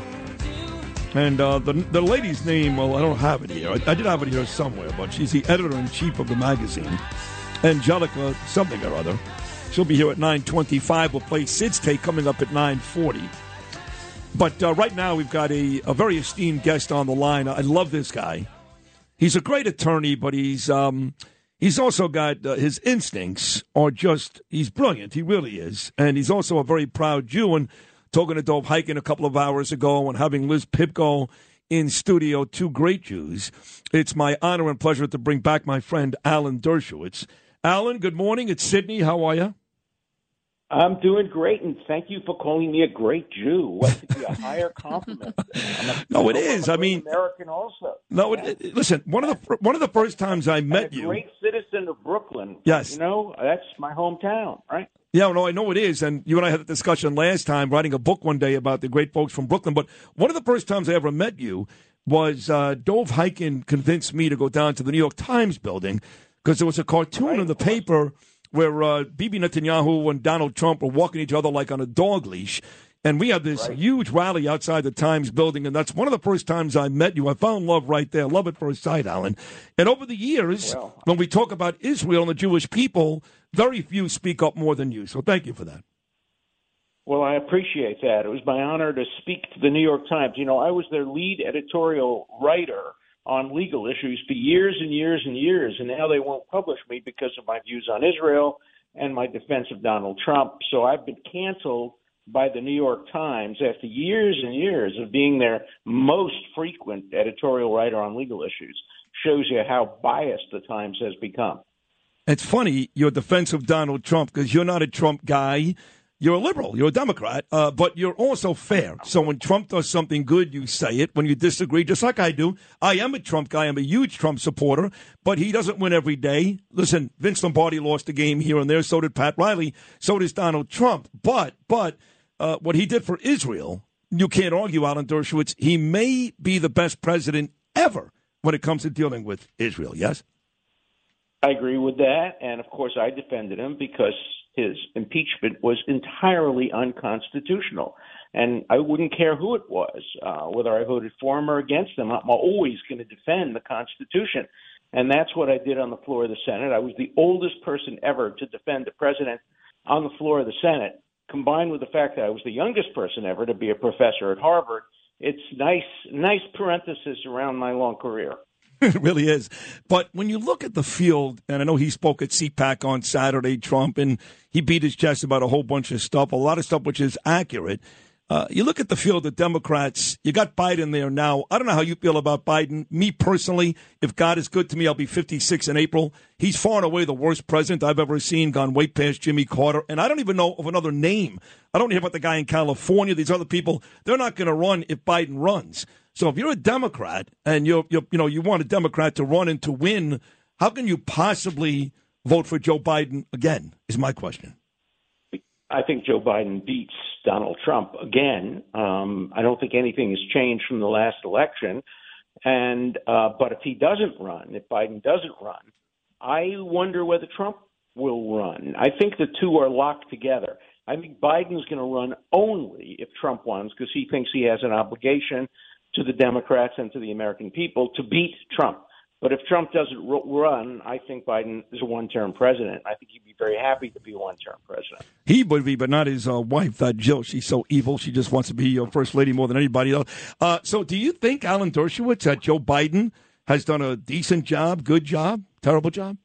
And uh, the the lady's name, well, I don't have it here. I, I did have it here somewhere, but she's the editor in chief of the magazine, Angelica something or other. She'll be here at 9:25. We'll play Sid's take coming up at 9:40. But uh, right now, we've got a, a very esteemed guest on the line. I love this guy. He's a great attorney, but he's um, he's also got uh, his instincts are just he's brilliant. He really is, and he's also a very proud Jew. And talking to Dov Hikind a couple of hours ago, and having Liz Pipko in studio, two great Jews. It's my honor and pleasure to bring back my friend Alan Dershowitz. Alan, good morning. It's Sydney. How are you? I'm doing great, and thank you for calling me a great Jew. What could be a higher compliment? I'm a, No, it is. I mean- American also. No, it, it- listen. One of the one of the first times I met a you. great citizen of Brooklyn. Yes. you know that's my hometown, right? Yeah, no, I know it is. And you and I had a discussion last time, writing a book one day about the great folks from Brooklyn. But one of the first times I ever met you was uh, Dov Hikind convinced me to go down to the New York Times building because there was a cartoon in the paper where uh, Bibi Netanyahu and Donald Trump were walking each other like on a dog leash. And we had this huge rally outside the Times building, and that's one of the first times I met you. I found love right there, love at first sight, Alan. And over the years, when we talk about Israel and the Jewish people, very few speak up more than you. So thank you for that. Well, I appreciate that. It was my honor to speak to the New York Times. You know, I was their lead editorial writer on legal issues for years and years and years, and now they won't publish me because of my views on Israel and my defense of Donald Trump. So I've been canceled by the New York Times after years and years of being their most frequent editorial writer on legal issues. Shows you how biased the Times has become. It's funny your defense of Donald Trump because you're not a Trump guy. You're a liberal. You're a Democrat, uh, but you're also fair. So when Trump does something good, you say it. When you disagree, just like I do, I am a Trump guy. I'm a huge Trump supporter, but he doesn't win every day. Listen, Vince Lombardi lost a game here and there. So did Pat Riley. So does Donald Trump. But but uh, what he did for Israel, you can't argue, Alan Dershowitz. He may be the best president ever when it comes to dealing with Israel. Yes. I agree with that, and of course, I defended him because his impeachment was entirely unconstitutional, and I wouldn't care who it was, uh, whether I voted for him or against him. I'm always going to defend the Constitution, and that's what I did on the floor of the Senate. I was the oldest person ever to defend the president on the floor of the Senate, combined with the fact that I was the youngest person ever to be a professor at Harvard. It's nice, nice parenthesis around my long career. it really is. But when you look at the field, and I know he spoke at CPAC on Saturday, Trump, and he beat his chest about a whole bunch of stuff, a lot of stuff which is accurate. Uh, you look at the field of Democrats, you got Biden there now. I don't know how you feel about Biden. Me personally, if God is good to me, I'll be 56 in April. He's far and away the worst president I've ever seen, gone way past Jimmy Carter. And I don't even know of another name. I don't hear about the guy in California, these other people. They're not going to run if Biden runs. So if you're a Democrat and you're, you're, you know, you want a Democrat to run and to win, how can you possibly vote for Joe Biden again? Is my question. I think Joe Biden beats Donald Trump again. Um, I don't think anything has changed from the last election. And uh, but if he doesn't run, if Biden doesn't run, I wonder whether Trump will run. I think the two are locked together. I think Biden's going to run only if Trump wins because he thinks he has an obligation to the Democrats and to the American people to beat Trump. But if Trump doesn't run, I think Biden is a one-term president. I think he'd be very happy to be a one-term president. He would be, but not his uh, wife, that Jill. She's so evil. She just wants to be your first lady more than anybody else. Uh, so, do you think, Alan Dershowitz, that Joe Biden has done a decent job, good job, terrible job?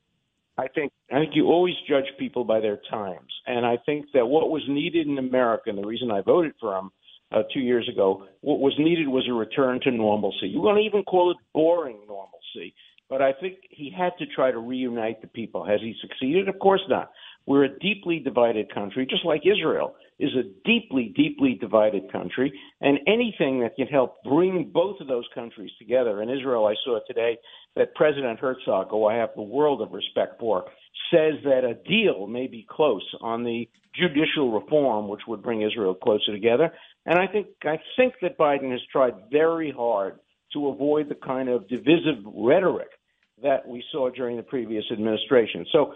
I think I think you always judge people by their times, and I think that what was needed in America, and the reason I voted for him uh, two years ago, what was needed was a return to normalcy. You want to even call it boring normalcy, but I think he had to try to reunite the people. Has he succeeded? Of course not. We're a deeply divided country, just like Israel is a deeply, deeply divided country, and anything that can help bring both of those countries together. In Israel, I saw today that President Herzog, who I have the world of respect for, says that a deal may be close on the judicial reform, which would bring Israel closer together. And I think I think that Biden has tried very hard to avoid the kind of divisive rhetoric that we saw during the previous administration. So,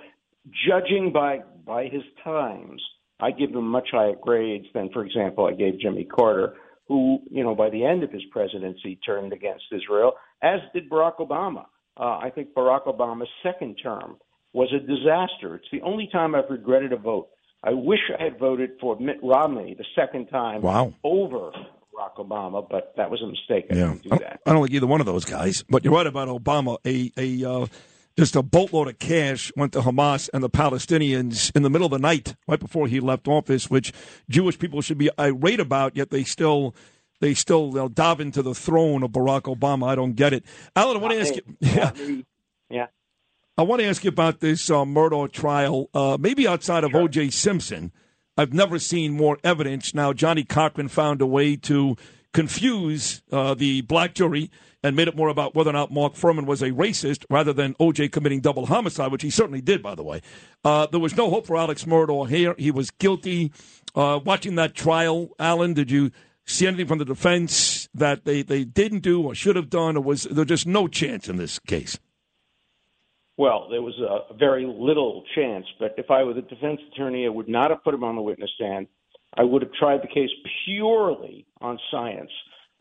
judging by by his times, I give him much higher grades than, for example, I gave Jimmy Carter, who, you know, by the end of his presidency turned against Israel, as did Barack Obama. Uh, I think Barack Obama's second term was a disaster. It's the only time I've regretted a vote. I wish I had voted for Mitt Romney the second time Wow. over Barack Obama, but that was a mistake. I Yeah, do I that. I don't like either one of those guys. But you're right about Obama. A a uh, just a boatload of cash went to Hamas and the Palestinians in the middle of the night, right before he left office, which Jewish people should be irate about. Yet they still they still they'll dive into the throne of Barack Obama. I don't get it. Alan, I want to ask you. Yeah. Yeah. I want to ask you about this uh, Murdaugh trial. Uh, maybe outside of O.J. Simpson, I've never seen more evidence. Now, Johnnie Cochran found a way to confuse uh, the black jury and made it more about whether or not Mark Fuhrman was a racist rather than O.J. committing double homicide, which he certainly did, by the way. Uh, there was no hope for Alex Murdaugh here. He was guilty. Uh, watching that trial, Alan, did you see anything from the defense that they, they didn't do or should have done, or was there just no chance in this case? Well, there was a very little chance, but if I were the defense attorney, I would not have put him on the witness stand. I would have tried the case purely on science.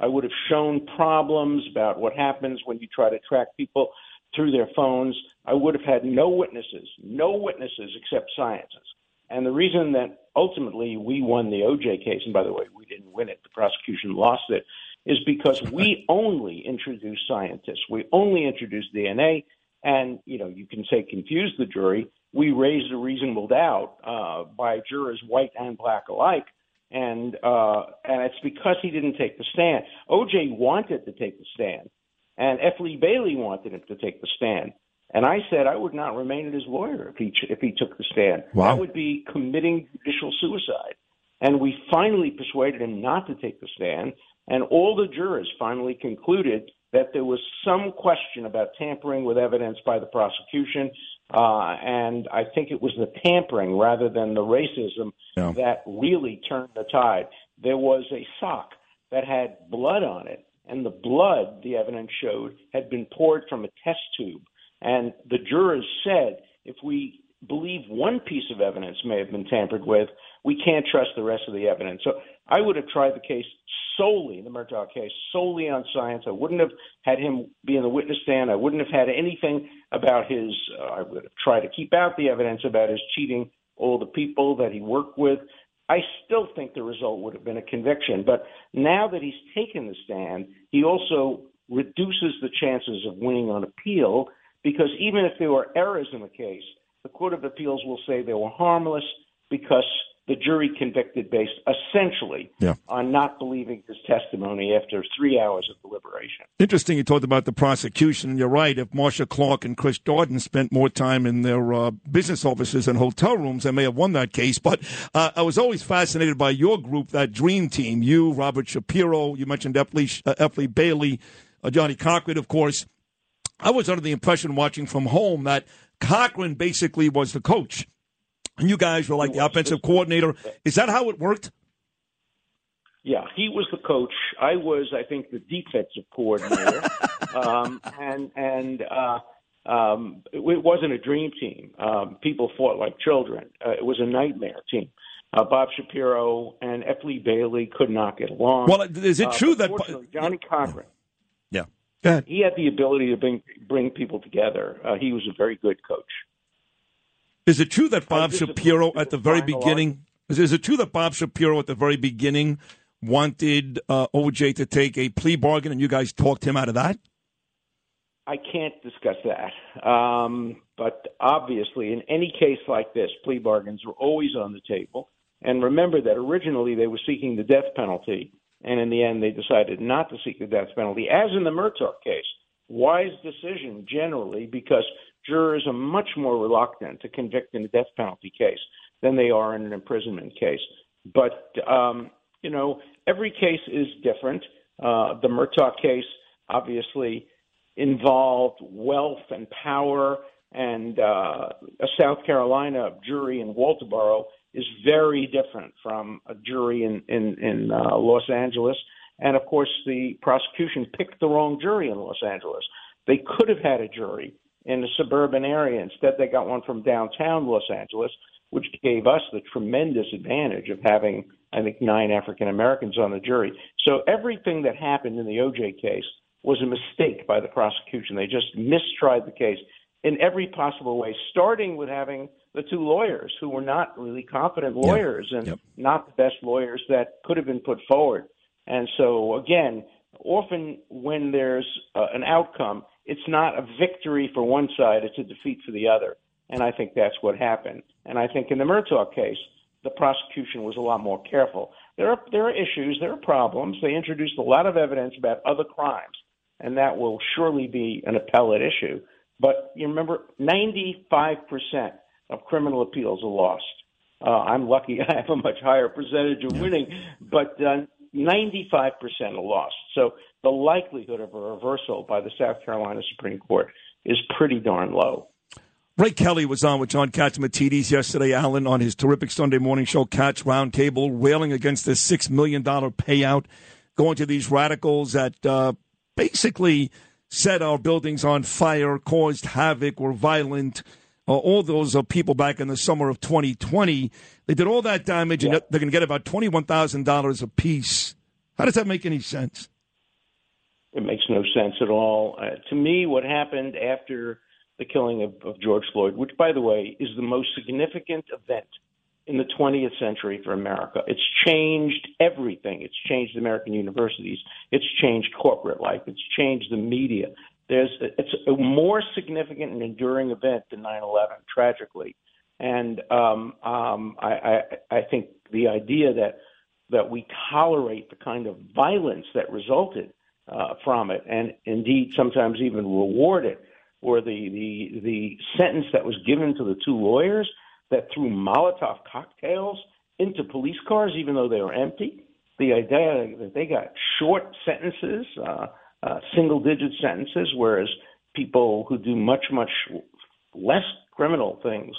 I would have shown problems about what happens when you try to track people through their phones. I would have had no witnesses, no witnesses except scientists. And the reason that ultimately we won the OJ case, and by the way, we didn't win it, the prosecution lost it, is because we only introduced scientists. We only introduced DNA, and you know you can say confuse the jury. We raised a reasonable doubt uh, by jurors, white and black alike, and uh, and it's because he didn't take the stand. OJ wanted to take the stand, and F. Lee Bailey wanted him to take the stand. And I said I would not remain as his lawyer if he if he took the stand. Wow. That would be committing judicial suicide. And we finally persuaded him not to take the stand. And all the jurors finally concluded that there was some question about tampering with evidence by the prosecution. Uh, and I think it was the tampering rather than the racism Yeah. that really turned the tide. There was a sock that had blood on it, and the blood, the evidence showed, had been poured from a test tube. And the jurors said if we believe one piece of evidence may have been tampered with, we can't trust the rest of the evidence. So I would have tried the case solely, the Murdaugh case, solely on science. I wouldn't have had him be in the witness stand. I wouldn't have had anything about his, uh, I would have tried to keep out the evidence about his cheating all the people that he worked with. I still think the result would have been a conviction. But now that he's taken the stand, he also reduces the chances of winning on appeal because even if there were errors in the case, the Court of Appeals will say they were harmless because the jury convicted based essentially Yeah. on not believing his testimony after three hours of deliberation. Interesting. You talked about the prosecution. You're right. If Marcia Clark and Chris Darden spent more time in their uh, business offices and hotel rooms, they may have won that case. But uh, I was always fascinated by your group, that dream team. You, Robert Shapiro. You mentioned. Lee, uh. Bailey, uh, Johnnie Cochran, of course. I was under the impression watching from home that Cochran basically was the coach, you guys were like the offensive coordinator. Is that how it worked? Yeah, he was the coach. I was, I think, the defensive coordinator, um, and and uh, um, it, it wasn't a dream team. Um, people fought like children. Uh, it was a nightmare team. Uh, Bob Shapiro and F. Lee Bailey could not get along. Well, is it Uh, true that- Johnnie Cochran? Yeah. Go ahead. He had the ability to bring bring people together. Uh, he was a very good coach. Is it true that Bob Shapiro at the very beginning? Is, is it true that Bob Shapiro at the very beginning wanted uh, OJ to take a plea bargain, and you guys talked him out of that? I can't discuss that. Um, but obviously, in any case like this, plea bargains were always on the table. And remember that originally they were seeking the death penalty, and in the end they decided not to seek the death penalty, as in the Murdaugh case. Wise decision generally because jurors are much more reluctant to convict in a death penalty case than they are in an imprisonment case. But um, you know, every case is different. Uh, the Murdaugh case obviously involved wealth and power, and uh, a South Carolina jury in Walterboro is very different from a jury in in, in uh, Los Angeles. And of course, the prosecution picked the wrong jury in Los Angeles. They could have had a jury in a suburban area. Instead, they got one from downtown Los Angeles, which gave us the tremendous advantage of having, I think, nine African Americans on the jury. So everything that happened in the OJ case was a mistake by the prosecution. They just mistried the case in every possible way, starting with having the two lawyers who were not really competent lawyers and not the best lawyers that could have been put forward. And so, again, often when there's uh, an outcome, it's not a victory for one side, it's a defeat for the other. And I think that's what happened. And I think in the Murdaugh case, the prosecution was a lot more careful. There are there are issues, there are problems. They introduced a lot of evidence about other crimes, and that will surely be an appellate issue. But you remember, 95% of criminal appeals are lost. Uh, I'm lucky I have a much higher percentage of winning, but uh, 95% are lost. So the likelihood of a reversal by the South Carolina Supreme Court is pretty darn low. Ray Kelly was on with John Catsimatidis yesterday, Alan, on his terrific Sunday morning show, Cats Roundtable, railing against this $6 million payout going to these radicals that uh, basically set our buildings on fire, caused havoc, were violent. Uh, all those uh, people back in the summer of 2020, they did all that damage, and they're going to get about $21,000 apiece. How does that make any sense? It makes no sense at all. Uh, to me, what happened after the killing of, of George Floyd, which, by the way, is the most significant event in the 20th century for America. It's changed everything. It's changed American universities. It's changed corporate life. It's changed the media. There's it's a more significant and enduring event than 9/11, tragically. And um, um, I, I, I think the idea that that we tolerate the kind of violence that resulted uh, from it, and indeed sometimes even reward it, or the, the the sentence that was given to the two lawyers that threw Molotov cocktails into police cars, even though they were empty. The idea that they got short sentences, uh, uh, single digit sentences, whereas people who do much, much less criminal things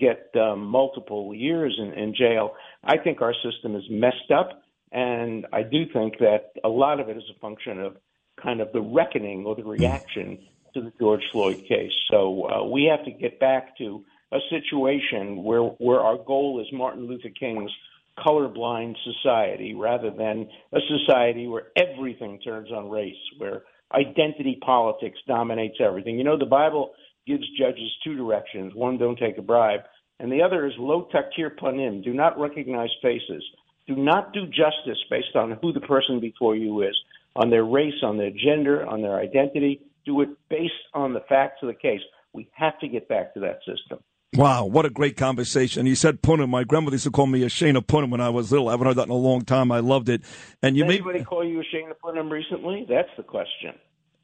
get um, multiple years in, in jail. I think our system is messed up, and I do think that a lot of it is a function of kind of the reckoning or the reaction to the George Floyd case. So uh, we have to get back to a situation where where our goal is Martin Luther King's colorblind society rather than a society where everything turns on race, where identity politics dominates everything. You know, the Bible gives judges two directions. One, don't take a bribe, and the other is lo takir panim, do not recognize faces. Do not do justice based on who the person before you is, on their race, on their gender, on their identity. Do it based on the facts of the case. We have to get back to that system. Wow, what a great conversation. You said Punim. My grandmother used to call me a Shana Punim when I was little. I haven't heard that in a long time. I loved it. And you Did made anybody call you a Shane of Punim recently? That's the question.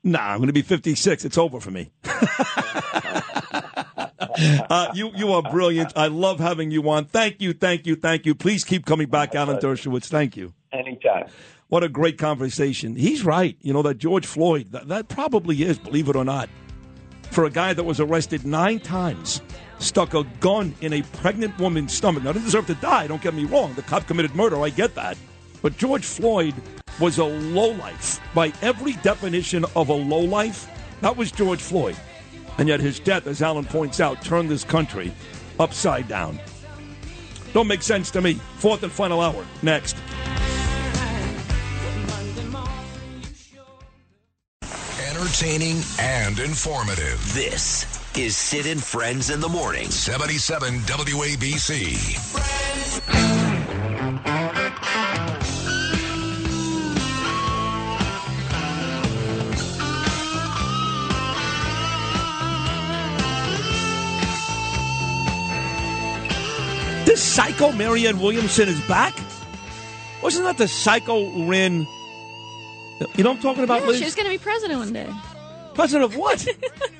Nah, I'm going to be 56. It's over for me. uh, you you are brilliant. I love having you on. Thank you, thank you, thank you. Please keep coming back, Alan Dershowitz. Thank you. Anytime. What a great conversation. He's right. You know, that George Floyd, that, that probably is, believe it or not, for a guy that was arrested nine times, stuck a gun in a pregnant woman's stomach. Now, didn't deserve to die, don't get me wrong. The cop committed murder, I get that. But George Floyd was a lowlife. By every definition of a lowlife, that was George Floyd. And yet his death, as Alan points out, turned this country upside down. Don't make sense to me. Fourth and final hour, next. Entertaining and informative. This is Sid and Friends in the Morning. 77 WABC. This psycho Marianne Williamson is back? Wasn't that the psycho Rin? You know what I'm talking about, Yeah, Liz? she was going to be president one day. President of what?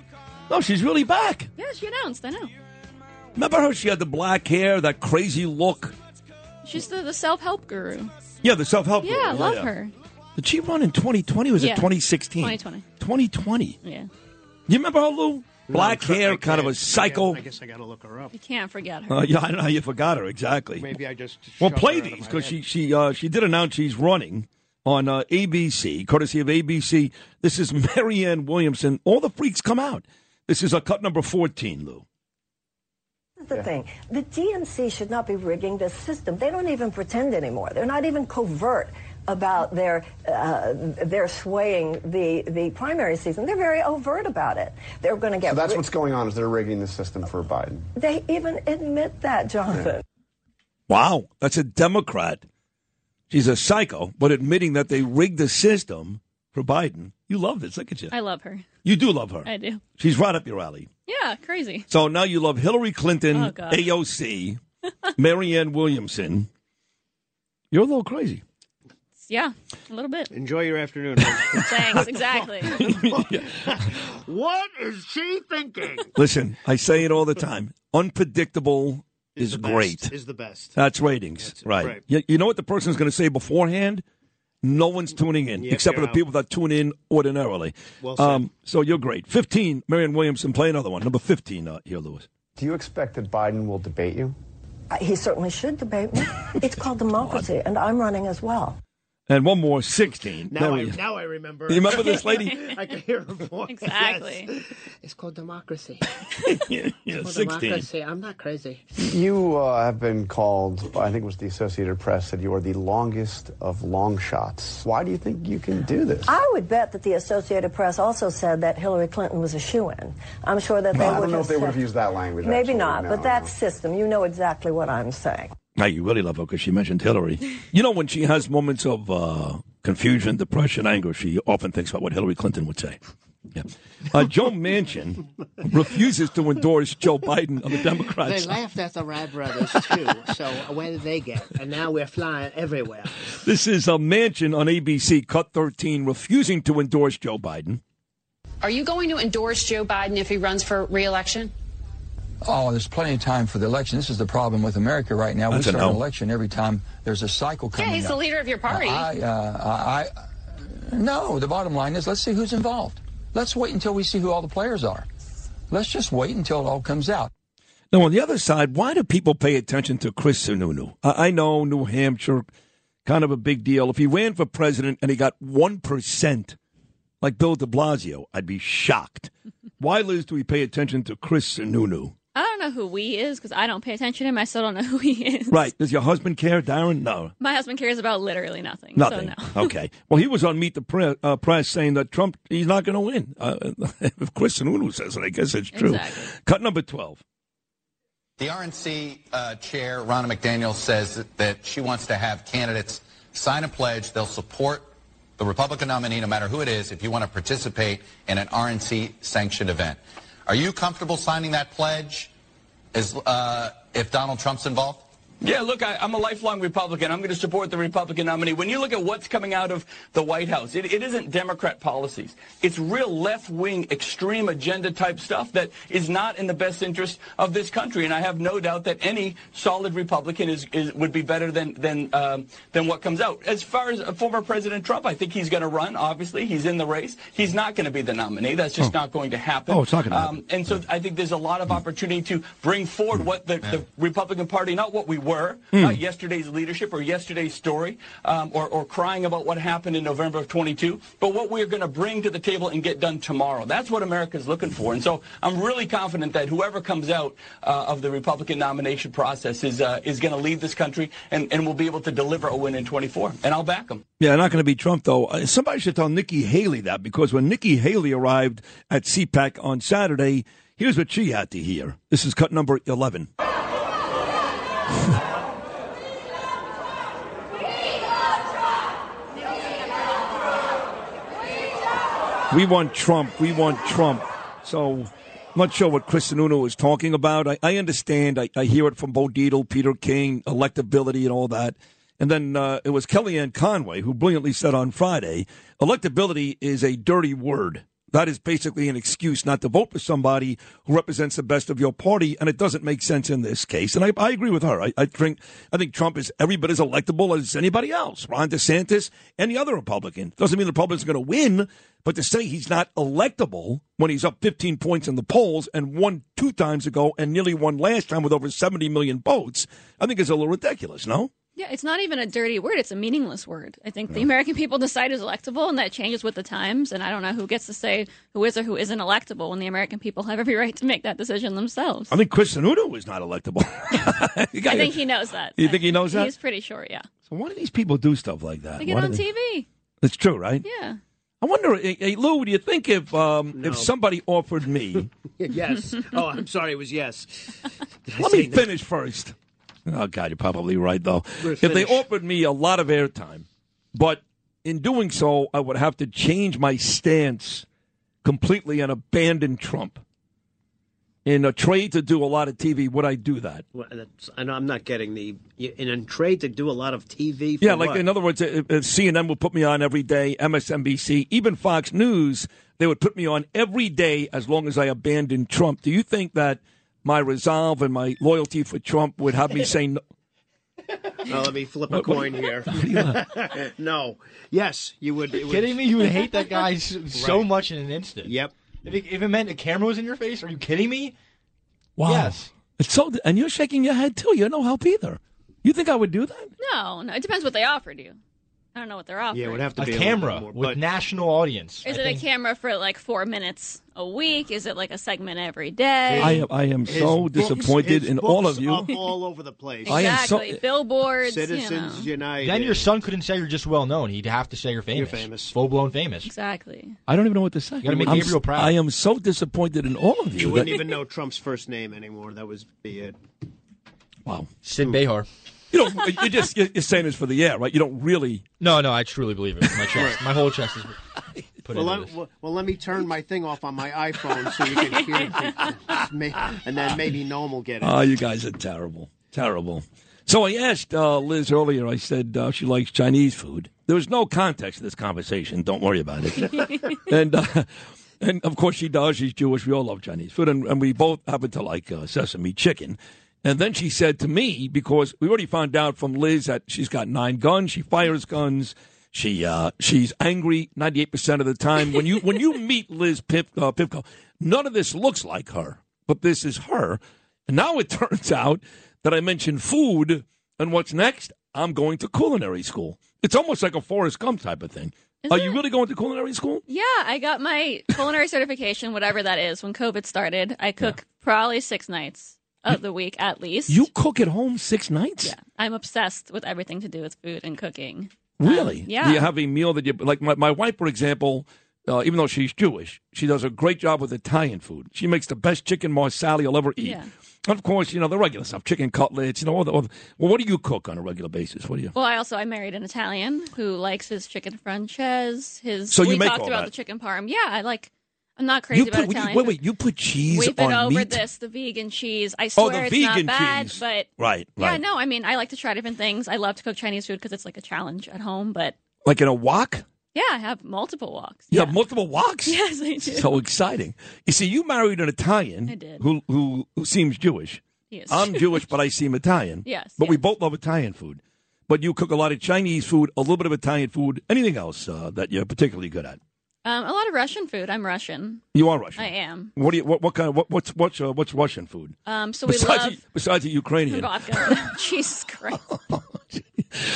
no, she's really back. Yeah, she announced. I know. Remember her? She had the black hair, that crazy look. She's the, the self help guru. Yeah, the self help. Yeah, I love her. Did she run in 2020? Or was Yeah. it 2016? 2020. 2020. Yeah. You remember her, Lou? Black No, hair, I kind of a can't- psycho. I guess I got to look her up. You can't forget her. Uh, yeah, I know how you forgot her exactly. Maybe I just Well, play her these because she she uh, she did announce she's running on uh, ABC, courtesy of ABC. This is Marianne Williamson. All the freaks come out. This is a cut number fourteen, Lou. This is the thing. The DNC should not be rigging the system. They don't even pretend anymore. They're not even covert about their uh, their swaying the the primary season. They're very overt about it. They're going to get. So that's ri- what's going on is they're rigging the system for Biden. They even admit that, Jonathan. Wow, that's a Democrat she's a psycho, but admitting that they rigged the system for Biden. You love this. Look at you. I love her. You do love her. I do. She's right up your alley. Yeah, crazy. So now you love Hillary Clinton, Oh, AOC, Marianne Williamson. You're a little crazy. Yeah, a little bit. Enjoy your afternoon. Thanks, exactly. what is she thinking? Listen, I say it all the time. Unpredictable is, the best, great. Is the best. That's ratings, right? right. You, you know what the person's going to say beforehand? No one's tuning in Yep, except for the out. people that tune in ordinarily. Well said. um, so you're great. 15, Marianne Williamson, play another one. Number 15 uh, here, Lewis. Do you expect that Biden will debate you? Uh, He certainly should debate me. It's called democracy, and I'm running as well. And one more, 16. Now I, now I remember. You remember this lady? I can hear her voice. Exactly. Yes. It's called democracy. yeah, It's called 16. democracy. I'm not crazy. You uh, have been called, I think it was the Associated Press, that you are the longest of long shots. Why do you think you can do this? I would bet that the Associated Press also said that Hillary Clinton was a shoe-in. I'm sure that they I would don't know if have they would have used that language. Maybe actually. not, No, but no. that's system. You know exactly what I'm saying. Now, you really love her because she mentioned Hillary. You know, when she has moments of uh, confusion, depression, anger, she often thinks about what Hillary Clinton would say. Yeah. Uh, Joe Manchin refuses to endorse Joe Biden on the Democrats. They laughed at the Wright Brothers too. so where did they get? And now we're flying everywhere. This is a Manchin on ABC, cut 13, refusing to endorse Joe Biden. Are you going to endorse Joe Biden if he runs for reelection? Oh, there's plenty of time for the election. This is the problem with America right now. That's we start an election every time there's a cycle coming. Yeah, he's up. the leader of your party. I, uh, I, I, no, the bottom line is let's see who's involved. Let's wait until we see who all the players are. Let's just wait until it all comes out. Now, on the other side, why do people pay attention to Chris Sununu? I, I know New Hampshire, kind of a big deal. If he ran for president and he got 1%, like Bill de Blasio, I'd be shocked. Why, Liz, do we pay attention to Chris Sununu? I don't know who we is because I don't pay attention to him. I still don't know who he is. Right. Does your husband care, Darren? No. My husband cares about literally nothing. Nothing. So no. okay. Well, he was on Meet the Pre- uh, Press saying that Trump, he's not going to win. Uh, if Chris Sununu says it, I guess it's true. Exactly. Cut number 12. The RNC uh, chair, Ronna McDaniel, says that, that she wants to have candidates sign a pledge. They'll support the Republican nominee, no matter who it is, if you want to participate in an RNC sanctioned event. Are you comfortable signing that pledge as, uh, if Donald Trump's involved? Yeah, look, I, I'm a lifelong Republican. I'm going to support the Republican nominee. When you look at what's coming out of the White House, it, it isn't Democrat policies. It's real left-wing, extreme agenda type stuff that is not in the best interest of this country. And I have no doubt that any solid Republican is, is would be better than than um, than what comes out. As far as uh, former President Trump, I think he's going to run. Obviously, he's in the race. He's not going to be the nominee. That's just not going to happen. Oh, it's not gonna Um, and so I think there's a lot of opportunity to bring forward what the, the Republican Party, not what we were, Hmm. not yesterday's leadership or yesterday's story, um, or, or crying about what happened in November of 22, but what we're going to bring to the table and get done tomorrow. That's what America's looking for. And so I'm really confident that whoever comes out uh, of the Republican nomination process is uh, is going to lead this country and, and will be able to deliver a win in 24. And I'll back them. Yeah, not going to be Trump, though. Uh, Somebody should tell Nikki Haley that because when Nikki Haley arrived at CPAC on Saturday, here's what she had to hear. This is cut number 11. We want Trump. We want Trump. So I'm not sure what Chris Sununu is talking about. I, I understand. I, I hear it from Bo Dietl, Peter King, electability and all that. And then uh, it was Kellyanne Conway who brilliantly said on Friday, electability is a dirty word. That is basically an excuse not to vote for somebody who represents the best of your party, and it doesn't make sense in this case. And I, I agree with her. I, I think I think Trump is every bit as electable as anybody else. Ron DeSantis, any other Republican. Doesn't mean the Republican's are going to win, but to say he's not electable when he's up 15 points in the polls and won two times ago and nearly won last time with over 70 million votes, I think is a little ridiculous. No. Yeah, it's not even a dirty word. It's a meaningless word. I think the American people decide who's electable, and that changes with the times. And I don't know who gets to say who is or who isn't electable when the American people have every right to make that decision themselves. I think Chris Sununu is not electable. I got- think he knows that. You think he knows that? He's pretty sure, yeah. So why do these people do stuff like that? They get Why on they- TV. It's true, right? Yeah. I wonder, hey, hey, Lou, do you think if um, if somebody offered me, yes. Oh, I'm sorry. It was yes. Let me no? finish first. Oh God, you're probably right though. We're if they offered me a lot of airtime, but in doing so, I would have to change my stance completely and abandon Trump. In a trade to do a lot of TV, would I do that? Well, that's, I know I'm not getting the in a trade to do a lot of TV. For Yeah, like what? in other words, if, if CNN would put me on every day, MSNBC, even Fox News, they would put me on every day as long as I abandoned Trump. Do you think that my resolve and my loyalty for Trump would have me saying no? Well, let me flip a What- what- coin here. what you want? no. Yes, you would. It would kidding me? You would hate that guy so Right. much in an instant. Yep. If it, if it meant a camera was in your face, are you kidding me? Wow. Yes. It's so, and you're shaking your head too. You're no help either. You think I would do that? No, no. It depends what they offered you. I don't know what they're offering. Yeah, it would have to a be camera little bit with but- national audience. Is I it think- a camera for like four minutes a week? Is it like a segment every day? I am, I am His so books- disappointed his in all of you. up all over the place. I am so- exactly. Billboards. Citizens you know. United. Then your son couldn't say you're just well known. He'd have to say you're famous. You're famous. Full blown famous. Exactly. I don't even know what to say. You gotta make I'm Gabriel s- proud. I am so disappointed in all of you. You that- wouldn't even know Trump's first name anymore. That was be it. Wow. Sid Behar. You know, you're just you're you're saying this for the air, right? You don't really. No, no, I truly believe it. My chest, my whole chest is put Well let, well, well, let me turn my thing off on my iPhone so you can hear it. And then maybe Noam will get it. Oh, you guys are terrible, terrible. So I asked uh, Liz earlier. I said uh, she likes Chinese food. There was no context to this conversation. Don't worry about it. and uh, and of course she does. She's Jewish. We all love Chinese food, and, and we both happen to like uh, sesame chicken. And then she said to me, because we already found out from Liz that she's got nine guns. She fires guns. She uh, she's angry ninety eight percent of the time. When you when you meet Liz Pip, uh, Pipko, none of this looks like her, but this is her. And now it turns out that I mentioned food, and what's next? I'm going to culinary school. It's almost like a Forrest Gump type of thing. Is Are it? you really going to culinary school? Yeah, I got my culinary certification, whatever that is, when COVID started. I cook probably six nights of the week at least. You cook at home six nights? Yeah, I'm obsessed with everything to do with food and cooking. Really? Um, yeah. Do you have a meal that you like? My, my wife, for example, uh, even though she's Jewish, she does a great job with Italian food. She makes the best chicken marsala you'll ever eat. Yeah. And of course, you know the regular stuff: chicken cutlets. You know all the. All the well, what do you cook on a regular basis? What do you? Well, I also I married an Italian who likes his chicken francese. His So you we make talked all about that? the chicken parm. Yeah, I like. I'm not crazy you about put, Italian. wait, wait, you put cheese We've been over meat? this, the vegan cheese. I Oh, swear the it's vegan not bad, cheese. but Right, yeah, no, I mean, I like to try different things. I love to cook Chinese food because it's like a challenge at home. But Like in a wok? yeah, I have multiple woks. You have multiple woks. Yes, I do. So exciting. You see, you married an Italian I did. Who, who who seems Jewish. He is. I'm Jewish, but I seem Italian. Yes, But we both love Italian food. But you cook a lot of Chinese food, a little bit of Italian food, anything else uh, that you're particularly good at. Um, a lot of Russian food. I'm Russian. You are Russian. I am. What do you? What, what kind of? What, what's what's uh, what's Russian food? Um, so we besides love the, besides the Ukrainian. vodka. Jesus Christ!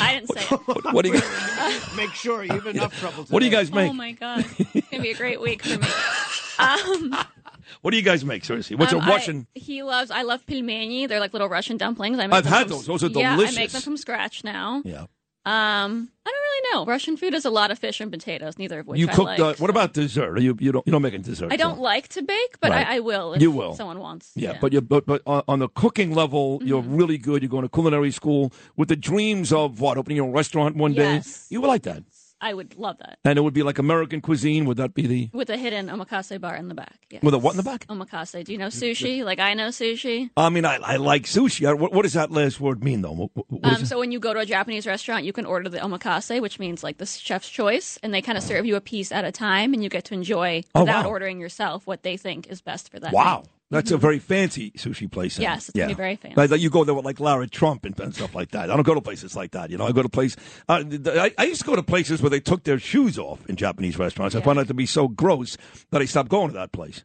I didn't say it. What, what do you? Make sure you have enough trouble. What do you guys make? Oh my god, it's gonna be a great week for me. Um, What do you guys make? Seriously, what's um, a I- Russian? he loves. I love pelmeni. They're like little Russian dumplings. I make I've had from- those. Those are Yeah, I make them from scratch now. Yeah. Um, I don't really know. Russian food is a lot of fish and potatoes, neither of which you I cook. like. uh, what about dessert? You you don't you don't make a dessert? I don't like to bake, but Right. I, I will if You will. someone wants. Yeah, but you but but on, on the cooking level, you're Mm-hmm. really good. You're going to culinary school with the dreams of what opening your own restaurant one Yes. day. You would like that, I would love that. and it would be like American cuisine. Would that be the With a hidden omakase bar in the back. Yes. with a what in the back? Omakase. Do you know sushi? Like I know sushi. I mean, I, I like sushi. I, what, what does that last word mean, though? What, what- Um, so when you go to a Japanese restaurant, you can order the omakase, which means like the chef's choice, and they kind of serve you a piece at a time, and you get to enjoy Oh, without wow. ordering yourself what they think is best for that. wow, night. That's a very fancy sushi place. Yes, it's gonna be very fancy. Like, you go there with like Lara Trump and, and stuff like that. I don't go to places like that. You know, I go to place. Uh, I, I used to go to places where they took their shoes off in Japanese restaurants. I found that to be so gross that I stopped going to that place.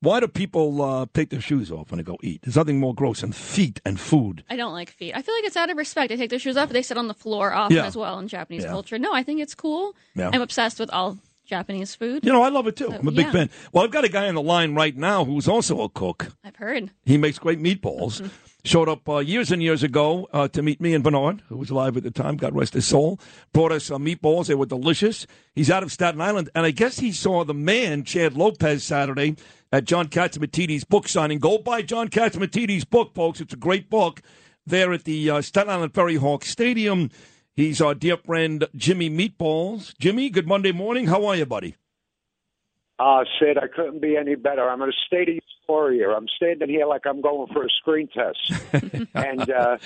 Why do people uh, take their shoes off when they go eat? There's nothing more gross than feet and food. I don't like feet. I feel like it's out of respect. They take their shoes off. They sit on the floor often Yeah. as well in Japanese Yeah. culture. No, I think it's cool. Yeah. I'm obsessed with all Japanese food. You know, I love it too. I'm a big yeah. fan. Well, I've got a guy on the line right now who's also a cook. I've heard. He makes great meatballs. Showed up uh, years and years ago uh, to meet me and Bernard, who was alive at the time, God rest his soul. Brought us uh, meatballs. They were delicious. He's out of Staten Island. And I guess he saw the man, Chad Lopez, Saturday at John Catsimatidis book signing. Go buy John Catsimatidis book, folks. It's a great book. there at the uh, Staten Island Ferry Hawk Stadium. He's our dear friend Jimmy Meatballs. Jimmy, good Monday morning. How are you, buddy? Uh, Sid, I couldn't be any better. I'm in a state of euphoria. I'm standing here like I'm going for a screen test. and uh,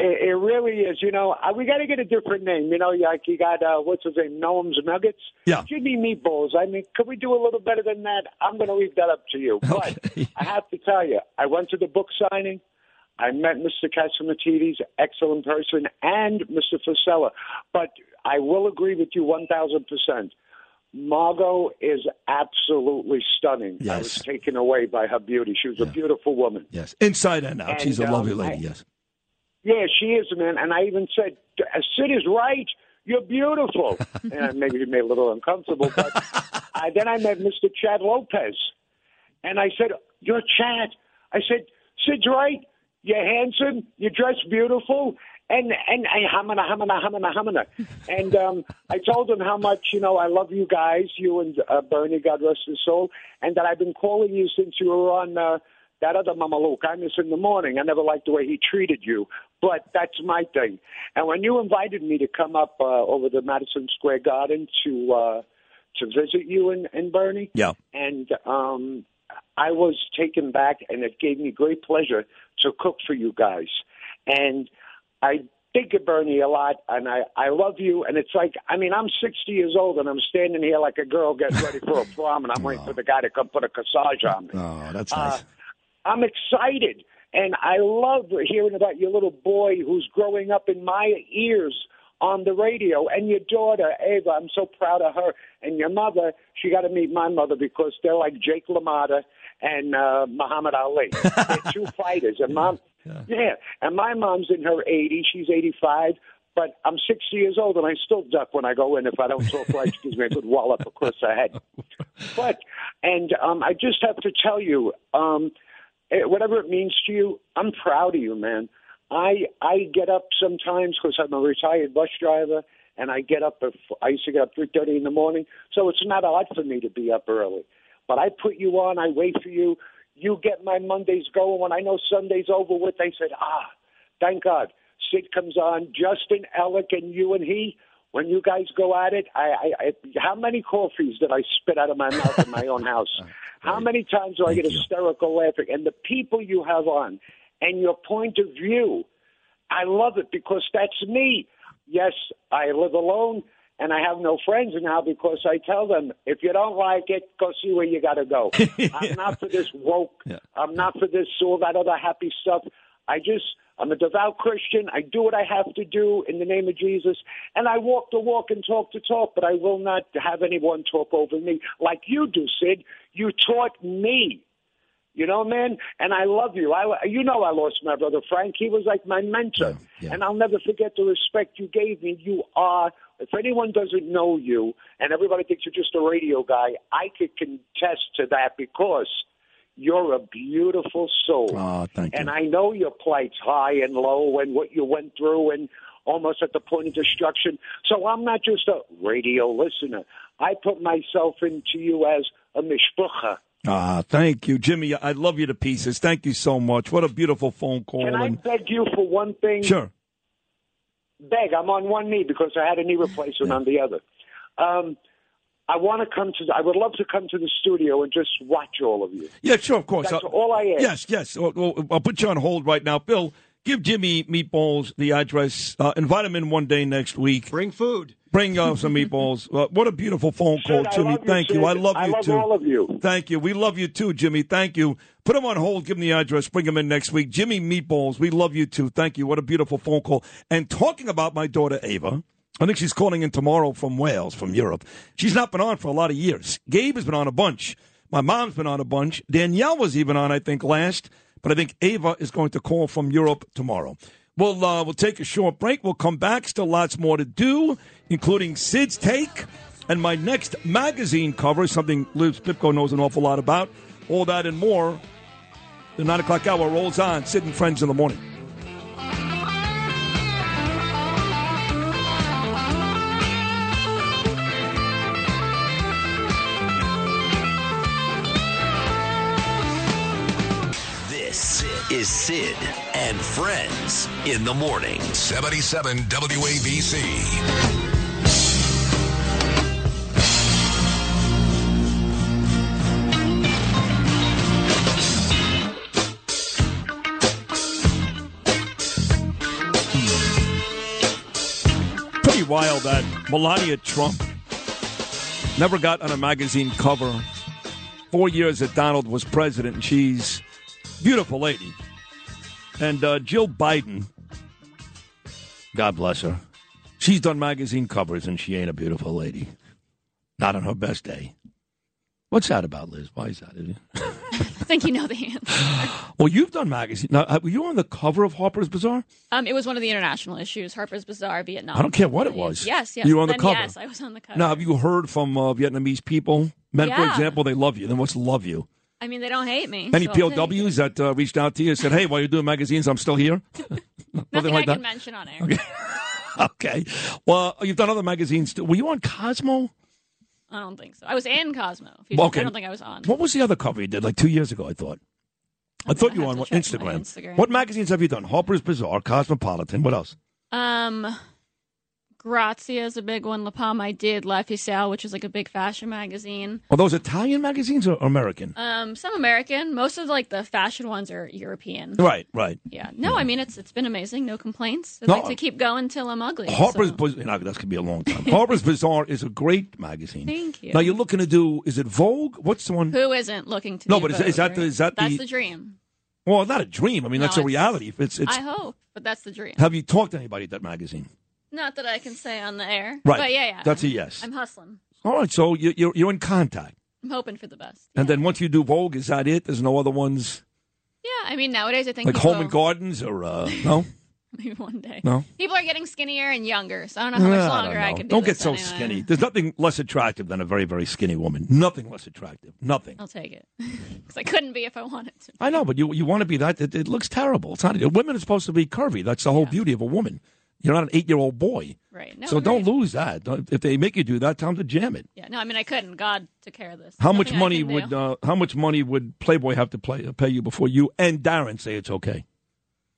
it, it really is, you know, we got to get a different name. You know, like you got, uh, what's his name, Noam's Nuggets? Yeah. Jimmy Meatballs. I mean, could we do a little better than that? I'm going to leave that up to you. But I have to tell you, I went to the book signing. I met Mr. Catsimatidis, excellent person, and Mr. Fusella. But I will agree with you 1,000%. Margot is absolutely stunning. I was taken away by her beauty. She was a beautiful woman. Yes. Inside and out. And, She's a um, lovely lady, I- yes. Yeah, she is, man. And I even said, Sid is right. You're beautiful. and maybe it made a little uncomfortable. But I, then I met Mr. Chad Lopez. And I said, You're Chad. I said, Sid's right. You're handsome. You dress beautiful. And and and hamana hamana hamana hamana, and um, I told him how much you know I love you guys, you and uh, Bernie, God rest his soul, and that I've been calling you since you were on uh, that other Mama Imus in the morning. I never liked the way he treated you, but that's my thing. And when you invited me to come up uh, over to Madison Square Garden to uh, to visit you and, and Bernie, Yeah. and um, I was taken back, and it gave me great pleasure to cook for you guys. And I think of Bernie a lot, and I I love you. And it's like, I mean, I'm 60 years old, and I'm standing here like a girl getting ready for a prom, and I'm waiting for the guy to come put a corsage on me. Oh, that's Uh, nice. I'm excited, and I love hearing about your little boy who's growing up in my ears on the radio, and your daughter Ava. I'm so proud of her, and your mother. She got to meet my mother because they're like Jake LaMotta and uh, Muhammad Ali. they're two fighters, and mom. Yeah, and my mom's in her 80s. She's 85. But I'm 60 years old and I still duck when I go in if I don't talk right. She gives me a good wallop across the head. But and um, I just have to tell you, um, eh, whatever it means to you, I'm proud of you, man. I I get up sometimes because I'm a retired bus driver, and I get up. At, I used to get up three thirty in the morning, so it's not odd for me to be up early. But I put you on. I wait for you. You get my Mondays going. When I know Sunday's over with, I said, ah, thank God. Sid comes on. Justin Ellick and you and he. When you guys go at it, I, I, I how many coffees did I spit out of my mouth in my own house? How many times do I get hysterical laughing? And the people you have on, and your point of view, I love it because that's me. Yes, I live alone and I have no friends now because I tell them if you don't like it, go see where you got to go. I'm not for this woke. I'm not for this all that other happy stuff. I just I'm a devout Christian. I do what I have to do in the name of Jesus, and I walk the walk and talk the talk. But I will not have anyone talk over me like you do, Sid. You taught me. You know, man, and I love you. I, you know, I lost my brother Frank. He was like my mentor, and I'll never forget the respect you gave me. You are. If anyone doesn't know you, and everybody thinks you're just a radio guy, I could contest to that because you're a beautiful soul. Oh, thank you. and I know your plights high and low, and what you went through, and almost at the point of destruction. So I'm not just a radio listener. I put myself into you as a mishpucha. Ah, thank you, Jimmy. I love you to pieces. Thank you so much. What a beautiful phone call. Can I and- beg you for one thing? Sure. Beg. I'm on one knee because I had a knee replacement on the other. Um, I want to come to. I would love to come to the studio and just watch all of you. Yeah, sure, of course. That's I'll- all I ask. Yes, yes. I'll- I'll put you on hold right now. Bill, give Jimmy Meatballs the address. Uh, invite him in one day next week. Bring food. Bring uh, some meatballs. Uh, what a beautiful phone call, Sid, Jimmy. Thank you. I love I you love too. all of you. Thank you. We love you too, Jimmy. Thank you. Put him on hold. Give him the address. Bring him in next week. Jimmy Meatballs. We love you too. Thank you. What a beautiful phone call. And talking about my daughter Ava. I think she's calling in tomorrow from Wales, from Europe. She's not been on for a lot of years. Gabe has been on a bunch. My mom's been on a bunch. Danielle was even on, I think, last. But I think Ava is going to call from Europe tomorrow. We'll uh, we'll take a short break. We'll come back. Still lots more to do, including Sid's take and my next magazine cover, something Liz Pipko knows an awful lot about. All that and more. The nine o'clock hour rolls on. Sid and friends in the morning. Is Sid and friends in the morning. 77 WABC. Pretty wild that Melania Trump never got on a magazine cover. Four years that Donald was president, and she's a beautiful lady. And uh, Jill Biden, God bless her, she's done magazine covers, and she ain't a beautiful lady. Not on her best day. What's that about, Liz? Why is that? I think you know the answer. Well, you've done magazine. Now, uh, were you on the cover of Harper's Bazaar? Um, it was one of the international issues, Harper's Bazaar, Vietnam. I don't care what it was. Yes, yes. You were on the cover. Yes, I was on the cover. Now, have you heard from uh, Vietnamese people? Men, for example, they love you. Then what's love you? I mean, they don't hate me. Any so I'll take it. POWs that uh, reached out to you and said, "Hey, while you're doing magazines, I'm still here." Nothing like I can that. mention on air. Okay. okay. Well, you've done other magazines. Too. Were you on Cosmo? I don't think so. I was in Cosmo. Okay. I don't think I was on. What was the other cover you did like two years ago? I thought. I thought you were on what, Instagram. Instagram. What magazines have you done? Harper's Bazaar, Cosmopolitan. What else? Um, Grazia is a big one. La Palma I did. L'Officiel, which is like a big fashion magazine. Are those Italian magazines or American? Um, some American. Most of like the fashion ones are European. Right, right. Yeah. No, I mean it's it's been amazing. No complaints. I'd No. like to keep going till I'm ugly. Harper's so- Bazaar. No, that's gonna be a long time. Harper's Bazaar is a great magazine. Thank you. Now you're looking to do. Is it Vogue? What's the one? Who isn't looking to? No, but is- Vogue, is that the- is that That's the- the dream? Well, not a dream. I mean, No, that's a reality. It's it's. I hope, but that's the dream. Have you talked to anybody at that magazine? Not that I can say on the air. Right. But yeah, yeah. That's a yes. I'm hustling. All right, so you- you're you're in contact, I'm hoping for the best. and then once you do Vogue, is that it? There's no other ones Yeah, I mean nowadays I think like people, Home and Gardens or uh, no? maybe one day. No? People are getting skinnier and younger, so I don't know how much longer don't I, can do Don't get so anyway. skinny. There's nothing less attractive than a very very skinny woman. Nothing less attractive. Nothing. I'll take it because I couldn't be if I wanted to. I know, but you you want to be that? It, it looks terrible. It's not. Women are supposed to be curvy. That's the whole beauty of a woman. You're not an eight year old boy. Right. No, so don't lose that. If they make you do that, tell them to jam it. Yeah. No, I mean I couldn't. God took care of this. How much Nothing money would uh, how much money would Playboy have to play, pay you before you and Darren say it's okay?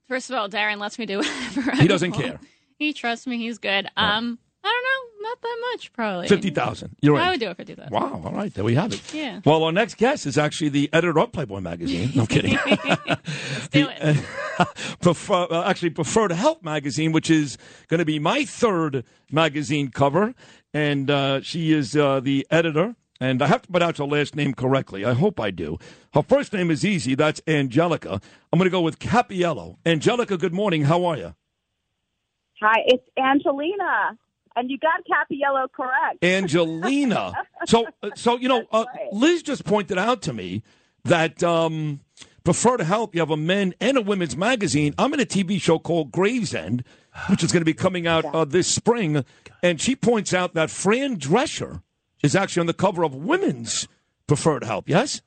First of all, Darren lets me do whatever. I He doesn't want. care. He trusts me. He's good. Um, I don't know. Not that much, probably. Fifty thousand. You're right. I would do it for two thousand. Wow. All right. There we have it. Yeah. Well, our next guest is actually the editor of Playboy magazine. No I'm kidding. Let's do it. prefer, uh, actually Preferred Health magazine, which is going to be my third magazine cover, and uh, she is uh, the editor. And I have to pronounce her last name correctly. I hope I do. Her first name is easy. That's Angelica. I'm going to go with Capiello. Angelica, good morning. How are you? Hi, it's Angelina, and you got Capiello correct. Angelina. so, so you know, uh, Liz just pointed out to me that um, Preferred Health, you have a men and a women's magazine. I'm in a TV show called Gravesend, which is going to be coming out uh, this spring, and she points out that Fran Drescher is actually on the cover of Women's Preferred Health. Yes.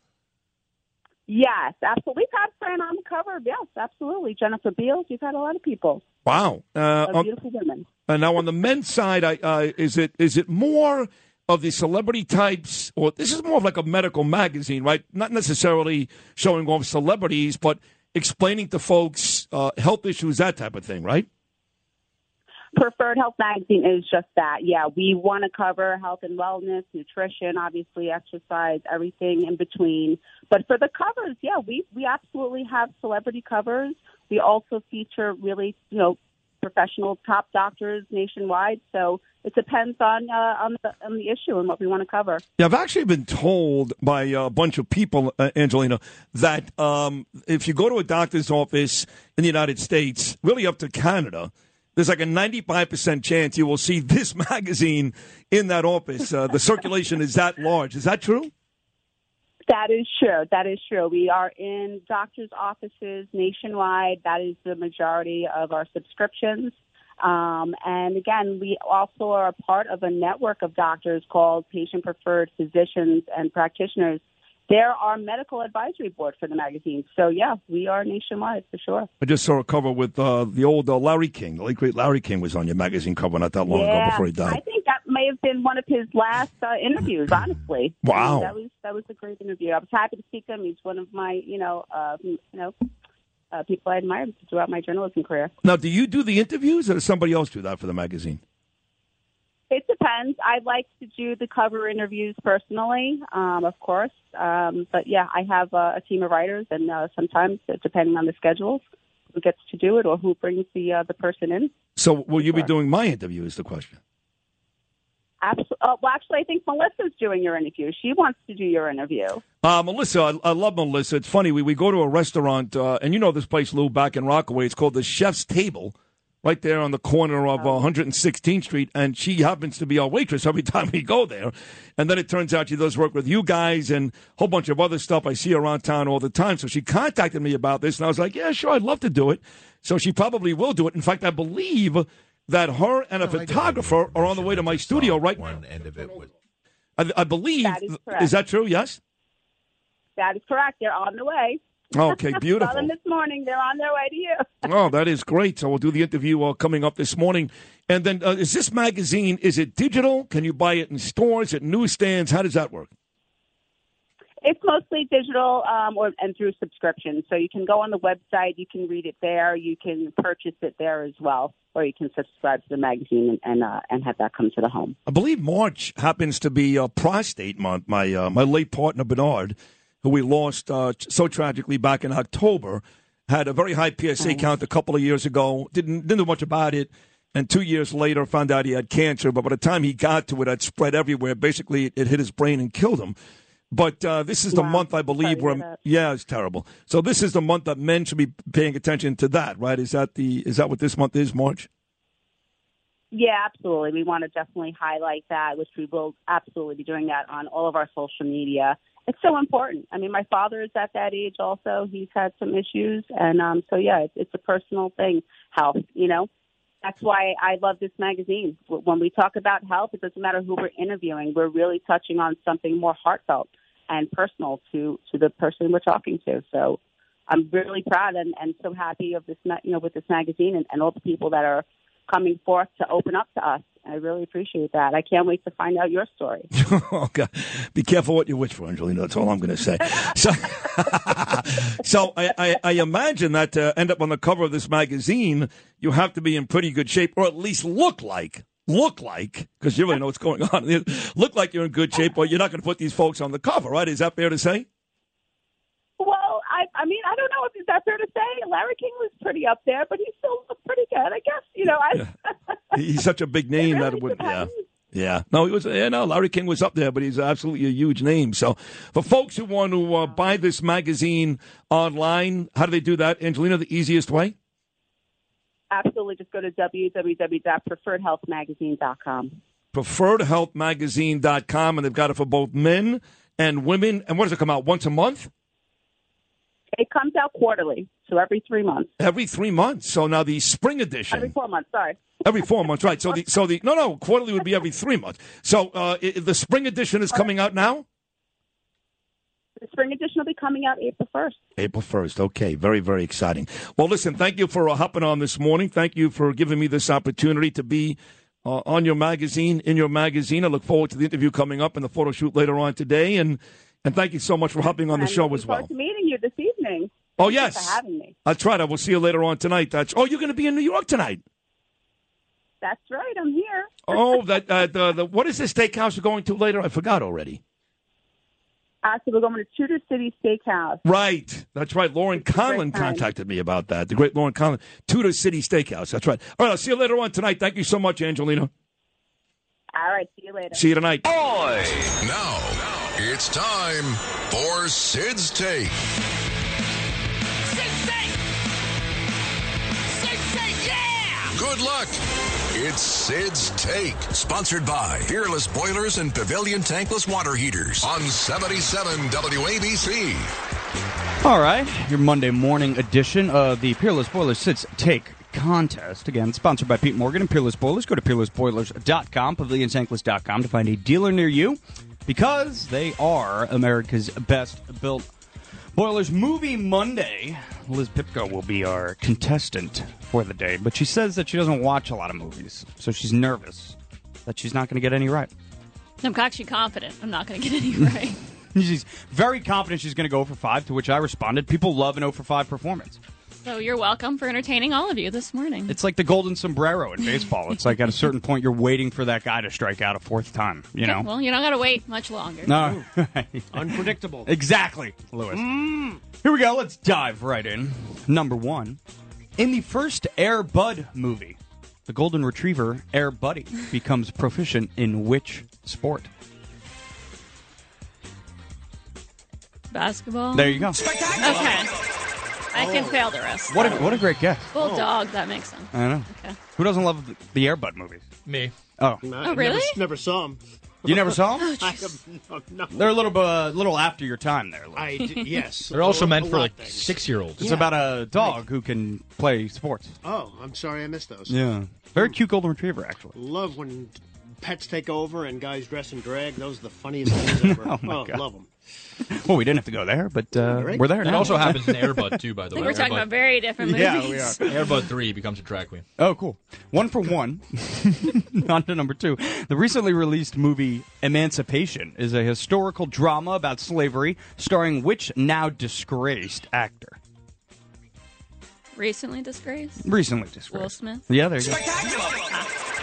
Yes, absolutely. We've had Fran on the cover. Yes, absolutely. Jennifer Beals. You've had a lot of people, Wow. Uh, uh, on- beautiful women. And now on the men's side, I, uh, is it is it more of the celebrity types, or this is more of like a medical magazine, right? Not necessarily showing off celebrities, but explaining to folks uh, health issues, that type of thing, right? Preferred Health Magazine is just that. Yeah, we want to cover health and wellness, nutrition, obviously exercise, everything in between. But for the covers, yeah, we we absolutely have celebrity covers. We also feature really, you know, professional top doctors nationwide. So it depends on uh, on the on the issue and what we want to cover. Yeah, I've actually been told by a bunch of people, uh, Angelina, that um, if you go to a doctor's office in the United States, really up to Canada, there's like a 95% chance you will see this magazine in that office. Uh, the circulation is that large. Is that true? That is true. That is true. We are in doctors' offices nationwide. That is the majority of our subscriptions. Um, and again, we also are a part of a network of doctors called Patient Preferred Physicians and Practitioners. They're our medical advisory board for the magazine. So, yeah, we are nationwide for sure. I just saw a cover with uh, the old uh, Larry King. The late great Larry King was on your magazine cover not that long ago before he died. I think that may have been one of his last uh, interviews. Honestly, Wow. that was that was a great interview. I was happy to speak to him. He's one of my, you know, uh, you know, uh, people I admired throughout my journalism career. Now, do you do the interviews, or does somebody else do that for the magazine? It depends. I like to do the cover interviews personally, um, of course. Um, but yeah, I have uh, a team of writers, and uh, sometimes, uh, depending on the schedules, who gets to do it or who brings the uh, the person in. So, will you be doing my interview? Is the question. Absolutely. Uh, well, actually, I think Melissa's doing your interview. She wants to do your interview. Uh, Melissa, I, I love Melissa. It's funny. We, we go to a restaurant, uh, and you know this place, Lou, back in Rockaway. It's called the Chef's Table, right there on the corner of uh, 116th Street. And she happens to be our waitress every time we go there. And then it turns out she does work with you guys and a whole bunch of other stuff. I see her around town all the time. So she contacted me about this, and I was like, yeah, sure, I'd love to do it. So she probably will do it. In fact, I believe that her and a photographer are on the way to my studio right now. One end of it was I, I believe. That is correct. that true? Yes. That is correct. They're on the way. Okay, beautiful. Saw them this morning. They're on their way to you. Oh, that is great. So we'll do the interview uh, coming up this morning. And then, uh, is this magazine? Is it digital? Can you buy it in stores, at newsstands? How does that work? It's mostly digital um, or and through subscription. So you can go on the website, you can read it there, you can purchase it there as well, or you can subscribe to the magazine and and, uh, and have that come to the home. I believe March happens to be uh, prostate month. My uh, my late partner Bernard, who we lost uh, so tragically back in October, had a very high PSA count a couple of years ago. Didn't didn't know much about it, and two years later found out he had cancer. But by the time he got to it, it spread everywhere. Basically, it, it hit his brain and killed him. But uh, this is the Wow. month, I believe, Sorry where yeah, it's terrible. So this is the month that men should be paying attention to that, right? Is that the is that what this month is? March. Yeah, absolutely. We want to definitely highlight that, which we will absolutely be doing that on all of our social media. It's so important. I mean, my father is at that age also. He's had some issues. And um, so, yeah, it's, it's a personal thing, health, you know. That's why I love this magazine. When we talk about health, it doesn't matter who we're interviewing. We're really touching on something more heartfelt and personal to, to the person we're talking to. So I'm really proud and, and so happy of this, you know, with this magazine and, and all the people that are coming forth to open up to us. I really appreciate that. I can't wait to find out your story. oh God! Be careful what you wish for, Angelina. That's all I'm going to say. So, so I, I, I imagine that to end up on the cover of this magazine, you have to be in pretty good shape, or at least look like look like because you really know what's going on. Look like you're in good shape, or you're not going to put these folks on the cover, right? Is that fair to say? Well, I, I mean, I don't know if is that fair to say. Larry King was pretty up there, but he still looked pretty good. I guess you know. I He's such a big name that it would. Yeah. Yeah, no, he was. Yeah, no, Larry King was up there, but he's absolutely a huge name. So, for folks who want to uh, buy this magazine online, how do they do that, Angelina? The easiest way? absolutely just go to www.preferredhealthmagazine.com. preferredhealthmagazine.com, and they've got it for both men and women. And what does it come out once a month? It comes out quarterly, so every three months. Every three months. So now the spring edition. Every four months. Sorry. Every four months, right? So the so the no no quarterly would be every three months. So uh, i the spring edition is coming out now. The spring edition will be coming out April first. April 1st. Okay. Very, very exciting. Well, listen, thank you for uh, hopping on this morning. Thank you for giving me this opportunity to be uh, on your magazine, in your magazine. I look forward to the interview coming up and the photo shoot later on today. And, and thank you so much for hopping on the show as well. Forward to meeting you this evening. Oh, Thank you yes. for having me. That's right. I will see you later on tonight. That's, oh, you're going to be in New York tonight. That's right. I'm here. Oh, that uh, the, the what is this steakhouse you're going to later? I forgot already. Uh, so we're going to Tudor City Steakhouse. Right. That's right. Lauren Conlon contacted me about that. The great Lauren Conlon, Tudor City Steakhouse. That's right. All right. I'll see you later on tonight. Thank you so much, Angelina. All right. See you later. See you tonight. Now, it's time for Sid's Take. Sid's Take! Sid's Take, yeah! Good luck. It's Sid's Take, sponsored by Peerless Boilers and Pavilion Tankless Water Heaters on 77 WABC. All right, your Monday morning edition of the Peerless Boilers Sid's Take contest. Again, sponsored by Pete Morgan and Peerless Boilers. Go to peerlessboilers.com, paviliontankless.com to find a dealer near you because they are America's best built boilers. Movie Monday. Liz Pipko will be our contestant for the day, but she says that she doesn't watch a lot of movies, so she's nervous that she's not going to get any right. I'm actually confident I'm not going to get any right. She's very confident she's going to go for five, to which I responded, people love an 0 for 5 performance. So you're welcome for entertaining all of you this morning. It's like the golden sombrero in baseball. It's like at a certain point you're waiting for that guy to strike out a fourth time. You Okay, know. well, you don't got to wait much longer. No. Unpredictable. Exactly, Lewis. Mm. Here we go. Let's dive right in. Number one. In the first Air Bud movie, the golden retriever Air Buddy becomes proficient in which sport? Basketball. There you go. Okay. I can fail the rest. What a, what a great guess. Bulldog, that makes sense. I know. Okay. Who doesn't love the, the Air Bud movies? Me. Oh. Oh, really? Never, never saw him. You never saw 'em? I have no, no. They're a little bit, uh, little after your time there. Lou. I d- yes. They're also A meant for lot like things. six-year-olds. It's Yeah. about a dog who can play sports. Oh, I'm sorry I missed those. Yeah. Very cute golden retriever, actually. Love when pets take over and guys dress in drag. Those are the funniest things ever. Oh, my God. love them. Well, we didn't have to go there, but uh, Right. we're there That now. also happens in Airbud too, by I the think way. we're talking Airbud- about very different movies. Yeah, we are. Airbud three becomes a drag queen. Oh, cool. One for one. On to number two. The recently released movie Emancipation is a historical drama about slavery starring which now disgraced actor? Recently disgraced. Recently disgraced. Will Smith. Yeah, there you go.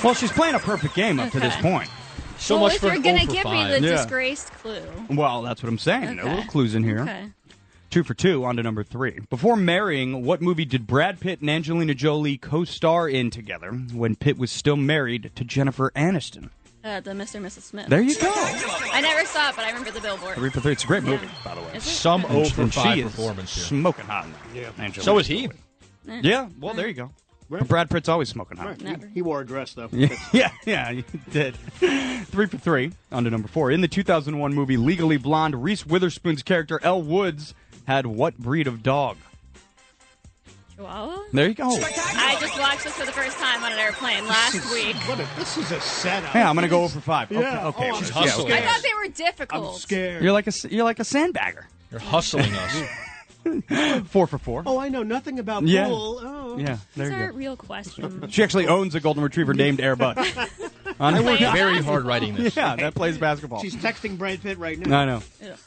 Well, she's playing a perfect game up to this point. So well, much if for you're gonna 0 for give me 5. the Yeah. disgraced clue. Well, that's what I'm saying. There are little clues in here. Okay. Two for two. On to number three. Before marrying, what movie did Brad Pitt and Angelina Jolie co-star in together when Pitt was still married to Jennifer Aniston? Uh, the Mr. and Mrs. Smith. There you go. I never saw it, but I remember the billboard. Three for three. It's a great movie, by the way. Is? Some Okay. 0 for 5 she is performance here. smoking hot. Yeah. Angelina So is he. Yeah. Well, there you go. But Brad Pitt's always smoking hot. Right. He, he wore a dress though. Yeah, yeah, yeah, you did. Three for three. On to number four. In the 2001 movie Legally Blonde, Reese Witherspoon's character Elle Woods had what breed of dog? Chihuahua? There you go. I just watched this for the first time on an airplane last week. What a, this is a setup. Yeah, I'm gonna go over five. Yeah. Okay, okay. Oh, Liz, I'm hustling. I thought they were difficult. I'm scared. You're like a you're like a sandbagger. You're hustling us. Four for four. Oh, I know nothing about Yeah. pool. Oh. Yeah, there These you are go. real questions. She actually owns a golden retriever named Air Bud. On- I worked very it. hard writing this. yeah, that plays basketball. She's texting Brad Pitt right now. I know.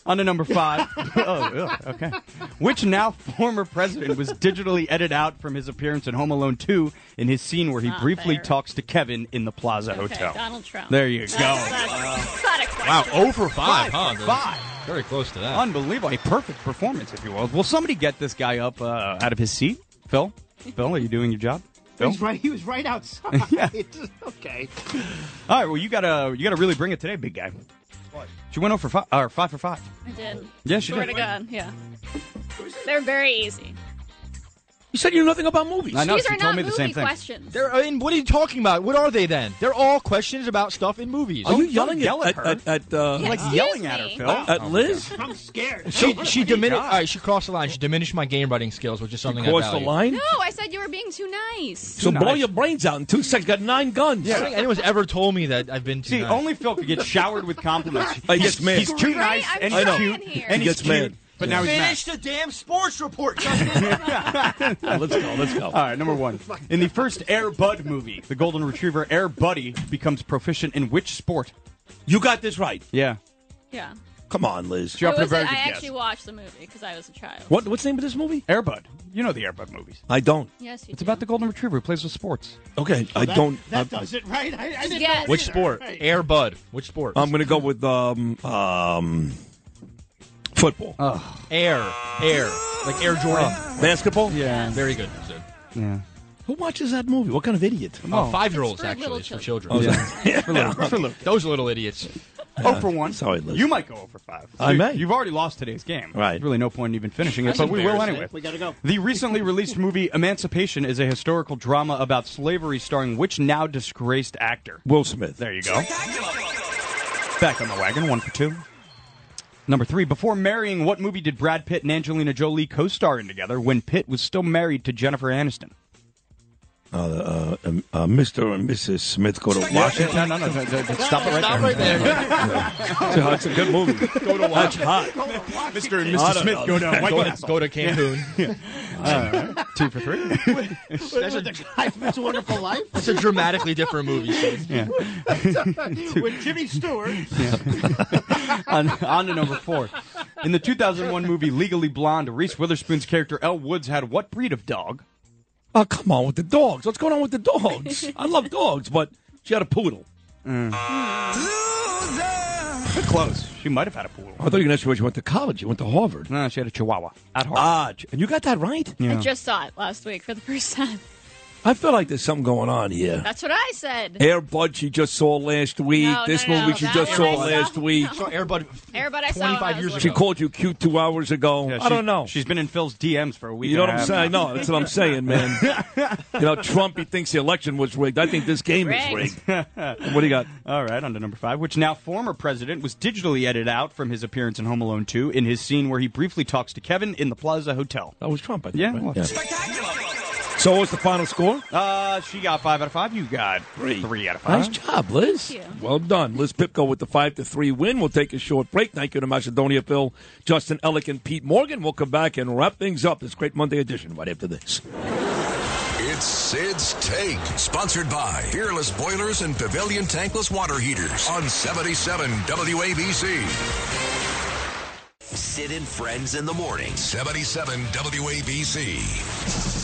On to number five. oh, ugh, okay. Which now former president was digitally edited out from his appearance in Home Alone 2 in his scene where he Not briefly fair. talks to Kevin in the Plaza Okay, Hotel. Donald Trump. There you go. that's not. Wow, over 5, Five huh? for five. Very close to that. Unbelievable. A perfect performance, if you will. Will somebody get this guy up uh, out of his seat? Phil? Phil, are you doing your job? Phil? He's right. He was right outside. Yeah. okay. All right, well, you gotta you gotta really bring it today, big guy. What? She went oh over five, or five for five. I did. Yeah, she Swear did. to God, yeah. They're very easy. You said you know nothing about movies. I know. These she are told not me the movie same thing. questions. They're, I mean, what are you talking about? What are they then? They're all questions about stuff in movies. Are you Don't yelling yell at at her. at, at, uh, Yeah. Like Excuse yelling at her, me. Phil. at Liz? I'm scared. She she diminished. All right, she crossed the line. She diminished my game writing skills, which is something I Crossed the value. line. No, I said you were being too nice. So Too blow your brains out in two seconds. Got nine guns. I don't think anyone's ever told me that I've been too See, nice. only Phil could get showered with compliments. He gets mad. He's too nice and cute and He he's gets cute. Mad. But now he's mad. Finish the damn sports report. let's go. Let's go. All right, number one. In the first Air Bud movie, the golden retriever Air Buddy becomes proficient in which sport? You got this right. Yeah. Yeah. Come on, Liz. She up It a was very I good guess. actually watched the movie because I was a child. What? What's the name of this movie? Air Bud. You know the Air Bud movies. I don't. Yes, you It's do. about the golden retriever who plays with sports. Okay, I That- don't. That I, does it right. I, I didn't Yes. know Which either. sport? Right. Air Bud. Which sport? I'm going to go with um um football, air. Air. Like Air Jordan. basketball. Yeah. Very good. Zed. Yeah. Who watches that movie? What kind of idiot? Oh, oh five year olds actually. little It's for children. children. Oh, yeah. For Luke. For Luke. Those little idiots. Oh for one. Sorry, Liz. You might go over five. I may. You've already lost today's game. Right. There's really no point in even finishing it, That's but we will anyway. We gotta go. The recently released movie Emancipation is a historical drama about slavery starring which now disgraced actor? Will Smith. There you go. Back on the wagon, one for two. Number three, before marrying, what movie did Brad Pitt and Angelina Jolie co-star in together when Pitt was still married to Jennifer Aniston? Uh, uh, uh, Mr. and Mrs. Smith go to Washington. No, no, no, no, no, no, stop it right Stop there. right there. So it's a good movie. Go to That's hot. Mr. and Mrs. Smith go to White Go to, Castle. go to Cancun. Uh, two for three. That's a, the guy from It's a Wonderful Life It's a dramatically different movie. Sid. yeah. with Jimmy Stewart. on, on to number four. In the 2001 movie Legally Blonde, Reese Witherspoon's character Elle Woods had what breed of dog? Oh, come on with the dogs. What's going on with the dogs? I love dogs, but she had a poodle. Mm. But close. She might have had a poodle. I thought you were going to ask me where she went to college. She went to Harvard. No, she had a Chihuahua at Harvard. Ah, and you got that right? I just saw it last week for the first time. I feel like there's something going on here. That's what I said. Air Bud she just saw last week. No, this no, no, movie she that just saw I saw. last week. No. Airbud. Everybody I saw when I was She called you cute two hours ago. Yeah, I don't know. She's been in Phil's DMs for a week. You know and what I'm saying? No, that's what I'm saying, man. you know, Trump, he thinks the election was rigged. I think this game is rigged. what do you got? All right, on to number five, which now former president was digitally edited out from his appearance in Home Alone 2 in his scene where he briefly talks to Kevin in the Plaza Hotel. That was Trump, I think. Yeah. right? well, Yeah. So what's the final score? Uh, she got five out of five. You got three. Three out of five. Nice job, Liz. Well done. Liz Pipko with the 5 to 3 win. We'll take a short break. Thank you to Macedonia Phil, Justin Ellick, and Pete Morgan. We'll come back and wrap things up this great Monday edition right after this. It's Sid's Take, sponsored by Peerless Boilers and Pavilion Tankless Water Heaters on 77 WABC. Sid and Friends in the morning. 77 WABC.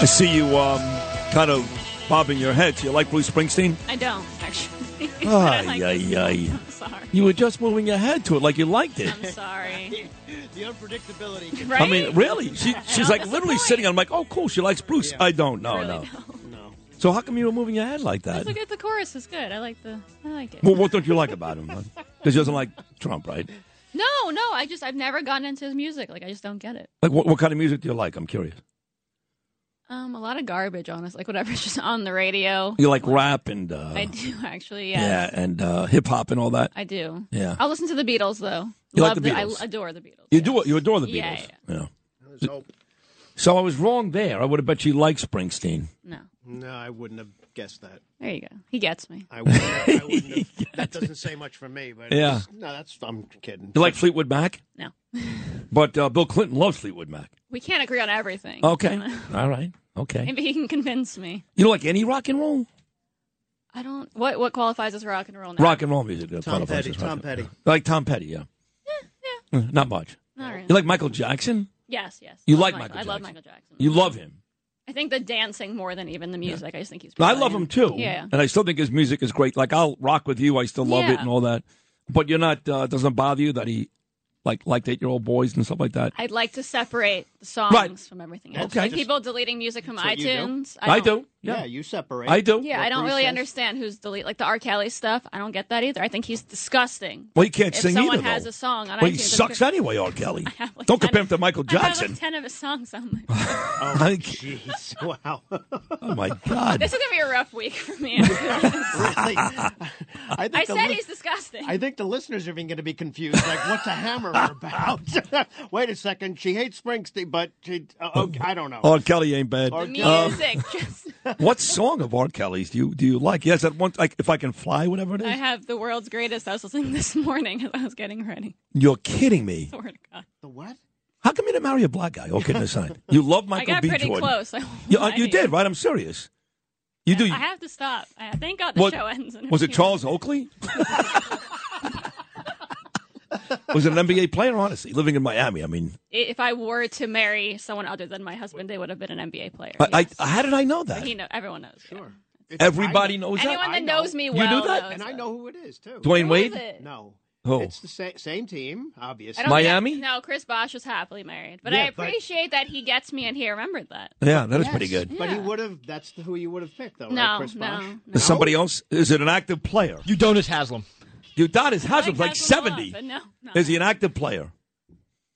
I see you um, kind of bobbing your head. Do you like Bruce Springsteen? I don't actually. Ay, I like ay, ay. I'm sorry. You were just moving your head to it like you liked it. I'm sorry. the unpredictability. Right? I mean, really? She, she's like literally the point. sitting. I'm like, oh, cool. She likes Bruce. I don't. No, Really no. No. So how come you were moving your head like that? It's like the chorus is good. I like the. I like it. Well, what don't you like about him? Because he doesn't like Trump, right? No, no. I just I've never gotten into his music. Like I just don't get it. Like, what, what kind of music do you like? I'm curious. Um, a lot of garbage, honestly. Like whatever's just on the radio. You like rap and uh, I do actually. yeah, Yes. and uh, hip hop and all that. I do. Yeah. I'll listen to the Beatles though. You like Love the Beatles I adore the Beatles. You do. You adore the Beatles. Yeah, yeah. So I was wrong there. I would have bet you like Springsteen. No. No, I wouldn't have guessed that. There you go. He gets me. I wouldn't, I wouldn't have, that doesn't say much for me, but Yeah. no, that's I'm kidding. You like Fleetwood Mac? No. But uh, Bill Clinton loves Fleetwood Mac. We can't agree on everything. Okay. All right. Okay. Maybe he can convince me. You don't like any rock and roll? I don't. What what qualifies as rock and roll now? Rock and roll music. uh, Tom qualifies Petty, as rock Tom and- Petty. Like Tom Petty, yeah. Yeah, Not much. Not really. You like Michael Jackson? Yes, yes. You I like love Michael I love Michael Jackson. You love him. I think the dancing more than even the music. I just think he's. I love him too. Yeah. And I still think his music is great. Like I'll rock with you. I still love it Yeah. and all that. But you're not. Uh, doesn't bother you that he like liked eight year old boys and stuff like that. I'd like to separate the songs Right. from everything else. Okay. Like people deleting music from That's what you do? iTunes. I don't- do. Yeah. Yeah, you separate. I do. Yeah, I don't really understand who's delete like the R. Kelly stuff. I don't get that either. I think he's disgusting. Well, he can't if sing someone either. has though. a song on well, he iTunes, sucks anyway, R. Kelly. like, Don't 10 compare him to Michael Jackson. I have Jackson. like ten of his songs on. My... Oh, I- jeez! Wow. oh my God. this is gonna be a rough week for me. really? I, think I said li- he's disgusting. I think the listeners are even going to be confused. Like, what's a hammer about? Wait a second. She hates Springsteen, but she. Uh, okay, I don't know. R. Kelly ain't bad. R. the Uh, music. just what song of R. Kelly's do you do you like? Yes, that one like if I can fly, whatever it is. I have the world's greatest. I was listening this morning as I was getting ready. You're kidding me. Swear to God. The what? How come you didn't marry a black guy? All kidding aside, you love Michael I got B. pretty Jordan. close. I won't You, uh, you did, right? I'm serious. You do. I have to stop. I, thank God the What- show ends. In a was it few Charles Oakley? was it an NBA player? Honestly, living in Miami. I mean, If I were to marry someone other than my husband, they would have been an NBA player. I, yes. I, how did I know But that? he know, everyone knows. Sure. Everybody knows Anyone that. that knows me You well knew that? knows And I know who it is too. Dwayne Who Wade? No. Who? It's the sa- same team, obviously. I Miami? Get, no, Chris Bosh is happily married, but Yeah, I but- appreciate that he gets me and he remembered that. Yeah, that is Yes, pretty good. But he would have. That's who you would have picked, though, No, right? Chris no, Bosh? Is somebody else? Is it an active player? Udonis Haslem. Udonis Haslem's I like like Haslem a lot, 70. but no, no. Is he an active player?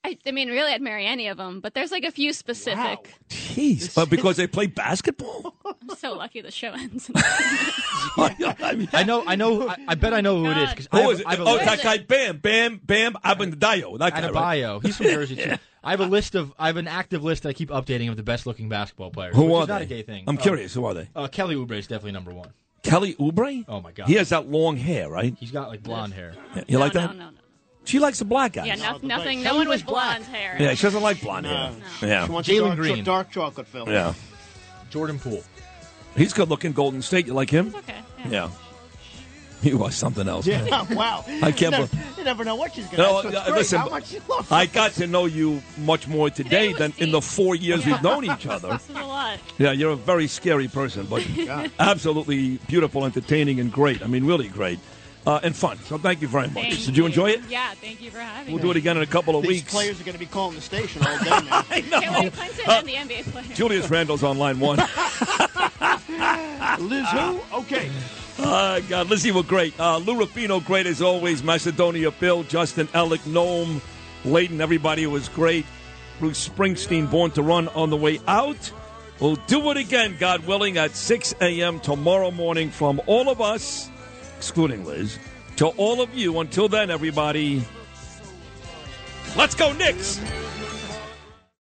I, I mean, really, I'd marry any of them, but there's like a few specific. Jeez. But because they play basketball? I'm so lucky the show ends. I know. I know. I, I bet I know who it is. 'cause I Who have- is it? I Oh, that guy Bam, Bam, Bam Abendayo. That guy, right? Adebayo. He's from Jersey too. I have a list of. I have an active list that I keep updating of the best looking basketball players. Who which are is not a gay thing. I'm Uh, curious. Who are they? Uh, Kelly Oubre is definitely number one. Kelly Oubre? Oh my god. He has that long hair, right? He's got like blonde hair. Yeah, You like that? No, no, no. She likes the black guys. Yeah, no, nothing. No one was with blonde hair. Yeah, she doesn't like blonde hair. Yeah. She wants Jalen dark, Green. dark chocolate film. Yeah. Jordan Poole. He's good looking. Golden State. You like him? Okay. Yeah. He was something else. Yeah, man. wow. I can't You never, believe- you never know what she's going to No, uh, listen, How much you love I got to know you much more today than in the four years we've known each other. This is a lot. Yeah, you're a very scary person, but absolutely beautiful, entertaining, and great. I mean, really great. Uh, and fun. So thank you very much. Thank Did you enjoy it? Yeah, thank you for having We'll me. do it again in a couple of These weeks. players are going to be calling the station all day now. I know. Hillary Clinton and the NBA players. Julius Randle's on line one. Liz who? Okay. Uh, God, Lizzie were great. Uh, Lou Rufino, great as always. Macedonia Bill, Justin Ellick, Noam, Laden, everybody was great. Bruce Springsteen, Born to Run on the way out. We'll do it again, God willing, at 6 a.m. tomorrow morning from all of us, excluding Liz, to all of you. Until then, everybody, let's go, Knicks!